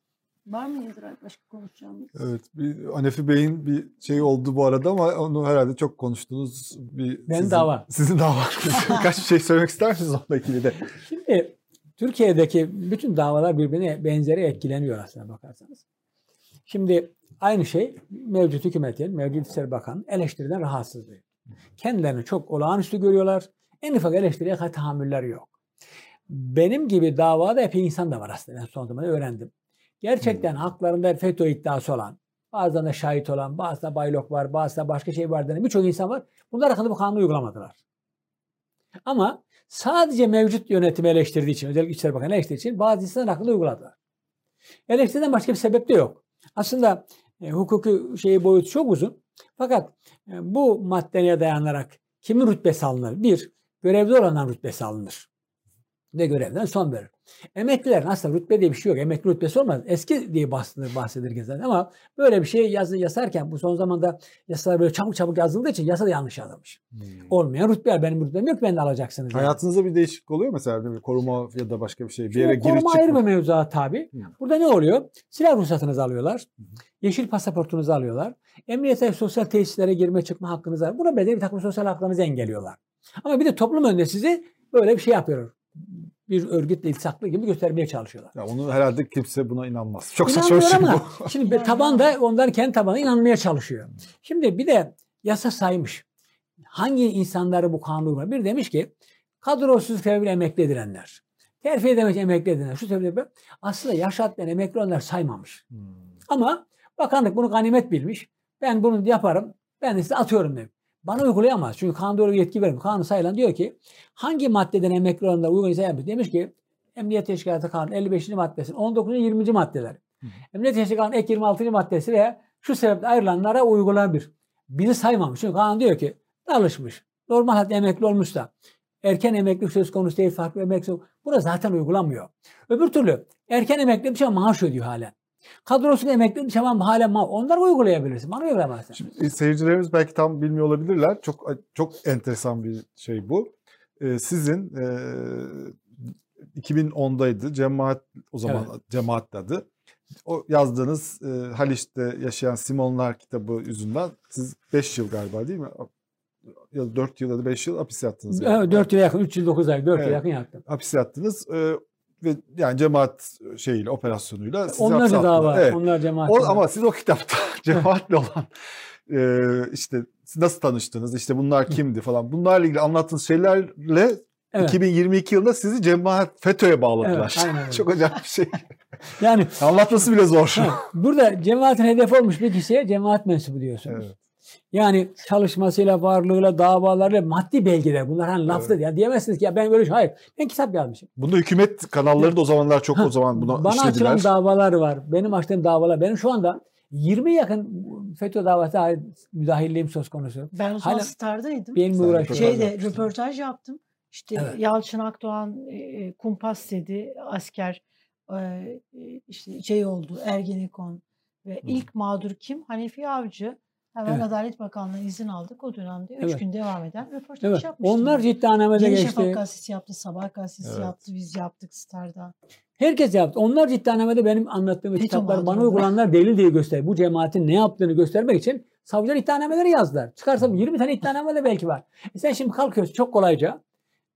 Var mı Yıldıray başka konuşacağımız? Evet. Bir Hanefi Bey'in bir şey oldu bu arada ama onu herhalde çok konuştunuz. Bir Benim sizin, dava. Sizin dava. Bir şey söylemek ister misiniz onunla ilgili de? Şimdi Türkiye'deki bütün davalar birbirine benzeri etkileniyor aslında bakarsanız. Şimdi aynı şey mevcut hükümetin, mevcut İçişleri Bakanı eleştiriden rahatsızlığı. Kendilerini çok olağanüstü görüyorlar. En ufak eleştiriye karşı tahammülleri yok. Benim gibi davada epey insan da var aslında. Ben son zamanlarda öğrendim. Gerçekten haklarında FETÖ iddiası olan, bazen de şahit olan, bazen de baylok var, bazen de başka şey var denen birçok insan var. Bunlar hakkında bu kanunu uygulamadılar. Ama sadece mevcut yönetimi eleştirdiği için, özellikle İçişleri Bakanı eleştirdiği için bazı insanlar hakkında uyguladılar. Eleştiriden başka bir sebep de yok. Aslında e, hukuki şeyi boyutu çok uzun. Fakat e, bu maddeye dayanarak kimin rütbesi alınır? Bir, görevli olanların rütbesi alınır. Ve görevden son verir. Emeklilerin aslında rütbe diye bir şey yok. Emekli rütbesi olmaz. Eski diye bahsedilir, bahsedilir gezen. Ama böyle bir şey yazı yazarken bu son zamanda yasalar böyle çabuk çabuk yazıldığı için yasa da yanlış yazılmış. Olmayan rütbe benim rütbem yok ben de alacaksınız. yani. Hayatınızda bir değişiklik oluyor mesela değil mi? koruma ya da başka bir şey. Bir Şimdi yere giriş koruma ayrı bir çıkma. mevzuat tabi. Hı. Burada ne oluyor? Silah ruhsatınızı alıyorlar. Yeşil pasaportunuzu alıyorlar. Emniyete sosyal tesislere girme çıkma hakkınızı alıyorlar. Buna bedeli bir takım sosyal haklarınızı engelliyorlar. Ama bir de toplum önünde sizi böyle bir şey yapıyor. Bir örgütle iltisaklı gibi göstermeye çalışıyorlar. Ya onu herhalde kimse buna inanmaz. Çok saçma bir şey ama bu. şimdi taban da onların kendi tabanına inanmaya çalışıyor. Şimdi bir de yasa saymış. Hangi insanları bu kanun uyguluyor? Bir demiş ki kadrosuz sebebiyle emekli edilenler. Terfi edememiş emekli edilenler. Şu sebeple aslında yaşatmayan emekli olanlar saymamış. Hmm. Ama bakanlık bunu ganimet bilmiş. Ben bunu yaparım. Ben de size atıyorum demiş. Bana uygulayamaz. Çünkü kanun öyle yetki vermiyor. Kanun sayılan diyor ki hangi maddeden emekli olanlar uygulaysa yapmış. Demiş ki Emniyet Teşkilatı Kanunu 55. maddesinin 19. 20. maddeler. Emniyet Teşkilatı ek 26. maddesi ve şu sebeple ayrılanlara uygulanabilir. Biri saymamış. Çünkü kanun diyor ki alışmış. Normal hatta emekli olmuşsa erken emeklilik söz konusu değil farklı emeklilik. Bu Burada zaten uygulanmıyor. Öbür türlü erken emekli bir şey maaş ödüyor hala. Kadrosunu şey ama hala maaş. Onları uygulayabilirsin. Bana uygulayamazsın. Şimdi e, seyircilerimiz belki tam bilmiyor olabilirler. Çok çok enteresan bir şey bu. Ee, sizin e, 2010'daydı. Cemaat o zaman Cemaat adı. O yazdığınız e, Haliç'te yaşayan Simonlar kitabı yüzünden siz 5 yıl galiba değil mi? Ya da 4 yıl ya da 5 yıl hapis yattınız. Yani. Evet, 4 yıl yakın, 3 yıl 9 ay, 4 Evet. yıl yakın yattım. Hapis yattınız. E, ve yani cemaat şeyiyle, operasyonuyla sizi Onlar hapse da dava, attılar. Evet. onlar cemaat. O, ama siz o kitapta cemaatle olan e, işte nasıl tanıştınız, işte bunlar kimdi falan bunlarla ilgili anlattığınız şeylerle Evet. 2022 yılında sizi cemaat FETÖ'ye bağladılar. Evet, aynen öyle. Çok acayip bir şey. Yani Anlatması bile zor. burada cemaatin hedef olmuş bir kişiye cemaat mensubu diyorsunuz. Evet. Yani çalışmasıyla, varlığıyla, davalarıyla maddi belgeler. Bunlar hani lafta ya diyemezsiniz ki ya ben böyle şey. Hayır. Ben kitap yazmışım. Bunda hükümet kanalları da o zamanlar çok o zaman buna Bana işlediler. açılan davalar var. Benim açtığım davalar. Benim şu anda 20 yakın FETÖ davası ait müdahilliğim söz konusu. Ben o zaman Star'daydım. Benimle Sen uğraşıyor. röportaj Şeyde yapmıştın. röportaj yaptım. İşte Evet. Yalçın Akdoğan e, e, kumpas dedi asker e, e, işte şey oldu Ergenekon ve ilk mağdur kim? Hanefi Avcı. Hemen Evet. Adalet Bakanlığı'ndan izin aldık o dönemde. Üç Evet. gün devam eden röportaj Evet. yapmıştım. Onlar ciddi anlamda Yeni geçti. Şafak gazetesi yaptı, Sabah gazetesi Evet. yaptı, biz yaptık Star'da. Herkes yaptı. Onlar ciddi anlamda benim anlattığım FETÖ kitaplar bana mağduru. uygulananlar delil diye göster. Bu cemaatin ne yaptığını göstermek için savcılar iddianameleri yazdılar. Çıkarsam 20 tane iddianame de belki var. E sen şimdi kalkıyorsun çok kolayca.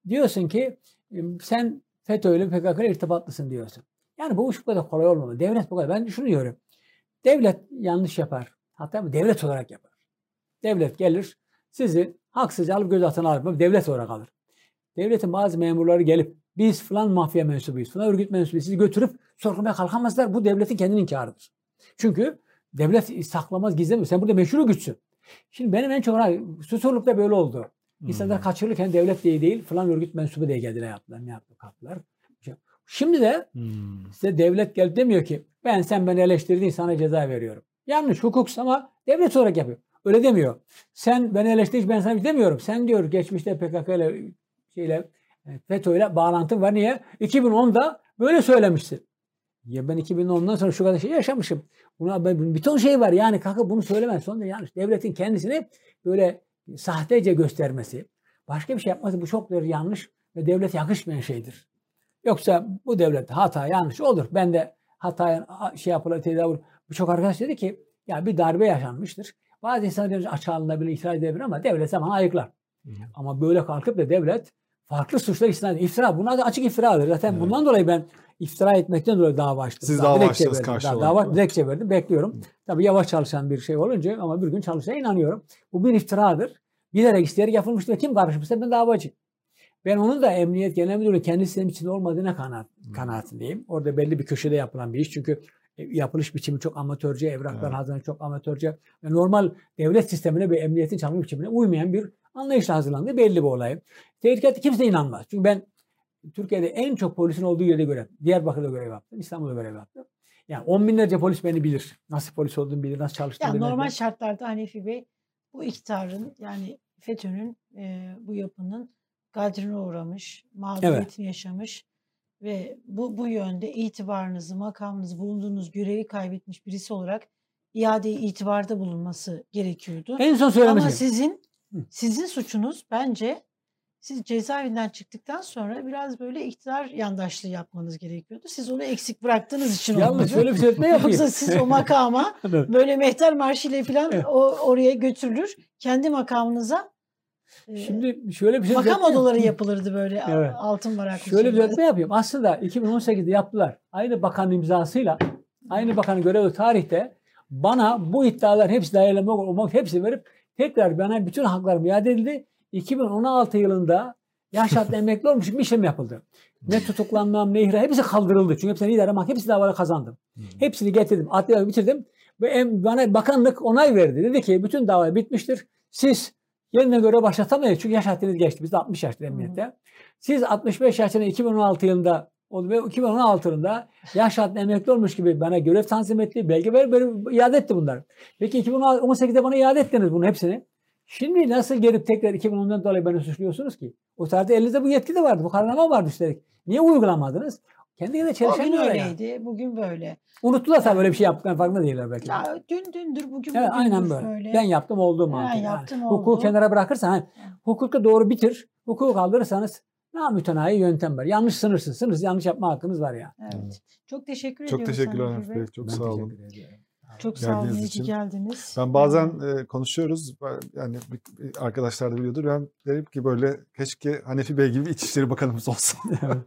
Diyorsun ki e, sen FETÖ ile PKK ile irtibatlısın diyorsun. Yani bu iş bu kadar kolay olmamalı. Devlet bu kadar. Ben şunu diyorum. Devlet yanlış yapar. Hatta bu devlet olarak yapar. Devlet gelir sizi haksızca alıp gözaltına alır. Devlet olarak alır. Devletin bazı memurları gelip biz falan mafya mensubuyuz, falan örgüt mensubuyuz. Sizi götürüp sorgulamaya kalkamazlar. Bu devletin kendi inkarıdır. Çünkü devlet saklamaz, gizlemez. Sen burada meşhur güçsün. Şimdi benim en çok Susurluk'ta böyle oldu. İnsanlar Hmm. kaçırılırken devlet diye değil falan örgüt mensubu diye geldiler yaptılar. Ne yaptı kaptılar. Şimdi de Hmm. size devlet gelip demiyor ki ben sen beni eleştirdin sana ceza veriyorum. Yanlış hukuksuz ama devlet olarak yapıyor. Öyle demiyor. Sen beni eleştirdin ben sana şey demiyorum. Sen diyor geçmişte PKK ile şeyle e, FETÖ ile bağlantın var. Niye? 2010'da böyle söylemişsin. Ya ben 2010'dan sonra şu kadar şey yaşamışım. Buna ben, bir ton şey var. Yani kalkıp bunu söylemez. Sonra yanlış. Devletin kendisini böyle sahtece göstermesi, başka bir şey yapması bu çok yanlış ve devlete yakışmayan şeydir. Yoksa bu devlette hata yanlış olur. Ben de hataya şey yapılır tedavi Birçok arkadaş dedi ki ya bir darbe yaşanmıştır. Bazı insanlar diyoruz açığa alınabilir, itiraz edebilir ama devlet zaman ayıklar. Ama böyle kalkıp da devlet farklı suçlar isnat. İftira. Bunlar da açık iftiradır. Zaten Evet. bundan dolayı ben iftira etmekten dolayı dava açtım. Siz dava açtınız verdim. karşı Daha olarak, Dava dilekçe verdim. Bekliyorum. Tabii yavaş çalışan bir şey olunca ama bir gün çalışacağına inanıyorum. Bu bir iftiradır. Bilerek isteyerek yapılmıştır. Kim karışmışsa ben davacı. Ben onun da Emniyet Genel Müdürlüğü kendi sistemi içinde olmadığına kanaat, kanaatindeyim. Orada belli bir köşede yapılan bir iş. Çünkü yapılış biçimi çok amatörce, evraklar Evet. hazırlanıyor çok amatörce. Ve normal devlet sistemine ve emniyetin çalışma biçimine uymayan bir anlayışla hazırlandığı belli bir olay. Tehlikeli kimse inanmaz. Çünkü ben Türkiye'de en çok polisin olduğu yerde görev, Diyarbakır'da görev yaptım, İstanbul'da görev yaptım. Yani on binlerce polis beni bilir. Nasıl polis olduğumu bilir, nasıl çalıştığımı Yani bilir. normal şartlarda Hanefi Bey bu iktidarın yani FETÖ'nün e, bu yapının gadrine uğramış, mağduriyetini yaşamış ve bu bu yönde itibarınızı, makamınızı, bulunduğunuz görevi kaybetmiş birisi olarak iade itibarda bulunması gerekiyordu. En son Ama söylemesi. sizin sizin suçunuz bence siz cezaevinden çıktıktan sonra biraz böyle iktidar yandaşlığı yapmanız gerekiyordu. Siz onu eksik bıraktığınız için Yalnız olmadı. şöyle bir şey etme yapayım. Yoksa siz o makama böyle mehter marşıyla falan o oraya götürülür. Kendi makamınıza Şimdi şöyle bir şey makam odaları yapılırdı böyle Evet. altın varaklı. Şöyle bir düzeltme yapayım. Aslında 2018'de yaptılar. Aynı bakanın imzasıyla aynı bakanın görevi tarihte bana bu iddialar hepsi değerlenmek olmak hepsi verip tekrar bana bütün haklarım iade edildi. 2016 yılında yaş hattı emekli olmuş bir işlem yapıldı. Ne tutuklanmam ne ihra hepsi kaldırıldı. Çünkü hepsini idare mahkeme hepsi davaları kazandım. Hepsini getirdim. Adliye bitirdim. Ve bana bakanlık onay verdi. Dedi ki bütün dava bitmiştir. Siz yerine göre başlatamayız. Çünkü yaş haddiniz geçti. Biz de 60 yaşlı emniyette. Siz 65 yaşında 2016 yılında oldu ve 2016 yılında yaş haddine emekli olmuş gibi bana görev tanzim etti. Belge ver, böyle iade etti bunlar. Peki 2018'de bana iade ettiniz bunun hepsini. Şimdi nasıl gelip tekrar 2010'dan dolayı beni suçluyorsunuz ki? O tarihte elinizde bu yetki de vardı. Bu kararname vardı üstelik. Niye uygulamadınız? Kendine de O gün öyleydi, bugün böyle. Unuttular tabii böyle bir şey yaptıklarının farkında değiller belki. Ya dün dündür, bugün Evet, bugündür aynen böyle. Ben yaptım oldu mantığı. Yani. yaptım, Hukuku oldu. kenara bırakırsan, hani, hukuku doğru bitir, hukuku kaldırırsanız namütenayi yöntem var. Yanlış sınırsız. Sınırsız yanlış yapma hakkınız var ya. Evet. Çok teşekkür Çok ediyorum sana Hanif Nuri Bey. Çok Ben sağ olun. Çok sağ olun. İyi ki geldiniz. Ben bazen e, konuşuyoruz. Yani bir- bir arkadaşlar da biliyordur. Ben derim ki böyle keşke Hanefi Bey gibi İçişleri Bakanımız olsa.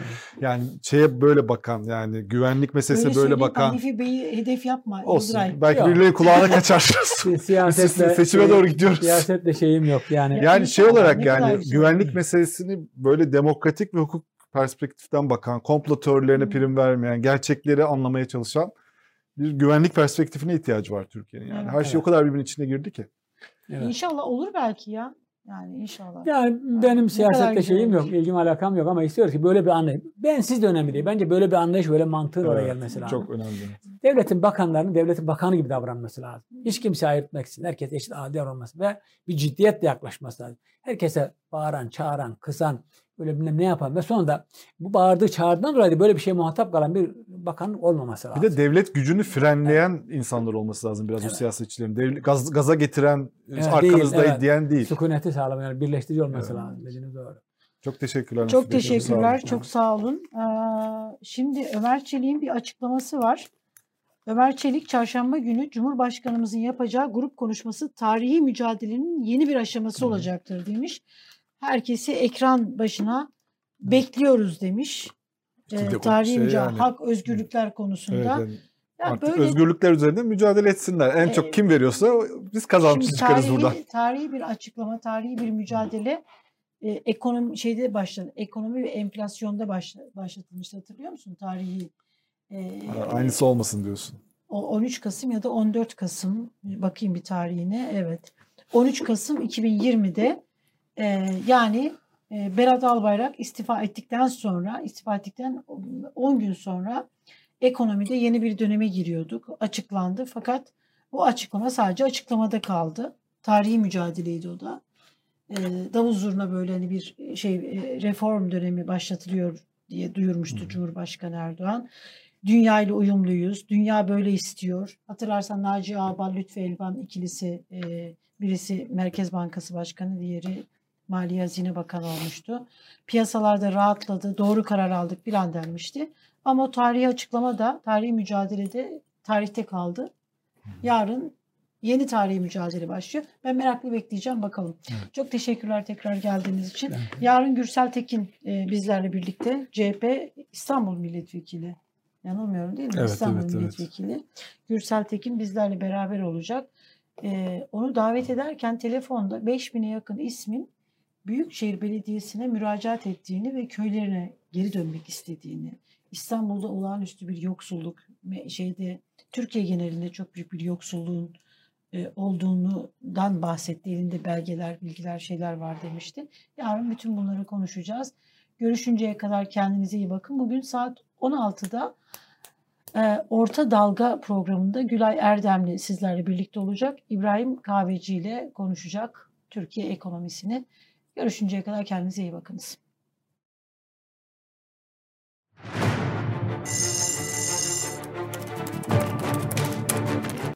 yani şeye böyle bakan yani güvenlik meselesine böyle, söyleyip bakan Hanifi Bey'i hedef yapma. olsun. Yıldıray. Belki birileri kulağına kaçar. Si- Siyasetle, Seçime doğru gidiyoruz. Siyasetle şeyim yok yani. Yani şey olarak yani güzel. güvenlik meselesini böyle demokratik ve hukuk perspektiften bakan, komplo teorilerine prim vermeyen, gerçekleri anlamaya çalışan bir güvenlik perspektifine ihtiyacı var Türkiye'nin. Yani Evet. her şey o kadar birbirinin içine girdi ki. Evet. İnşallah olur belki ya. Yani inşallah. Yani benim siyasetle güzel şeyim yok, ilgim alakam yok ama istiyoruz ki böyle bir anlayış. Ben siz de önemli değil. Bence böyle bir anlayış, böyle mantığın oraya Evet, gelmesi lazım. Çok önemli. Devletin bakanlarının devletin bakanı gibi davranması lazım. Hiç kimse ayırtmaksın. Herkes eşit adil davranması ve bir ciddiyetle yaklaşması lazım. Herkese bağıran, çağıran, kızan, böyle bilmem ne yapan ve sonunda bu bağırdığı çağrıdan dolayı böyle bir şeye muhatap kalan bir bakan olmaması lazım. Bir de devlet gücünü frenleyen insanlar olması lazım biraz Evet. bu siyasetçilerin. Devlet, gaz, gaza getiren, Evet, arkanızdayız değil, evet. diyen değil. sükuneti sağlamayan, yani birleştirici olması Evet. lazım. Dediğiniz doğru. Çok teşekkürler. Çok sağ olun. teşekkürler. Çok sağ olun. Ee, şimdi Ömer Çelik'in bir açıklaması var. Ömer Çelik çarşamba günü Cumhurbaşkanımızın yapacağı grup konuşması tarihi mücadelenin yeni bir aşaması olacaktır demiş. Herkesi ekran başına bekliyoruz demiş. Bir de Ee, konu- tarihi şey yani. hak, özgürlükler Evet, konusunda. yani Ya artık böyle özgürlükler üzerinde mücadele etsinler. En Ee, çok kim veriyorsa biz Şimdi çıkarız tarihi, buradan. Tarihi bir açıklama, tarihi bir mücadele e, ekonomi şeyde başladı. Ekonomi ve enflasyonda başla, başlatılmıştı hatırlıyor musun? Tarihi e, Aynısı olmasın diyorsun. o 13 Kasım ya da 14 Kasım bakayım bir tarihine. Evet. 13 Kasım 2020'de e, yani e, Berat Albayrak istifa ettikten sonra istifa ettikten 10 gün sonra ekonomide yeni bir döneme giriyorduk. Açıklandı fakat bu açıklama sadece açıklamada kaldı. Tarihi mücadeleydi o da. E, davul zurna böyle hani bir şey e, reform dönemi başlatılıyor diye duyurmuştu. Cumhurbaşkanı Erdoğan. Dünya ile uyumluyuz. Dünya böyle istiyor. Hatırlarsan Naci Ağbal, Lütfü Elvan ikilisi e, birisi Merkez Bankası Başkanı, diğeri Maliye Hazine Bakanı olmuştu. Piyasalarda rahatladı, doğru karar aldık filan denmişti. Ama o tarihi açıklama da, tarihi mücadelede tarihte kaldı. Yarın yeni tarihi mücadele başlıyor. Ben meraklı bekleyeceğim bakalım. Evet. Çok teşekkürler tekrar geldiğiniz için. Evet. Yarın Gürsel Tekin e, bizlerle birlikte CHP İstanbul Milletvekili. Yanılmıyorum değil mi? Evet, İstanbul evet, evet. Milletvekili. Gürsel Tekin bizlerle beraber olacak. E, onu davet ederken telefonda 5000'e yakın ismin Büyükşehir Belediyesi'ne müracaat ettiğini ve köylerine geri dönmek istediğini, İstanbul'da olağanüstü bir yoksulluk, me- şeyde Türkiye genelinde çok büyük bir yoksulluğun e, olduğundan bahsetti. Elinde belgeler, bilgiler, şeyler var demişti. Yarın bütün bunları konuşacağız. Görüşünceye kadar kendinize iyi bakın. Bugün saat 16'da e, Orta Dalga programında Gülay Erdemli sizlerle birlikte olacak. İbrahim Kahveci ile konuşacak Türkiye ekonomisini. Görüşünceye kadar kendinize iyi bakınız.